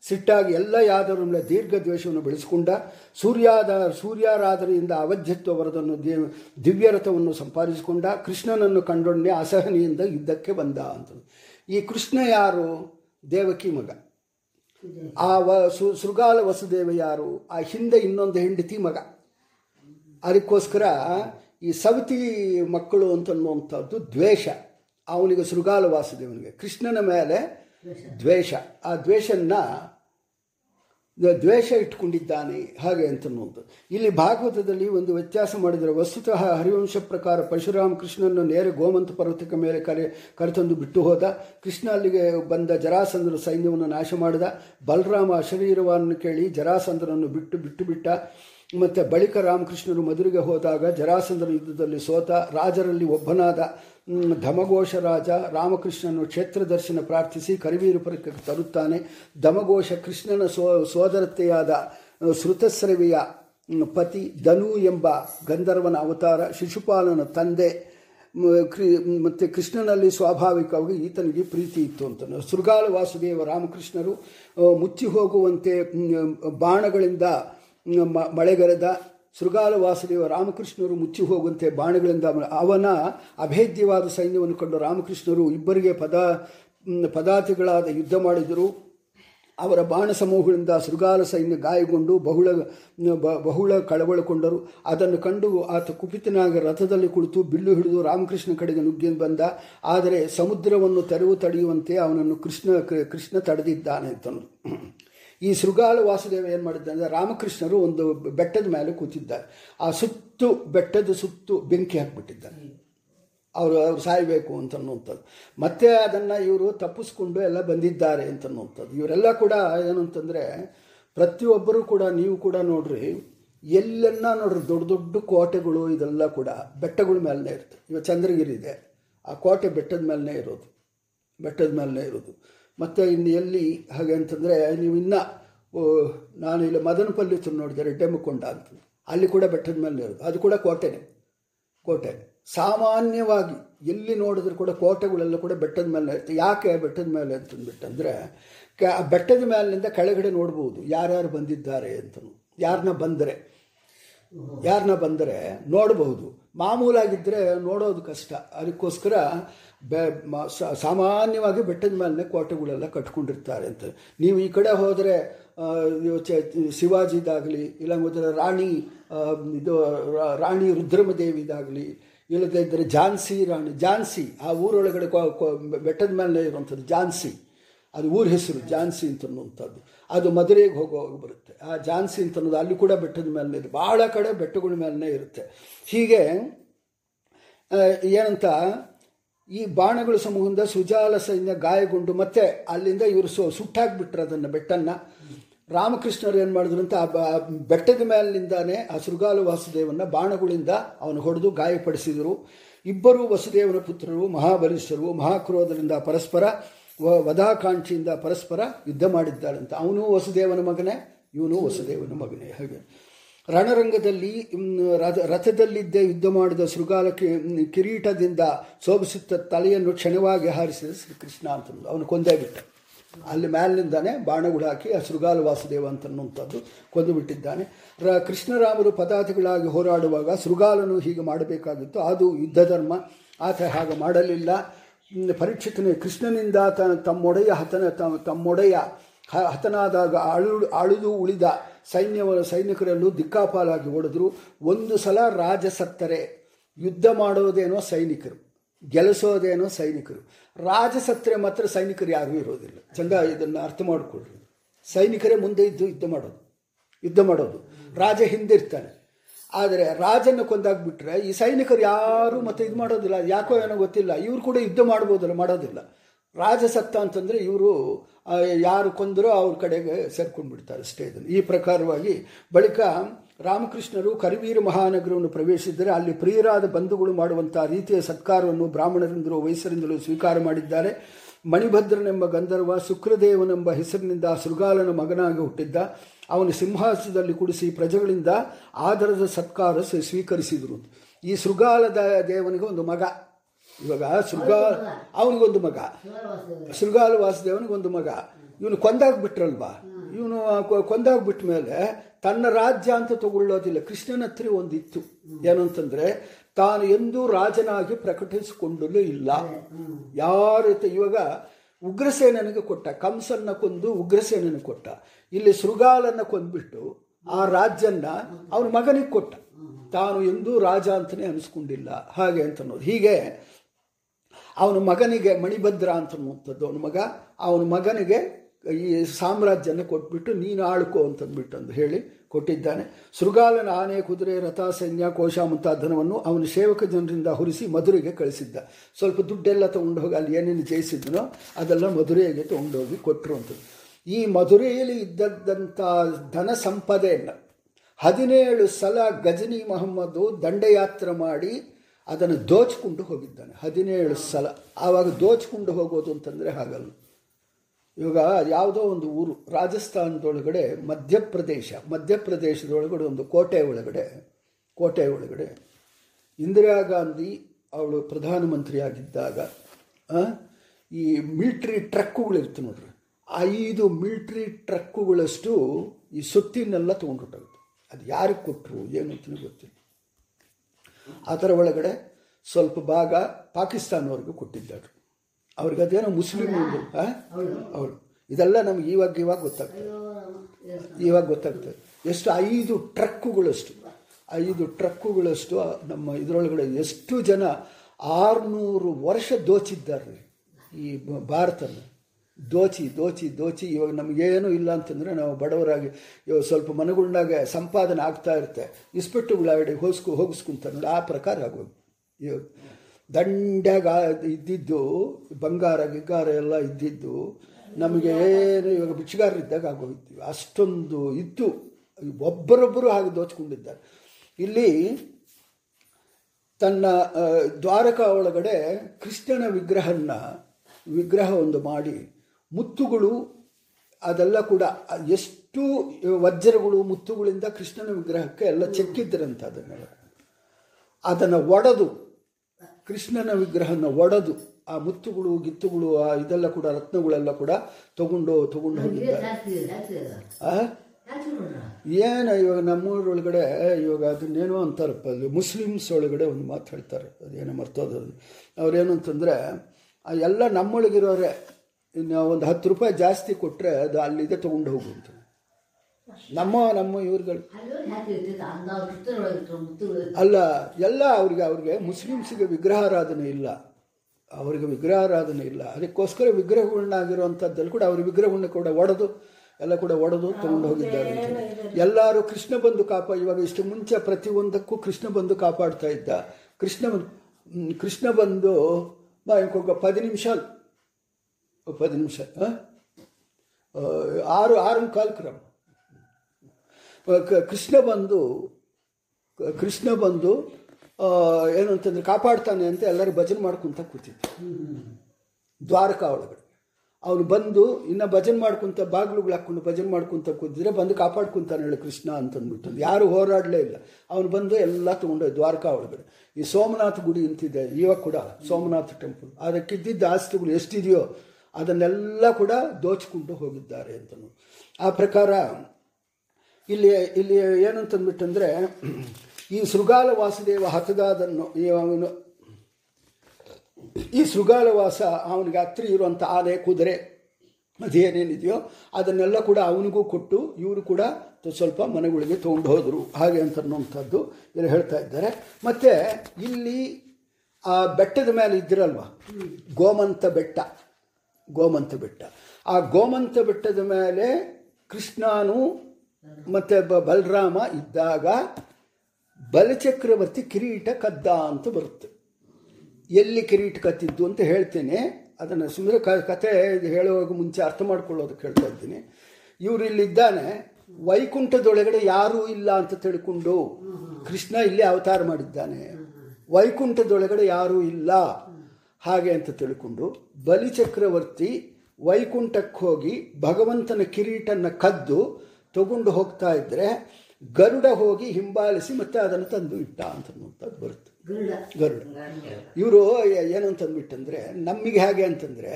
ಸಿಟ್ಟಾಗಿ ಎಲ್ಲ ಯಾದವರ ದೀರ್ಘ ದ್ವೇಷವನ್ನು ಬೆಳೆಸಿಕೊಂಡ ಸೂರ್ಯಾದ ಸೂರ್ಯಾರಾಧನೆಯಿಂದ ಅವಧ್ಯತ್ವ ವರದನ್ನು ದೇವ ದಿವ್ಯರಥವನ್ನು ಸಂಪಾದಿಸಿಕೊಂಡ ಕೃಷ್ಣನನ್ನು ಕಂಡೊಣ್ಣೆ ಅಸಹನೆಯಿಂದ ಯುದ್ಧಕ್ಕೆ ಬಂದ ಅಂತ. ಈ ಕೃಷ್ಣ ಯಾರು? ದೇವಕಿ ಮಗ. ಆ ವ ಸು ಶೃಗಾಲ ವಸುದೇವ ಯಾರು? ಆ ಹಿಂದೆ ಇನ್ನೊಂದು ಹೆಂಡತಿ ಮಗ. ಅದಕ್ಕೋಸ್ಕರ ಈ ಸವತಿ ಮಕ್ಕಳು ಅಂತನ್ನುವಂಥದ್ದು ದ್ವೇಷ. ಅವನಿಗೆ ಶೃಗಾಲ ವಾಸುದೇವನಿಗೆ. ಕೃಷ್ಣನ ಮೇಲೆ ದ್ವೇಷ. ಆ ದ್ವೇಷನ್ನ ದ್ವೇಷ ಇಟ್ಕೊಂಡಿದ್ದಾನೆ. ಹಾಗೆ ಅಂತನ್ನುವಂಥದ್ದು. ಇಲ್ಲಿ ಭಾಗವತದಲ್ಲಿ ಒಂದು ವ್ಯತ್ಯಾಸ ಮಾಡಿದರೆ, ವಸ್ತುತಃ ಹರಿವಂಶ ಪ್ರಕಾರ ಪರಶುರಾಮ ಕೃಷ್ಣನನ್ನು ನೇರ ಗೋಮಂತ ಪರ್ವತಕ್ಕೆ ಮೇಲೆ ಕರೆ, ಕರೆತಂದು ಬಿಟ್ಟು ಹೋದ, ಕೃಷ್ಣ ಅಲ್ಲಿಗೆ ಬಂದ ಜರಾಸಂದ್ರ ಸೈನ್ಯವನ್ನು ನಾಶ ಮಾಡಿದ, ಬಲರಾಮ ಶರೀರವನ್ನು ಕೇಳಿ ಜರಾಸಂದ್ರನ್ನು ಬಿಟ್ಟು ಬಿಟ್ಟು ಬಿಟ್ಟ ಮತ್ತು ಬಳಿಕ ರಾಮಕೃಷ್ಣರು ಮಧುರಿಗೆ ಹೋದಾಗ ಜರಾಸಂದ್ರ ಯುದ್ಧದಲ್ಲಿ ಸೋತ ರಾಜರಲ್ಲಿ ಒಬ್ಬನಾದ ಧಮಘೋಷ ರಾಜ ರಾಮಕೃಷ್ಣನು ಕ್ಷೇತ್ರ ದರ್ಶನ ಪ್ರಾರ್ಥಿಸಿ ಕರಿವೀರುಪುರಕ್ಕೆ ತರುತ್ತಾನೆ. ಧಮಘೋಷ ಕೃಷ್ಣನ ಸೋ ಸೋದರತೆಯಾದ ಶ್ರುತಸ್ರವಿಯ ಪತಿ ಧನು ಎಂಬ ಗಂಧರ್ವನ ಅವತಾರ, ಶಿಶುಪಾಲನ ತಂದೆ ಮತ್ತು ಕೃಷ್ಣನಲ್ಲಿ ಸ್ವಾಭಾವಿಕವಾಗಿ ಈತನಿಗೆ ಪ್ರೀತಿ ಇತ್ತು ಅಂತ ಶೃಗಾಲ ವಾಸುದೇವ ರಾಮಕೃಷ್ಣರು ಮುಚ್ಚಿ ಹೋಗುವಂತೆ ಬಾಣಗಳಿಂದ ಮಳೆಗರೆದ ಶೃಗಾಲ ವಾಸುದೇವ ರಾಮಕೃಷ್ಣರು ಮುಚ್ಚಿ ಹೋಗುವಂತೆ ಬಾಣಗಳಿಂದ ಅವನ ಅಭೇದ್ಯವಾದ ಸೈನ್ಯವನ್ನು ಕಂಡು ರಾಮಕೃಷ್ಣರು ಇಬ್ಬರಿಗೆ ಪದ ಪದಾತಿಗಳಾದ ಯುದ್ಧ ಮಾಡಿದರು. ಅವರ ಬಾಣ ಸಮೂಹಗಳಿಂದ ಶೃಗಾಲ ಸೈನ್ಯ ಗಾಯಗೊಂಡು ಬಹುಳ ಬಹುಳ ಕಳವಳಕೊಂಡರು ಅದನ್ನು ಕಂಡು ಆತ ಕುಪಿತನಾಗ ರಥದಲ್ಲಿ ಕುಳಿತು ಬಿಲ್ಲು ಹಿಡಿದು ರಾಮಕೃಷ್ಣ ಕಡೆಗೆ ನುಗ್ಗಿ ಬಂದ. ಆದರೆ ಸಮುದ್ರವನ್ನು ತೆರವು ತಡೆಯುವಂತೆ ಅವನನ್ನು ಕೃಷ್ಣ ಕೃಷ್ಣ ತಡೆದಿದ್ದಾನೆ ಅಂತಂದು ಈ ಶೃಗಾಲ ವಾಸುದೇವ ಏನು ಮಾಡಿದ್ದಾನೆ, ರಾಮಕೃಷ್ಣರು ಒಂದು ಬೆಟ್ಟದ ಮೇಲೆ ಕೂತಿದ್ದ ಆ ಸುತ್ತು ಬೆಟ್ಟದ ಸುತ್ತು ಬೆಂಕಿ ಹಾಕಿಬಿಟ್ಟಿದ್ದಾರೆ. ಅವರು ಅವ್ರು ಸಾಯಬೇಕು ಅಂತನ್ನುವಂಥದ್ದು. ಮತ್ತೆ ಅದನ್ನು ಇವರು ತಪ್ಪಿಸ್ಕೊಂಡು ಎಲ್ಲ ಬಂದಿದ್ದಾರೆ ಅಂತನ್ನುವಂಥದ್ದು. ಇವರೆಲ್ಲ ಕೂಡ ಏನು ಅಂತಂದರೆ ಪ್ರತಿಯೊಬ್ಬರೂ ಕೂಡ, ನೀವು ಕೂಡ ನೋಡ್ರಿ ಎಲ್ಲೆಲ್ಲ ನೋಡ್ರಿ, ದೊಡ್ಡ ದೊಡ್ಡ ಕೋಟೆಗಳು ಇದೆಲ್ಲ ಕೂಡ ಬೆಟ್ಟಗಳ ಮೇಲೇ ಇರ್ತದೆ. ಇವಾಗ ಚಂದ್ರಗಿರಿ ಇದೆ. ಆ ಕೋಟೆ ಬೆಟ್ಟದ ಮೇಲೇ ಇರೋದು. ಬೆಟ್ಟದ ಮೇಲೇ ಇರೋದು. ಮತ್ತು ಇನ್ನು ಎಲ್ಲಿ ಹಾಗೆ ಅಂತಂದರೆ ನೀವು ಇನ್ನೂ ನಾನು ಇಲ್ಲಿ ಮದನಪಲ್ಲಿ ನೋಡಿದರೆ ಡೆಮ್ಮಕೊಂಡ ಅಂತ. ಅಲ್ಲಿ ಕೂಡ ಬೆಟ್ಟದ ಮೇಲೆ ಇರೋದು. ಅದು ಕೂಡ ಕೋಟೆನೇ. ಕೋಟೆ. ಸಾಮಾನ್ಯವಾಗಿ ಎಲ್ಲಿ ನೋಡಿದ್ರು ಕೂಡ ಕೋಟೆಗಳೆಲ್ಲ ಕೂಡ ಬೆಟ್ಟದ ಮೇಲೆ ಇರ್ತವೆ ಯಾಕೆ ಬೆಟ್ಟದ ಮೇಲೆ ಅಂತಂದ್ಬಿಟ್ಟಂದರೆ ಕ ಬೆಟ್ಟದ ಮೇಲಿನಿಂದ ಕೆಳಗಡೆ ನೋಡ್ಬೋದು. ಯಾರ್ಯಾರು ಬಂದಿದ್ದಾರೆ ಅಂತ ಯಾರನ್ನ ಬಂದರೆ. ಯಾರನ್ನ ಬಂದರೆ ನೋಡಬಹುದು ಮಾಮೂಲಾಗಿದ್ದರೆ ನೋಡೋದು ಕಷ್ಟ. ಅದಕ್ಕೋಸ್ಕರ ಬೆ ಸಾಮಾನ್ಯವಾಗಿ ಬೆಟ್ಟದ ಮೇಲೆ ಕೋಟೆಗಳೆಲ್ಲ ಕಟ್ಕೊಂಡಿರ್ತಾರೆ ಅಂತ. ನೀವು ಈ ಕಡೆ ಹೋದರೆ ಶಿವಾಜಿದಾಗಲಿ ಇಲ್ಲ ಹೋದರೆ ರಾಣಿ ಇದು ರಾಣಿ ರುದ್ರಮದೇವಿದಾಗಲಿ, ಇಲ್ಲದೇ ಇದ್ದರೆ ಝಾನ್ಸಿ ರಾಣಿ, ಝಾನ್ಸಿ, ಆ ಊರೊಳಗಡೆ ಬೆಟ್ಟದ ಮೇಲೆ ಇರುವಂಥದ್ದು ಝಾನ್ಸಿ. ಅದು ಊರ ಹೆಸರು ಝಾನ್ಸಿ ಅಂತನ್ನುವಂಥದ್ದು ಅದು ಮದುರೆಗೆ ಹೋಗುವಾಗ ಬರುತ್ತೆ. ಆ ಝಾನ್ಸಿ ಅಂತನ್ನೋದು ಅಲ್ಲಿ ಕೂಡ ಬೆಟ್ಟದ ಮೇಲೆ ಇದೆ. ಭಾಳ ಕಡೆ ಬೆಟ್ಟಗಳ ಮೇಲೆ ಇರುತ್ತೆ. ಹೀಗೆ ಏನಂತ ಈ ಬಾಣಗಳ ಸಮೂಹದಿಂದ ಸುಜಾಲ ಗಾಯಗೊಂಡು ಮತ್ತೆ ಅಲ್ಲಿಂದ ಇವರು ಸು ಸುಟ್ಟಾಕ್ಬಿಟ್ರು ಅದನ್ನು ಬೆಟ್ಟನ್ನು. ರಾಮಕೃಷ್ಣರು ಏನು ಮಾಡಿದ್ರು ಅಂತ ಬೆಟ್ಟದ ಮೇಲಿನಿಂದಾನೆ ಆ ಶೃಗಾಲ ವಾಸುದೇವನ ಬಾಣಗಳಿಂದ ಅವನು ಹೊಡೆದು ಗಾಯಪಡಿಸಿದರು. ಇಬ್ಬರು ವಸುದೇವನ ಪುತ್ರರು ಮಹಾಬಲಿಷ್ಠರು ಮಹಾಕ್ರೋಧದಿಂದ ಪರಸ್ಪರ ವಧಾಕಾಂಕ್ಷಿಯಿಂದ ಪರಸ್ಪರ ಯುದ್ಧ ಮಾಡಿದ್ದಾಳಂತ. ಅವನು ವಸುದೇವನ ಮಗನೇ, ಇವನು ವಸುದೇವನ ಮಗನೇ. ಹಾಗೆ. ರಣರಂಗದಲ್ಲಿ ರಥ, ರಥದಲ್ಲಿದ್ದೇ ಯುದ್ಧ ಮಾಡಿದ ಶೃಗಾಲ ಕಿರೀಟದಿಂದ ಶೋಭಿಸುತ್ತ ತಲೆಯನ್ನು ಕ್ಷಣವಾಗಿ ಹಾರಿಸಿದ ಶ್ರೀಕೃಷ್ಣ ಅಂತ ಅವನು ಕೊಂದೇ ಬಿಟ್ಟ. ಅಲ್ಲಿ ಮೇಲಿನಿಂದಾನೆ ಬಾಣಗಳು ಹಾಕಿ ಆ ಶೃಗಾಲ ವಾಸುದೇವ ಅಂತನ್ನುವಂಥದ್ದು ಕೊಂದು ಬಿಟ್ಟಿದ್ದಾನೆ. ರ, ಕೃಷ್ಣರಾಮರು ಪದಾರ್ಥಗಳಾಗಿ ಹೋರಾಡುವಾಗ ಶೃಗಾಲನು ಹೀಗೆ ಮಾಡಬೇಕಾಗಿತ್ತು. ಅದು ಯುದ್ಧ ಧರ್ಮ. ಆತ ಹಾಗೆ ಮಾಡಲಿಲ್ಲ. ಪರೀಕ್ಷಿತನೇ ಕೃಷ್ಣನಿಂದ ತ ತಮ್ಮೊಡೆಯ ಹತನ ತಮ್ಮೊಡೆಯ ಹತನಾದಾಗ ಅಳು ಅಳಿದು ಉಳಿದ ಸೈನ್ಯವರ ಸೈನಿಕರಲ್ಲೂ ದಿಕ್ಕಾಪಾಲಾಗಿ ಹೊಡೆದ್ರು ಒಂದು ಸಲ ರಾಜ ಸತ್ತರೆ ಯುದ್ಧ ಮಾಡೋದೇನೋ ಸೈನಿಕರು, ಗೆಲ್ಲಿಸೋದೇನೋ ಸೈನಿಕರು. ರಾಜ ಸತ್ತರೆ ಮಾತ್ರ ಸೈನಿಕರು ಯಾರೂ ಇರೋದಿಲ್ಲ. ಚಂದ ಇದನ್ನು ಅರ್ಥ ಮಾಡಿಕೊಳ್ಳಿ ಸೈನಿಕರೇ ಮುಂದೆ ಇದ್ದು ಯುದ್ಧ ಮಾಡೋದು ಯುದ್ಧ ಮಾಡೋದು. ರಾಜ ಹಿಂದಿರ್ತಾನೆ ಆದರೆ ರಾಜನ್ನು ಕೊಂದಾಗ್ಬಿಟ್ರೆ ಈ ಸೈನಿಕರು ಯಾರು ಮತ್ತೆ ಇದು ಮಾಡೋದಿಲ್ಲ. ಯಾಕೋ ಏನೋ ಗೊತ್ತಿಲ್ಲ. ಇವರು ಕೂಡ ಯುದ್ಧ ಮಾಡ್ಬೋದಲ್ಲ, ಮಾಡೋದಿಲ್ಲ. ರಾಜ ಸತ್ತ ಅಂತಂದರೆ ಇವರು ಯಾರು ಕೊಂದರೂ ಅವ್ರ ಕಡೆಗೆ ಸೇರ್ಕೊಂಡು ಬಿಡ್ತಾರೆ ಅಷ್ಟೇ ಇದನ್ನು ಈ ಪ್ರಕಾರವಾಗಿ ಬಳಿಕ ರಾಮಕೃಷ್ಣರು ಕರಿವೀರ ಮಹಾನಗರವನ್ನು ಪ್ರವೇಶಿಸಿದರೆ ಅಲ್ಲಿ ಪ್ರಿಯರಾದ ಬಂಧುಗಳು ಮಾಡುವಂಥ ರೀತಿಯ ಸತ್ಕಾರವನ್ನು ಬ್ರಾಹ್ಮಣರಿಂದಲೂ ವಯಸ್ಸರಿಂದಲೂ ಸ್ವೀಕಾರ ಮಾಡಿದ್ದಾರೆ. ಮಣಿಭದ್ರನೆಂಬ ಗಂಧರ್ವ, ಶುಕ್ರದೇವನೆಂಬ ಹೆಸರಿನಿಂದ ಶೃಗಾಲನ ಮಗನಾಗಿ ಹುಟ್ಟಿದ್ದ. ಅವನು ಸಿಂಹಾಸನದಲ್ಲಿ ಕುಡಿಸಿ ಪ್ರಜೆಗಳಿಂದ ಆದರದ ಸತ್ಕಾರ ಸ್ವೀಕರಿಸಿದರು. ಈ ಶೃಗಾಲದ ದೇವನಿಗೆ ಒಂದು ಮಗ. ಇವಾಗ ಶೃಗಾಲ ಅವನಿಗೊಂದು ಮಗ. ಶೃಗಾಲ ವಾಸುದೇವನಿಗೊಂದು ಮಗ. ಇವನು ಕೊಂದಾಗ್ಬಿಟ್ರಲ್ವಾ? ಇವನು ಕೊಂದಾಗ್ಬಿಟ್ಟ ಮೇಲೆ ತನ್ನ ರಾಜ್ಯ ಅಂತ ತಗೊಳ್ಳೋದಿಲ್ಲ. ಕೃಷ್ಣನ ಹತ್ರ ಒಂದಿತ್ತು. ಏನು ಅಂತಂದ್ರೆ, ತಾನು ಎಂದೂ ರಾಜನಾಗಿ ಪ್ರಕಟಿಸಿಕೊಂಡಲೂ ಇಲ್ಲ. ಯಾರ ಇವಾಗ ಉಗ್ರಸೇನನಿಗೆ ಕೊಟ್ಟ. ಕಂಸನ್ನ ಕೊಂದು ಉಗ್ರಸೇನನಿಗೆ ಕೊಟ್ಟ. ಇಲ್ಲಿ ಶೃಗಾಲನ್ನ ಕೊಂದ್ಬಿಟ್ಟು ಆ ರಾಜ್ಯನ್ನ ಅವನ ಮಗನಿಗೆ ಕೊಟ್ಟ. ತಾನು ಎಂದೂ ರಾಜ ಅಂತಲೇ ಅನಿಸ್ಕೊಂಡಿಲ್ಲ. ಹಾಗೆ ಅಂತ ಅನ್ನೋದು. ಹೀಗೆ ಅವನ ಮಗನಿಗೆ ಮಣಿಭದ್ರ ಅಂತ ಅನ್ನುವಂಥದ್ದು. ಅವನ ಮಗ, ಅವನ ಮಗನಿಗೆ ಈ ಸಾಮ್ರಾಜ್ಯನ ಕೊಟ್ಬಿಟ್ಟು ನೀನು ಆಳ್ಕೋ ಅಂತಂದ್ಬಿಟ್ಟು ಅಂದು ಹೇಳಿ ಕೊಟ್ಟಿದ್ದಾನೆ. ಶೃಗಾಲನ ಆನೆ ಕುದುರೆ, ರಥ, ಸೈನ್ಯ, ಕೋಶ ಮುಂತಾದ ಧನವನ್ನು ಅವನ ಸೇವಕ ಜನರಿಂದ ಹುರಿಸಿ ಮಧುರೆಗೆ ಕಳಿಸಿದ್ದ. ಸ್ವಲ್ಪ ದುಡ್ಡೆಲ್ಲ ತೊಗೊಂಡು ಹೋಗಿ ಅಲ್ಲಿ ಏನೇನು ಜಯಿಸಿದ್ನೋ ಅದೆಲ್ಲ ಮಧುರೆಗೆ ತೊಗೊಂಡೋಗಿ ಕೊಟ್ಟರು ಅಂತದ್ದು ಈ ಮಧುರೆಯಲ್ಲಿ ಇದ್ದದ್ದಂಥ ಧನ ಸಂಪದೆಯನ್ನು ಹದಿನೇಳು ಸಲ ಗಜನಿ ಮಹಮ್ಮದು ದಂಡಯಾತ್ರೆ ಮಾಡಿ ಅದನ್ನು ದೋಚಿಕೊಂಡು ಹೋಗಿದ್ದಾನೆ. ಹದಿನೇಳು ಸಲ. ಆವಾಗ ದೋಚಿಕೊಂಡು ಹೋಗೋದು ಅಂತಂದರೆ ಹಾಗಲ್ಲ. ಇವಾಗ ಯಾವುದೋ ಒಂದು ಊರು, ರಾಜಸ್ಥಾನದೊಳಗಡೆ ಮಧ್ಯಪ್ರದೇಶ, ಮಧ್ಯಪ್ರದೇಶದೊಳಗಡೆ ಒಂದು ಕೋಟೆ ಒಳಗಡೆ ಕೋಟೆ ಒಳಗಡೆ ಇಂದಿರಾ ಗಾಂಧಿ ಅವಳು ಪ್ರಧಾನಮಂತ್ರಿಯಾಗಿದ್ದಾಗ ಈ ಮಿಲ್ಟ್ರಿ ಟ್ರಕ್ಕುಗಳಿರ್ತು ನೋಡ್ರಿ. ಐದು ಮಿಲ್ಟ್ರಿ ಟ್ರಕ್ಕುಗಳಷ್ಟು ಈ ಸುತ್ತಿನೆಲ್ಲ ತೊಗೊಂಡ್ಬಿಟ್ಟಾಗುತ್ತೆ ಅದು ಯಾರಿಗೆ ಕೊಟ್ಟರು, ಏನು ಅಂತಲೂ ಗೊತ್ತಿಲ್ಲ. ಅದರ ಒಳಗಡೆ ಸ್ವಲ್ಪ ಭಾಗ ಪಾಕಿಸ್ತಾನವ್ರಿಗೂ ಕೊಟ್ಟಿದ್ದರು. ಅವ್ರಿಗೆ ಅದೇನೋ ಮುಸ್ಲಿಮ್ ಅವಳು ಇದೆಲ್ಲ ನಮ್ಗೆ ಇವಾಗ ಇವಾಗ ಗೊತ್ತಾಗ್ತದೆ. ಇವಾಗ ಗೊತ್ತಾಗ್ತದೆ. ಎಷ್ಟು ಐದು ಟ್ರಕ್ಕುಗಳಷ್ಟು ಐದು ಟ್ರಕ್ಕುಗಳಷ್ಟು ನಮ್ಮ ಇದರೊಳಗಡೆ ಎಷ್ಟು ಜನ ಆರುನೂರು ವರ್ಷ ದೋಚಿದ್ದಾರೆ ಈ ಭಾರತನ ದೋಚಿ ದೋಚಿ ದೋಚಿ ಇವಾಗ ನಮಗೇನು ಇಲ್ಲ ಅಂತಂದರೆ ನಾವು ಬಡವರಾಗಿ ಇವಾಗ ಸ್ವಲ್ಪ ಮನಗುಳ್ನಾಗೆ ಸಂಪಾದನೆ ಆಗ್ತಾ ಇರುತ್ತೆ. ಇಸ್ಪೆಟ್ಟುಗಳಾಡಿ ಹೋಗಿಸ್ಕೊ ಹೋಗಿಸ್ಕೊಂತ ನೋಡಿ ಆ ಪ್ರಕಾರ ಆಗೋದು. ಇವಾಗ ದಂಡಾಗ ಇದ್ದಿದ್ದು, ಬಂಗಾರ ಗಿಗ್ಗಾರ ಎಲ್ಲ ಇದ್ದಿದ್ದು, ನಮಗೆ ಏನು ಇವಾಗ ಬಿಚ್ಚುಗಾರರಿದ್ದಾಗ ಆಗೋಗಿತ್ತು ಅಷ್ಟೊಂದು ಇದ್ದು, ಒಬ್ಬರೊಬ್ಬರು ಹಾಗೆ ದೋಚ್ಕೊಂಡಿದ್ದಾರೆ. ಇಲ್ಲಿ ತನ್ನ ದ್ವಾರಕ ಒಳಗಡೆ ಕೃಷ್ಣನ ವಿಗ್ರಹನ ವಿಗ್ರಹ ಒಂದು ಮಾಡಿ ಮುತ್ತುಗಳು ಅದೆಲ್ಲ ಕೂಡ ಎಷ್ಟು ವಜ್ರಗಳು ಮುತ್ತುಗಳಿಂದ ಕೃಷ್ಣನ ವಿಗ್ರಹಕ್ಕೆ ಎಲ್ಲ ಚೆಕ್ಕಿದ್ರಂತ ಅದನ್ನೆಲ್ಲ. ಅದನ್ನು ಒಡೆದು ಕೃಷ್ಣನ ವಿಗ್ರಹನ ಒಡೆದು ಆ ಮುತ್ತುಗಳು ಗಿತ್ತುಗಳು ಆ ಇದೆಲ್ಲ ಕೂಡ ರತ್ನಗಳೆಲ್ಲ ಕೂಡ ತಗೊಂಡು ತಗೊಂಡು ಹೋಗಿದ್ದಾರೆ? ಏನು ಇವಾಗ ನಮ್ಮೂರೊಳಗಡೆ ಇವಾಗ ಅದನ್ನೇನೋ ಅಂತಾರಪ್ಪ ಅದು ಮುಸ್ಲಿಮ್ಸ್ ಒಳಗಡೆ ಒಂದು ಮಾತು ಹೇಳ್ತಾರೆ ಅದೇನೋ ಮರ್ತೋದು ಅವ್ರೇನು ಅಂತಂದರೆ ಎಲ್ಲ ನಮ್ಮೊಳಗಿರೋರೆ ನಾವು ಒಂದು ಹತ್ತು ರೂಪಾಯಿ ಜಾಸ್ತಿ ಕೊಟ್ಟರೆ ಅದು ಅಲ್ಲಿದೆ ತೊಗೊಂಡು ಹೋಗುವಂತ ನಮ್ಮ ನಮ್ಮ ಇವ್ರುಗಳು. ಅಲ್ಲ ಎಲ್ಲ ಅವ್ರಿಗೆ ಅವ್ರಿಗೆ ಮುಸ್ಲಿಮ್ಸಿಗೆ ವಿಗ್ರಹಾರಾಧನೆ ಇಲ್ಲ. ಅವರಿಗೆ ವಿಗ್ರಹಾರಾಧನೆ ಇಲ್ಲ. ಅದಕ್ಕೋಸ್ಕರ ವಿಗ್ರಹಗಳನ್ನಾಗಿರುವಂಥದ್ದಲ್ಲಿ ಕೂಡ ಅವ್ರ ವಿಗ್ರಹವನ್ನು ಕೂಡ ಒಡೆದು ಎಲ್ಲ ಕೂಡ ಒಡೆದು ತೊಗೊಂಡು ಹೋಗಿದ್ದಾರೆ ಎಲ್ಲರೂ ಕೃಷ್ಣ ಬಂದು ಕಾಪ ಇವಾಗ ಇಷ್ಟು ಮುಂಚೆ ಪ್ರತಿಯೊಂದಕ್ಕೂ ಕೃಷ್ಣ ಬಂದು ಕಾಪಾಡ್ತಾ ಇದ್ದ. ಕೃಷ್ಣ ಕೃಷ್ಣ ಬಂದು ಬಾ ಹೋಗ ನಿಮಿಷ ಪದ ನಿಮಿಷ. ಆರು ಆರು ಕಾಲ್ಕ್ರಮ ಕೃಷ್ಣ ಬಂದು ಕೃಷ್ಣ ಬಂದು ಏನು ಅಂತಂದ್ರೆ ಕಾಪಾಡ್ತಾನೆ ಅಂತ ಎಲ್ಲರೂ ಭಜನೆ ಮಾಡ್ಕೊಂತ ಕೂತಿದ್ದೆ ದ್ವಾರಕಾ ಒಳಗಡೆ. ಅವನು ಬಂದು ಇನ್ನು ಭಜನೆ ಮಾಡ್ಕೊಂತ ಬಾಗಿಲುಗಳು ಹಾಕ್ಕೊಂಡು ಭಜನೆ ಮಾಡ್ಕೊಂತ ಕೂತಿದ್ರೆ ಬಂದು ಕಾಪಾಡ್ಕೊಂತಾನೆ ಹೇಳಿ ಕೃಷ್ಣ ಅಂತಂದ್ಬಿಟ್ಟು. ಯಾರು ಹೋರಾಡಲೇ ಇಲ್ಲ. ಅವನು ಬಂದು ಎಲ್ಲ ತೊಗೊಂಡು ದ್ವಾರಕಾ ಒಳಗಡೆ. ಈ ಸೋಮನಾಥ ಗುಡಿ ಅಂತಿದೆ ಇವಾಗ ಕೂಡ ಸೋಮನಾಥ ಟೆಂಪಲ್ ಅದಕ್ಕಿದ್ದಿದ್ದ ಆಸ್ತಿಗಳು ಎಷ್ಟಿದೆಯೋ ಅದನ್ನೆಲ್ಲ ಕೂಡ ದೋಚಿಕೊಂಡು ಹೋಗಿದ್ದಾರೆ ಅಂತನು. ಆ ಪ್ರಕಾರ ಇಲ್ಲಿ ಇಲ್ಲಿ ಏನಂತಂದ್ಬಿಟ್ಟಂದ್ರೆ, ಈ ಶೃಗಾಲ ವಾಸುದೇವ ಹತದಾದನ್ನು ಅವನು, ಈ ಶೃಗಾಲವಾಸ ಅವನಿಗೆ ಹತ್ತಿರ ಇರುವಂಥ ಆನೆ ಕುದುರೆ ಅದೇನೇನಿದೆಯೋ ಅದನ್ನೆಲ್ಲ ಕೂಡ ಅವನಿಗೂ ಕೊಟ್ಟು ಇವರು ಕೂಡ ಸ್ವಲ್ಪ ಮನೆಗಳಿಗೆ ತೊಗೊಂಡು ಹೋದರು. ಹಾಗೆ ಅಂತ ಅನ್ನುವಂಥದ್ದು ಇಲ್ಲಿ ಹೇಳ್ತಾ ಇದ್ದಾರೆ. ಮತ್ತು ಇಲ್ಲಿ ಆ ಬೆಟ್ಟದ ಮೇಲೆ ಇದ್ದಿರಲ್ವ? ಗೋಮಂತ ಬೆಟ್ಟ. ಗೋಮಂತ ಬೆಟ್ಟ. ಆ ಗೋಮಂತ ಬೆಟ್ಟದ ಮೇಲೆ ಕೃಷ್ಣನು ಮತ್ತು ಬಲರಾಮ ಇದ್ದಾಗ ಬಲಚಕ್ರವರ್ತಿ ಕಿರೀಟ ಕದ್ದ ಅಂತ ಬರುತ್ತೆ. ಎಲ್ಲಿ ಕಿರೀಟ ಕತ್ತಿದ್ದು ಅಂತ ಹೇಳ್ತೇನೆ. ಅದನ್ನು ಸುಮ್ಮನೆ ಕ ಕತೆ ಹೇಳುವಾಗ ಮುಂಚೆ ಅರ್ಥ ಮಾಡ್ಕೊಳ್ಳೋದಕ್ಕೆ ಹೇಳ್ತಾ ಇದ್ದೀನಿ. ಇವರು ಇಲ್ಲಿದ್ದಾನೆ. ವೈಕುಂಠದೊಳಗಡೆ ಯಾರೂ ಇಲ್ಲ ಅಂತ ತಿಳ್ಕೊಂಡು ಕೃಷ್ಣ ಇಲ್ಲಿ ಅವತಾರ ಮಾಡಿದ್ದಾನೆ. ವೈಕುಂಠದೊಳಗಡೆ ಯಾರೂ ಇಲ್ಲ. ಹಾಗೆ ಅಂತ ತಿಳ್ಕೊಂಡು ಬಲಿಚಕ್ರವರ್ತಿ ವೈಕುಂಠಕ್ಕೆ ಹೋಗಿ ಭಗವಂತನ ಕಿರೀಟನ್ನು ಕದ್ದು ತಗೊಂಡು ಹೋಗ್ತಾ ಇದ್ದರೆ ಗರುಡ ಹೋಗಿ ಹಿಂಬಾಲಿಸಿ ಮತ್ತೆ ಅದನ್ನು ತಂದು ಇಟ್ಟ ಅಂತನ್ನುವಂಥದ್ದು ಬರುತ್ತೆ. ಗರುಡ. ಇವರು ಏನು ಅಂತಂದ್ಬಿಟ್ಟಂದರೆ ನಮಗೆ ಹೇಗೆ ಅಂತಂದರೆ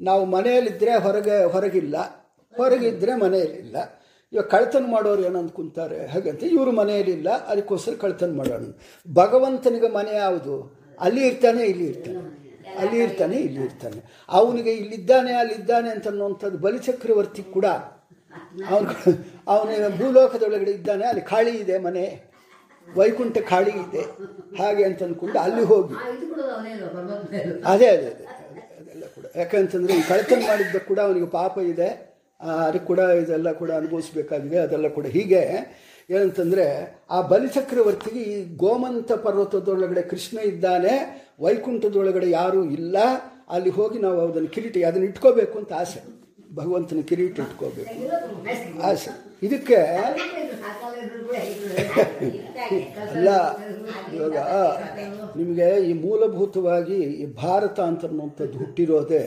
ನಾವು ಮನೆಯಲ್ಲಿದ್ದರೆ ಹೊರಗೆ ಹೊರಗಿಲ್ಲ ಹೊರಗಿದ್ದರೆ ಮನೆಯಲ್ಲಿಲ್ಲ ಇವಾಗ ಕಳ್ತನ ಮಾಡೋರು ಏನು ಅಂದ್ಕೊಂತಾರೆ ಹಾಗಂತ ಇವರು ಮನೆಯಲ್ಲಿಲ್ಲ ಅದಕ್ಕೋಸ್ಕರ ಕಳ್ತನ ಮಾಡೋಣ. ಭಗವಂತನಿಗೆ ಮನೆ ಯಾವುದು? ಅಲ್ಲಿ ಇರ್ತಾನೆ ಇಲ್ಲಿ ಇರ್ತಾನೆ. ಅಲ್ಲಿ ಇರ್ತಾನೆ ಇಲ್ಲಿ ಇರ್ತಾನೆ. ಅವನಿಗೆ ಇಲ್ಲಿದ್ದಾನೆ ಅಲ್ಲಿದ್ದಾನೆ ಅಂತ ಅನ್ನುವಂಥದ್ದು ಬಲಿಚಕ್ರವರ್ತಿ ಕೂಡ. ಅವನು [LAUGHS] ಅವನ ಭೂಲೋಕದೊಳಗಡೆ ಇದ್ದಾನೆ ಅಲ್ಲಿ ಖಾಳಿ ಇದೆ ಮನೆ. ವೈಕುಂಠ ಖಾಳಿ ಇದೆ. ಹಾಗೆ ಅಂತ ಅಂದ್ಕೊಂಡು ಅಲ್ಲಿ ಹೋಗಿ. ಅದೇ ಅದೇ ಅದೇ ಅದೆಲ್ಲ ಕೂಡ. ಯಾಕಂತಂದರೆ ಈ ಕಳತನ ಮಾಡಿದ್ದ ಕೂಡ ಅವನಿಗೆ ಪಾಪ ಇದೆ. ಅದಕ್ಕೆ ಕೂಡ ಇದೆಲ್ಲ ಕೂಡ ಅನುಭವಿಸ್ಬೇಕಾಗಿದೆ ಅದೆಲ್ಲ ಕೂಡ. ಹೀಗೆ ಏನಂತಂದರೆ ಆ ಬಲಿಚಕ್ರವರ್ತಿಗೆ ಈ ಗೋಮಂತ ಪರ್ವತದೊಳಗಡೆ ಕೃಷ್ಣ ಇದ್ದಾನೆ, ವೈಕುಂಠದೊಳಗಡೆ ಯಾರೂ ಇಲ್ಲ. ಅಲ್ಲಿ ಹೋಗಿ ನಾವು ಅದನ್ನು ಕಿರೀಟಿ, ಅದನ್ನು ಇಟ್ಕೋಬೇಕು ಅಂತ ಆಸೆ. ಭಗವಂತನ ಕಿರೀಟ ಇಟ್ಕೋಬೇಕು. ಆಸೆ. ಇದಕ್ಕೆ ಅಲ್ಲ, ಇವಾಗ ನಿಮಗೆ ಈ ಮೂಲಭೂತವಾಗಿ ಈ ಭಾರತ ಅಂತ ಅನ್ನುವಂಥದ್ದು ಹುಟ್ಟಿರೋದೇ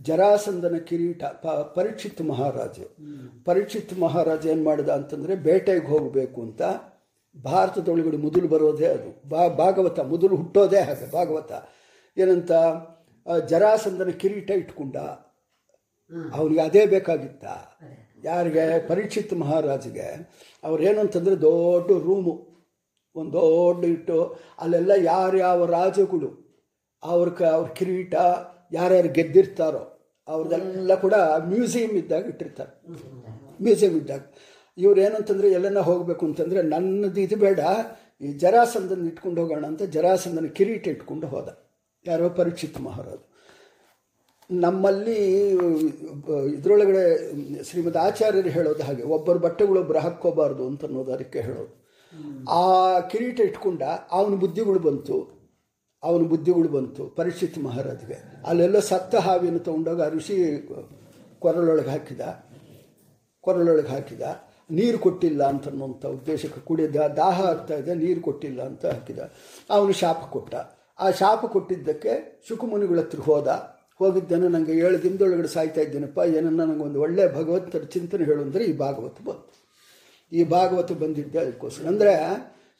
ಜರಾಸಂದನ ಕಿರೀಟ, ಪ ಪರೀಕ್ಷಿತ್ ಮಹಾರಾಜ. ಪರೀಕ್ಷಿತ್ ಮಹಾರಾಜ ಏನು ಮಾಡಿದ ಅಂತಂದರೆ ಬೇಟೆಗೆ ಹೋಗಬೇಕು ಅಂತ ಭಾರತದೊಳಗಡೆ ಮೊದಲು ಬರೋದೇ ಅದು. ಬಾ, ಭಾಗವತ, ಮೊದಲು ಹುಟ್ಟೋದೇ ಹಾಗೆ, ಭಾಗವತ. ಏನಂತ ಜರಾಸಂದನ ಕಿರೀಟ ಇಟ್ಕೊಂಡ. ಅವನಿಗೆ ಅದೇ ಬೇಕಾಗಿತ್ತ. ಯಾರಿಗೆ? ಪರೀಕ್ಷಿತ್ ಮಹಾರಾಜಿಗೆ. ಅವ್ರೇನು ಅಂತಂದರೆ ದೊಡ್ಡ ರೂಮು. ಒಂದು ದೊಡ್ಡ ಇಟ್ಟು, ಅಲ್ಲೆಲ್ಲ ಯಾರ್ಯಾವ ರಾಜಗಳು, ಅವ್ರ ಕ, ಅವ್ರ ಕಿರೀಟ ಯಾರ್ಯಾರು ಗೆದ್ದಿರ್ತಾರೋ ಅವ್ರದ್ದೆಲ್ಲ ಕೂಡ ಮ್ಯೂಸಿಯಂ ಇದ್ದಾಗ ಇಟ್ಟಿರ್ತಾರೆ. ಮ್ಯೂಸಿಯಂ ಇದ್ದಾಗ. ಇವ್ರು ಏನಂತಂದರೆ ಎಲ್ಲನ ಹೋಗಬೇಕು ಅಂತಂದರೆ ನನ್ನದು ಇದು ಬೇಡ, ಈ ಜರಾಸಂದನ ಇಟ್ಕೊಂಡು ಹೋಗೋಣ ಅಂತ ಜರಾಸಂದನ ಕಿರೀಟ ಇಟ್ಕೊಂಡು ಹೋದ. ಯಾರೋ ಪರೀಕ್ಷಿತ್ ಮಹಾರಾಜ. ನಮ್ಮಲ್ಲಿ ಇದರೊಳಗಡೆ ಶ್ರೀಮದ್ ಆಚಾರ್ಯರು ಹೇಳೋದು ಹಾಗೆ, ಒಬ್ಬರು ಬಟ್ಟೆಗಳು ಒಬ್ಬರು ಹಾಕ್ಕೋಬಾರ್ದು ಅಂತ ಅನ್ನೋದು ಅದಕ್ಕೆ ಹೇಳೋದು. ಆ ಕಿರೀಟ ಇಟ್ಕೊಂಡ, ಅವನ ಬುದ್ಧಿಗಳು ಬಂತು. ಅವನ ಬುದ್ಧಿಗಳು ಬಂತು. ಪರಿಶಿತ್ ಮಹಾರಾಜ್ಗೆ. ಅಲ್ಲೆಲ್ಲ ಸತ್ತ ಹಾವಿನ ತಗೊಂಡಾಗ ಆ ಋಷಿ ಕೊರಳೊಳಗೆ ಹಾಕಿದ. ಕೊರಳೊಳಗೆ ಹಾಕಿದ. ನೀರು ಕೊಟ್ಟಿಲ್ಲ ಅಂತ ಅನ್ನುವಂಥ ಉದ್ದೇಶಕ್ಕೆ ಕುಡಿದ ದಾಹ ಆಗ್ತಾ ಇದೆ, ನೀರು ಕೊಟ್ಟಿಲ್ಲ ಅಂತ ಹಾಕಿದ. ಅವನು ಶಾಪ ಕೊಟ್ಟ. ಆ ಶಾಪ ಕೊಟ್ಟಿದ್ದಕ್ಕೆ ಶುಕುಮುನಿಗಳ ಹತ್ರ ಹೋದ. ಹೋಗಿದ್ದೇನೆ ನನಗೆ ಏಳು ದಿನದೊಳಗಡೆ ಸಾಯ್ತಾ ಇದ್ದೇನಪ್ಪ, ಏನನ್ನ ನನಗೆ ಒಂದು ಒಳ್ಳೆಯ ಭಗವಂತರ ಚಿಂತನೆ ಹೇಳು ಅಂದರೆ ಈ ಭಾಗವತ ಬಂತು. ಈ ಭಾಗವತ ಬಂದಿದ್ದೆ ಅದಕ್ಕೋಸ್ಕರ. ಅಂದರೆ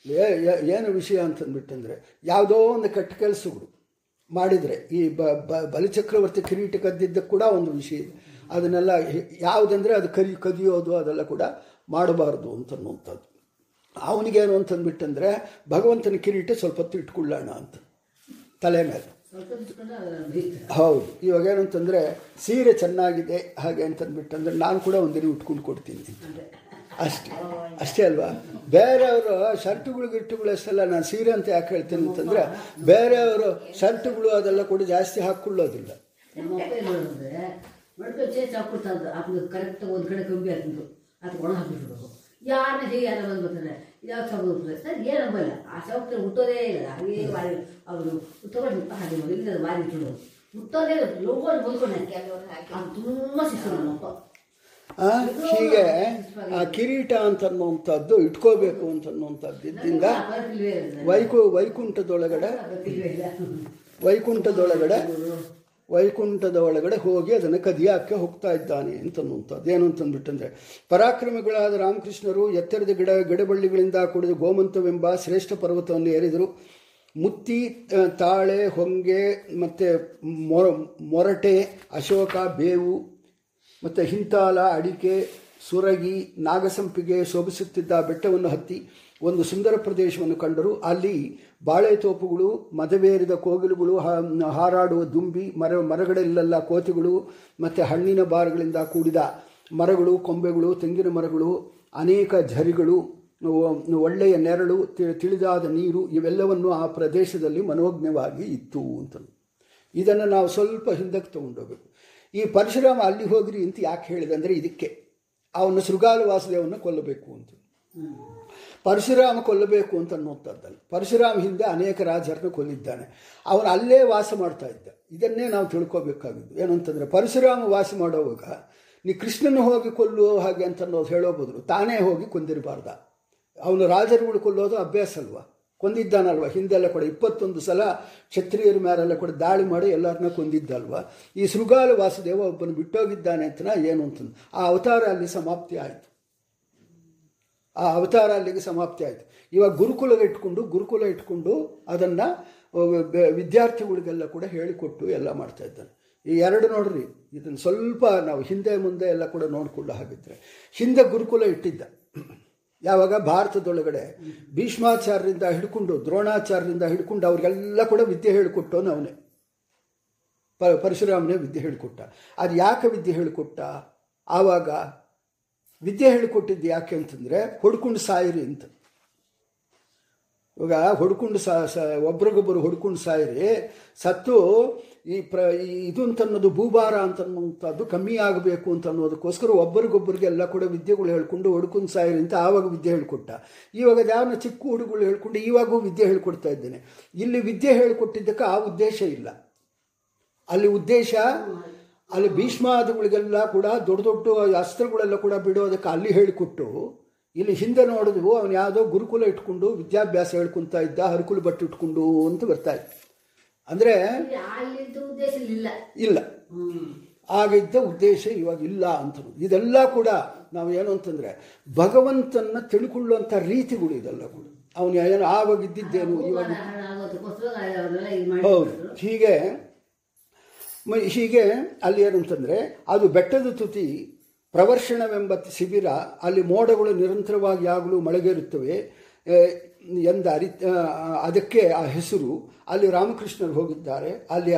ಏನು ವಿಷಯ ಅಂತಂದ್ಬಿಟ್ಟಂದರೆ ಯಾವುದೋ ಒಂದು ಕೆಟ್ಟ ಕೆಲಸಗಳು ಮಾಡಿದರೆ ಈ ಬ ಬ ಬಲಿಚಕ್ರವರ್ತಿ ಕಿರೀಟ ಕದ್ದಿದ್ದ ಕೂಡ ಒಂದು ವಿಷಯ ಇದೆ. ಅದನ್ನೆಲ್ಲ ಯಾವುದಂದರೆ ಅದು ಕರಿ ಕದಿಯೋದು ಅದೆಲ್ಲ ಕೂಡ ಮಾಡಬಾರ್ದು ಅಂತ ಅನ್ನುವಂಥದ್ದು ಅವನಿಗೇನು ಅಂತಂದ್ಬಿಟ್ಟಂದರೆ ಭಗವಂತನ ಕಿರೀಟ ಸ್ವಲ್ಪ ಹೊತ್ತು ಇಟ್ಕೊಳ್ಳೋಣ ಅಂತ ತಲೆ ಮೇಲೆ. ಹೌದು. ಇವಾಗ ಏನಂತಂದರೆ ಸೀರೆ ಚೆನ್ನಾಗಿದೆ ಹಾಗೆ ಅಂತಂದ್ಬಿಟ್ಟಂದ್ರೆ ನಾನು ಕೂಡ ಒಂದಿನ ಉಟ್ಕೊಂಡು ಕೊಡ್ತೀನಿ ಅಷ್ಟೇ ಅಷ್ಟೇ ಅಲ್ವಾ? ಬೇರೆಯವರು ಶರ್ಟುಗಳು, ಗಿಟ್ಟುಗಳು ಅಷ್ಟೆಲ್ಲ ನಾನು ಸೀರೆ ಅಂತ ಯಾಕೆ ಹೇಳ್ತೀನಿ ಅಂತಂದರೆ, ಬೇರೆಯವರು ಶರ್ಟುಗಳು ಅದೆಲ್ಲ ಕೂಡ ಜಾಸ್ತಿ ಹಾಕ್ಕೊಳ್ಳೋದಿಲ್ಲ. ಯಾರನ್ನ ಹೇಗೆ ಯಾರು ಬಂದು ಯಾವ ಹೋಗ್ತಾರೆ ಸರ್, ಏನು ಆ ಸೌಕರ್ಯ ಹುಟ್ಟೋದೇ ಇಲ್ಲ, ಹಾಗೆ ವಾರಿ, ಅವರು ಹಾಗೆ ಇಲ್ಲ ಹುಟ್ಟೋದೇ ಲೋಗೋದು ಬಂದ್ಕೊಂಡೆ ಅದು ತುಂಬ ಶಿಸ್ತು ನಮ್ಮಪ್ಪ ಹೀಗೆ ಆ ಕಿರೀಟ ಅಂತನ್ನುವಂಥದ್ದು, ಇಟ್ಕೋಬೇಕು ಅಂತನ್ನುವಂಥದ್ದು ಇದ್ದಿಂದ ವೈಕು, ವೈಕುಂಠದೊಳಗಡೆ ವೈಕುಂಠದೊಳಗಡೆ ವೈಕುಂಠದ ಒಳಗಡೆ ಹೋಗಿ ಅದನ್ನು ಕದಿಯಾಕೆ ಹೋಗ್ತಾ ಇದ್ದಾನೆ ಅಂತನ್ನುವಂಥದ್ದು. ಏನು ಅಂತಂದ್ಬಿಟ್ಟಂದ್ರೆ, ಪರಾಕ್ರಮಿಗಳಾದ ರಾಮಕೃಷ್ಣರು ಎತ್ತರದ ಗಿಡ, ಗಿಡಬಳ್ಳಿಗಳಿಂದ ಕೂಡಿದ ಗೋಮಂತವೆಂಬ ಶ್ರೇಷ್ಠ ಪರ್ವತವನ್ನು ಏರಿದರು. ಮುತ್ತಿ ತಾಳೆ, ಹೊಂಗೆ, ಮತ್ತು ಮೊರ, ಮೊರಟೆ, ಅಶೋಕ, ಬೇವು ಮತ್ತು ಹಿಂತಾಲ, ಅಡಿಕೆ, ಸುರಗಿ, ನಾಗಸಂಪಿಗೆ ಶೋಭಿಸುತ್ತಿದ್ದ ಬೆಟ್ಟವನ್ನು ಹತ್ತಿ ಒಂದು ಸುಂದರ ಪ್ರದೇಶವನ್ನು ಕಂಡರು. ಅಲ್ಲಿ ಬಾಳೆ ತೋಪುಗಳು ಮದವೇರಿದ ಕೋಗಿಲುಗಳು ಹಾರಾಡುವ ದುಂಬಿ, ಮರ, ಮರಗಳಲ್ಲೆಲ್ಲ ಕೋತಿಗಳು, ಮತ್ತು ಹಣ್ಣಿನ ಬಾರ್ಗಳಿಂದ ಕೂಡಿದ ಮರಗಳು, ಕೊಂಬೆಗಳು, ತೆಂಗಿನ ಮರಗಳು, ಅನೇಕ ಝರಿಗಳು ಒಳ್ಳೆಯ ನೆರಳು ತಿಳಿದಾದ ನೀರು, ಇವೆಲ್ಲವನ್ನು ಆ ಪ್ರದೇಶದಲ್ಲಿ ಮನೋಜ್ಞವಾಗಿ ಇತ್ತು ಅಂತ ಇದನ್ನು ನಾವು ಸ್ವಲ್ಪ ಹಿಂದಕ್ಕೆ ತಗೊಂಡೋಗ್ಬೇಕು. ಈ ಪರಶುರಾಮ ಅಲ್ಲಿ ಹೋಗ್ರಿ ಅಂತ ಯಾಕೆ ಹೇಳಿದೆ ಅಂದರೆ ಇದಕ್ಕೆ. ಅವನು ಶೃಗಾಲ ವಾಸುದೇವನ್ನ ಕೊಲ್ಲಬೇಕು ಅಂತ. ಪರಶುರಾಮ ಕೊಲ್ಲಬೇಕು ಅಂತ ಅನ್ನುವಂಥದ್ದಲ್ಲ. ಪರಶುರಾಮ ಹಿಂದೆ ಅನೇಕ ರಾಜರನ್ನು ಕೊಲ್ಲಿದ್ದಾನೆ. ಅವನು ಅಲ್ಲೇ ವಾಸ ಮಾಡ್ತಾ ಇದ್ದ. ಇದನ್ನೇ ನಾವು ತಿಳ್ಕೊಬೇಕಾಗಿದ್ದು. ಏನು ಅಂತಂದರೆ ಪರಶುರಾಮ ವಾಸ ಮಾಡುವಾಗ ನೀ ಕೃಷ್ಣನ ಹೋಗಿ ಕೊಲ್ಲುವ ಹಾಗೆ ಅಂತ ಅನ್ನೋದು ಹೇಳೋ ಬದಲು ತಾನೇ ಹೋಗಿ ಕೊಂದಿರಬಾರ್ದ. ಅವನು ರಾಜರುಗಳು ಕೊಲ್ಲೋದು ಅಭ್ಯಾಸ ಅಲ್ವಾ? ಕೊಂದಿದ್ದಾನಲ್ವ? ಹಿಂದೆಲ್ಲ ಕೂಡ ಇಪ್ಪತ್ತೊಂದು ಸಲ ಕ್ಷತ್ರಿಯರ ಮೇಲೆಲ್ಲ ಕೂಡ ದಾಳಿ ಮಾಡಿ ಎಲ್ಲರನ್ನ ಕೊಂದಿದ್ದಲ್ವ? ಈ ಶೃಗಾಲ ವಾಸುದೇವ ಒಬ್ಬನು ಬಿಟ್ಟೋಗಿದ್ದಾನೆ ಅಂತ ಏನು ಅಂತಂದು ಆ ಅವತಾರ ಅಲ್ಲಿ ಸಮಾಪ್ತಿ ಆಯಿತು. ಆ ಅವತಾರ ಅಲ್ಲಿಗೆ ಸಮಾಪ್ತಿ ಆಯಿತು. ಇವಾಗ ಗುರುಕುಲ ಇಟ್ಕೊಂಡು ಗುರುಕುಲ ಇಟ್ಕೊಂಡು ಅದನ್ನು ವಿದ್ಯಾರ್ಥಿಗಳಿಗೆಲ್ಲ ಕೂಡ ಹೇಳಿಕೊಟ್ಟು ಎಲ್ಲ ಮಾಡ್ತಾ ಇದ್ದಾನೆ ಈ ಎರಡು ನೋಡ್ರಿ, ಇದನ್ನು ಸ್ವಲ್ಪ ನಾವು ಹಿಂದೆ ಮುಂದೆ ಎಲ್ಲ ಕೂಡ ನೋಡಿಕೊಳ್ಳೋ ಹಾಗಿದ್ರೆ. ಹಿಂದೆ ಗುರುಕುಲ ಇಟ್ಟಿದ್ದ. ಯಾವಾಗ ಭಾರತದೊಳಗಡೆ ಭೀಷ್ಮಾಚಾರ್ಯರಿಂದ ಹಿಡ್ಕೊಂಡು, ದ್ರೋಣಾಚಾರ್ಯರಿಂದ ಹಿಡ್ಕೊಂಡು ಅವ್ರಿಗೆಲ್ಲ ಕೂಡ ವಿದ್ಯೆ ಹೇಳಿಕೊಟ್ಟವನು ಅವನೇ. ಪ, ಪರಶುರಾಮನೇ ವಿದ್ಯೆ ಹೇಳಿಕೊಟ್ಟ. ಅದು ಯಾಕೆ ವಿದ್ಯೆ ಹೇಳಿಕೊಟ್ಟ? ಆವಾಗ ವಿದ್ಯೆ ಹೇಳಿಕೊಟ್ಟಿದ್ದು ಯಾಕೆ ಅಂತಂದರೆ ಹೊಡ್ಕೊಂಡು ಸಾಯಿರಿ ಅಂತ. ಇವಾಗ ಹೊಡ್ಕೊಂಡು ಸಾ, ಸ ಒಬ್ರಿಗೊಬ್ಬರು ಹೊಡ್ಕೊಂಡು ಸಾಯಿರಿ, ಸತ್ತು ಈ ಪ್ರ, ಈ ಇದು ಅಂತನ್ನೋದು ಭೂಭಾರ ಅಂತನ್ನುವಂಥದ್ದು ಕಮ್ಮಿ ಆಗಬೇಕು ಅಂತ ಅನ್ನೋದಕ್ಕೋಸ್ಕರ ಒಬ್ಬರಿಗೊಬ್ಬರಿಗೆ ಎಲ್ಲ ಕೂಡ ವಿದ್ಯೆಗಳು ಹೇಳ್ಕೊಂಡು ಸಾಯಿರಿ ಅಂತ ಆವಾಗ ವಿದ್ಯೆ ಹೇಳ್ಕೊಟ್ಟ. ಇವಾಗ ಯಾವ ಚಿಕ್ಕ ಹುಡುಗಳು ಹೇಳ್ಕೊಂಡು ಇವಾಗೂ ವಿದ್ಯೆ ಹೇಳ್ಕೊಡ್ತಾ ಇದ್ದೇನೆ. ಇಲ್ಲಿ ವಿದ್ಯೆ ಹೇಳಿಕೊಟ್ಟಿದ್ದಕ್ಕೆ ಆ ಉದ್ದೇಶ ಇಲ್ಲ. ಅಲ್ಲಿ ಉದ್ದೇಶ, ಅಲ್ಲಿ ಭೀಷ್ಮಾದಿಗಳಿಗೆಲ್ಲ ಕೂಡ ದೊಡ್ಡ ದೊಡ್ಡ ಅಸ್ತ್ರಗಳೆಲ್ಲ ಕೂಡ ಬಿಡೋದಕ್ಕೆ ಅಲ್ಲಿ ಹೇಳಿಕೊಟ್ಟು, ಇಲ್ಲಿ ಹಿಂದೆ ನೋಡಿದ್ವು, ಅವನು ಯಾವುದೋ ಗುರುಕುಲ ಇಟ್ಕೊಂಡು ವಿದ್ಯಾಭ್ಯಾಸ ಹೇಳ್ಕೊತಾ ಇದ್ದ, ಹರಕುಲು ಬಟ್ಟೆ ಇಟ್ಕೊಂಡು ಅಂತ ಬರ್ತಾ ಅಂದರೆ ಇಲ್ಲಿ ಆಗಿದ್ದ ಉದ್ದೇಶ ಇವಾಗ ಇಲ್ಲ ಅಂತ ಇದೆಲ್ಲ ಕೂಡ ನಾವು ಏನು ಅಂತಂದರೆ ಭಗವಂತನ ತಿಳ್ಕೊಳ್ಳುವಂಥ ರೀತಿಗಳು ಇದೆಲ್ಲ ಕೂಡ. ಅವನು ಏನು ಆವಾಗ ಇದ್ದಿದ್ದೇನು ಇವಾಗ ಹೌದು. ಹೀಗೆ ಹೀಗೆ ಅಲ್ಲಿ ಏನಂತಂದರೆ ಅದು ಬೆಟ್ಟದ ತುತಿ ಪ್ರವರ್ಷಣವೆಂಬ ಶಿಬಿರ ಅಲ್ಲಿ ಮೋಡಗಳು ನಿರಂತರವಾಗಿ ಆಗಲು ಮಳೆಗೇರುತ್ತವೆ. ಎಂದ ಅರಿ ಅದಕ್ಕೆ ಆ ಹೆಸರು. ಅಲ್ಲಿ ರಾಮಕೃಷ್ಣರು ಹೋಗಿದ್ದಾರೆ. ಅಲ್ಲಿ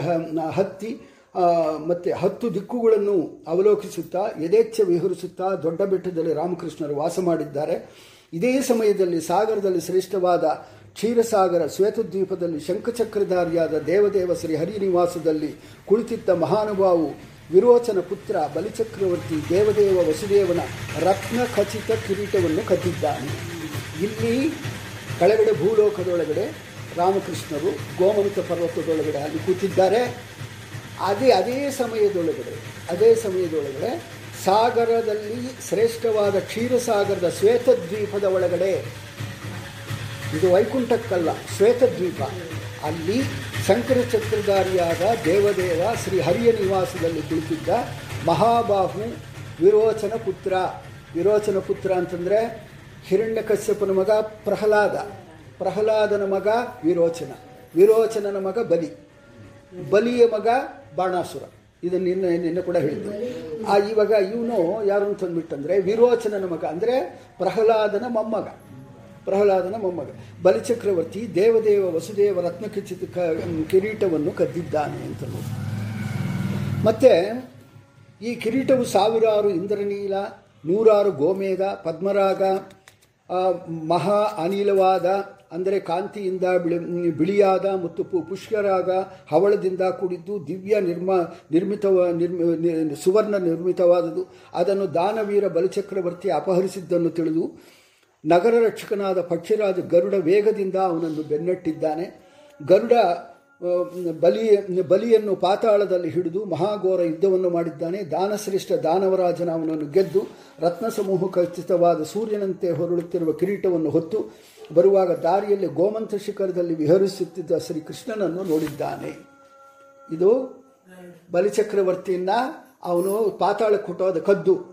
ಹತ್ತಿ ಮತ್ತು ಹತ್ತು ದಿಕ್ಕುಗಳನ್ನು ಅವಲೋಕಿಸುತ್ತಾ, ಯಥೇಚ್ಛ ವಿಹರಿಸುತ್ತಾ ದೊಡ್ಡ ಬೆಟ್ಟದಲ್ಲಿ ರಾಮಕೃಷ್ಣರು ವಾಸ ಮಾಡಿದ್ದಾರೆ. ಇದೇ ಸಮಯದಲ್ಲಿ ಸಾಗರದಲ್ಲಿ ಶ್ರೇಷ್ಠವಾದ ಕ್ಷೀರಸಾಗರ, ಶ್ವೇತದ್ವೀಪದಲ್ಲಿ ಶಂಖಚಕ್ರಧಾರಿಯಾದ ದೇವದೇವ ಶ್ರೀ ಹರಿನಿವಾಸದಲ್ಲಿ ಕುಳಿತಿದ್ದ ಮಹಾನುಭಾವು ವಿರೋಚನ ಪುತ್ರ ಬಲಿಚಕ್ರವರ್ತಿ ದೇವದೇವ ವಸುದೇವನ ರತ್ನ ಖಚಿತ ಕಿರೀಟವನ್ನು ಕದ್ದಿದ್ದಾನೆ ಇಲ್ಲಿ ಕೆಳಗಡೆ ಭೂಲೋಕದೊಳಗಡೆ ರಾಮಕೃಷ್ಣರು ಗೋಮಂತ ಪರ್ವತದೊಳಗಡೆ ಅಲ್ಲಿ ಕೂತಿದ್ದಾರೆ. ಅದೇ ಅದೇ ಸಮಯದೊಳಗಡೆ ಅದೇ ಸಮಯದೊಳಗಡೆ ಸಾಗರದಲ್ಲಿ ಶ್ರೇಷ್ಠವಾದ ಕ್ಷೀರಸಾಗರದ ಶ್ವೇತದ್ವೀಪದ ಒಳಗಡೆ, ಇದು ವೈಕುಂಠಕ್ಕಲ್ಲ, ಶ್ವೇತದ್ವೀಪ. ಅಲ್ಲಿ ಶಂಕರ ಚಕ್ರಧಾರಿಯಾದ ದೇವದೇವ ಶ್ರೀ ಹರಿಯ ನಿವಾಸದಲ್ಲಿ ಕುಳಿತಿದ್ದ ಮಹಾಬಾಹು ವಿರೋಚನ ಪುತ್ರ. ವಿರೋಚನ ಪುತ್ರ ಅಂತಂದರೆ ಹಿರಣ್ಯಕಶ್ಯಪನ ಮಗ ಪ್ರಹ್ಲಾದ. ಪ್ರಹ್ಲಾದನ ಮಗ ವಿರೋಚನ. ವಿರೋಚನನ ಮಗ ಬಲಿ. ಬಲಿಯ ಮಗ ಬಾಣಾಸುರ. ಇದನ್ನು ಇನ್ನು ನಿನ್ನೆ ಕೂಡ ಹೇಳಿದ್ದೆ. ಆ ಇವಾಗ ಇವನು ಯಾರು ಅಂತಂದ್ಬಿಟ್ಟಂದ್ರೆ ವಿರೋಚನನ ಮಗ. ಅಂದರೆ ಪ್ರಹ್ಲಾದನ ಮೊಮ್ಮಗ. ಪ್ರಹ್ಲಾದನ ಮೊಮ್ಮಗ. ಬಲಿಚಕ್ರವರ್ತಿ ದೇವದೇವ ವಸುದೇವ ರತ್ನ ಕಿಚಿತ ಕಿರೀಟವನ್ನು ಕದ್ದಿದ್ದಾನೆ ಅಂತ ಮತ್ತು ಈ ಕಿರೀಟವು ಸಾವಿರಾರು ಇಂದ್ರನೀಲ, ನೂರಾರು ಗೋಮೇಧ, ಪದ್ಮರಾಗ ಮಹಾ ಅನಿಲವಾದ, ಅಂದರೆ ಕಾಂತಿಯಿಂದ ಬಿಳಿ, ಬಿಳಿಯಾದ ಮತ್ತು ಪು ಹವಳದಿಂದ ಕೂಡಿದ್ದು ದಿವ್ಯ ನಿರ್ಮ, ನಿರ್ಮಿತವ, ನಿರ್ಮ ಸುವರ್ಣ ನಿರ್ಮಿತವಾದುದು ಅದನ್ನು ದಾನವೀರ ಬಲಚಕ್ರವರ್ತಿ ಅಪಹರಿಸಿದ್ದನ್ನು ತಿಳಿದು ನಗರ ರಕ್ಷಕನಾದ ಪಕ್ಷಿರಾಜ ಗರುಡ ವೇಗದಿಂದ ಅವನನ್ನು ಬೆನ್ನಟ್ಟಿದ್ದಾನೆ. ಗರುಡ ಬಲಿ, ಬಲಿಯನ್ನು ಪಾತಾಳದಲ್ಲಿ ಹಿಡಿದು ಮಹಾಘೋರ ಯುದ್ಧವನ್ನು ಮಾಡಿದ್ದಾನೆ. ದಾನಶ್ರೇಷ್ಠ ದಾನವರಾಜನ ಅವನನ್ನು ಗೆದ್ದು ರತ್ನ ಸಮೂಹ ಖಚಿತವಾದ ಸೂರ್ಯನಂತೆ ಹೊರಳುತ್ತಿರುವ ಕಿರೀಟವನ್ನು ಹೊತ್ತು ಬರುವಾಗ ದಾರಿಯಲ್ಲಿ ಗೋಮಂತ ಶಿಖರದಲ್ಲಿ ವಿಹರಿಸುತ್ತಿದ್ದ ಶ್ರೀಕೃಷ್ಣನನ್ನು ನೋಡಿದ್ದಾನೆ. ಇದು ಬಲಿಚಕ್ರವರ್ತಿಯನ್ನ ಅವನು ಪಾತಾಳಕ್ಕೆ ಹುಟ್ಟೋದ ಕದ್ದು.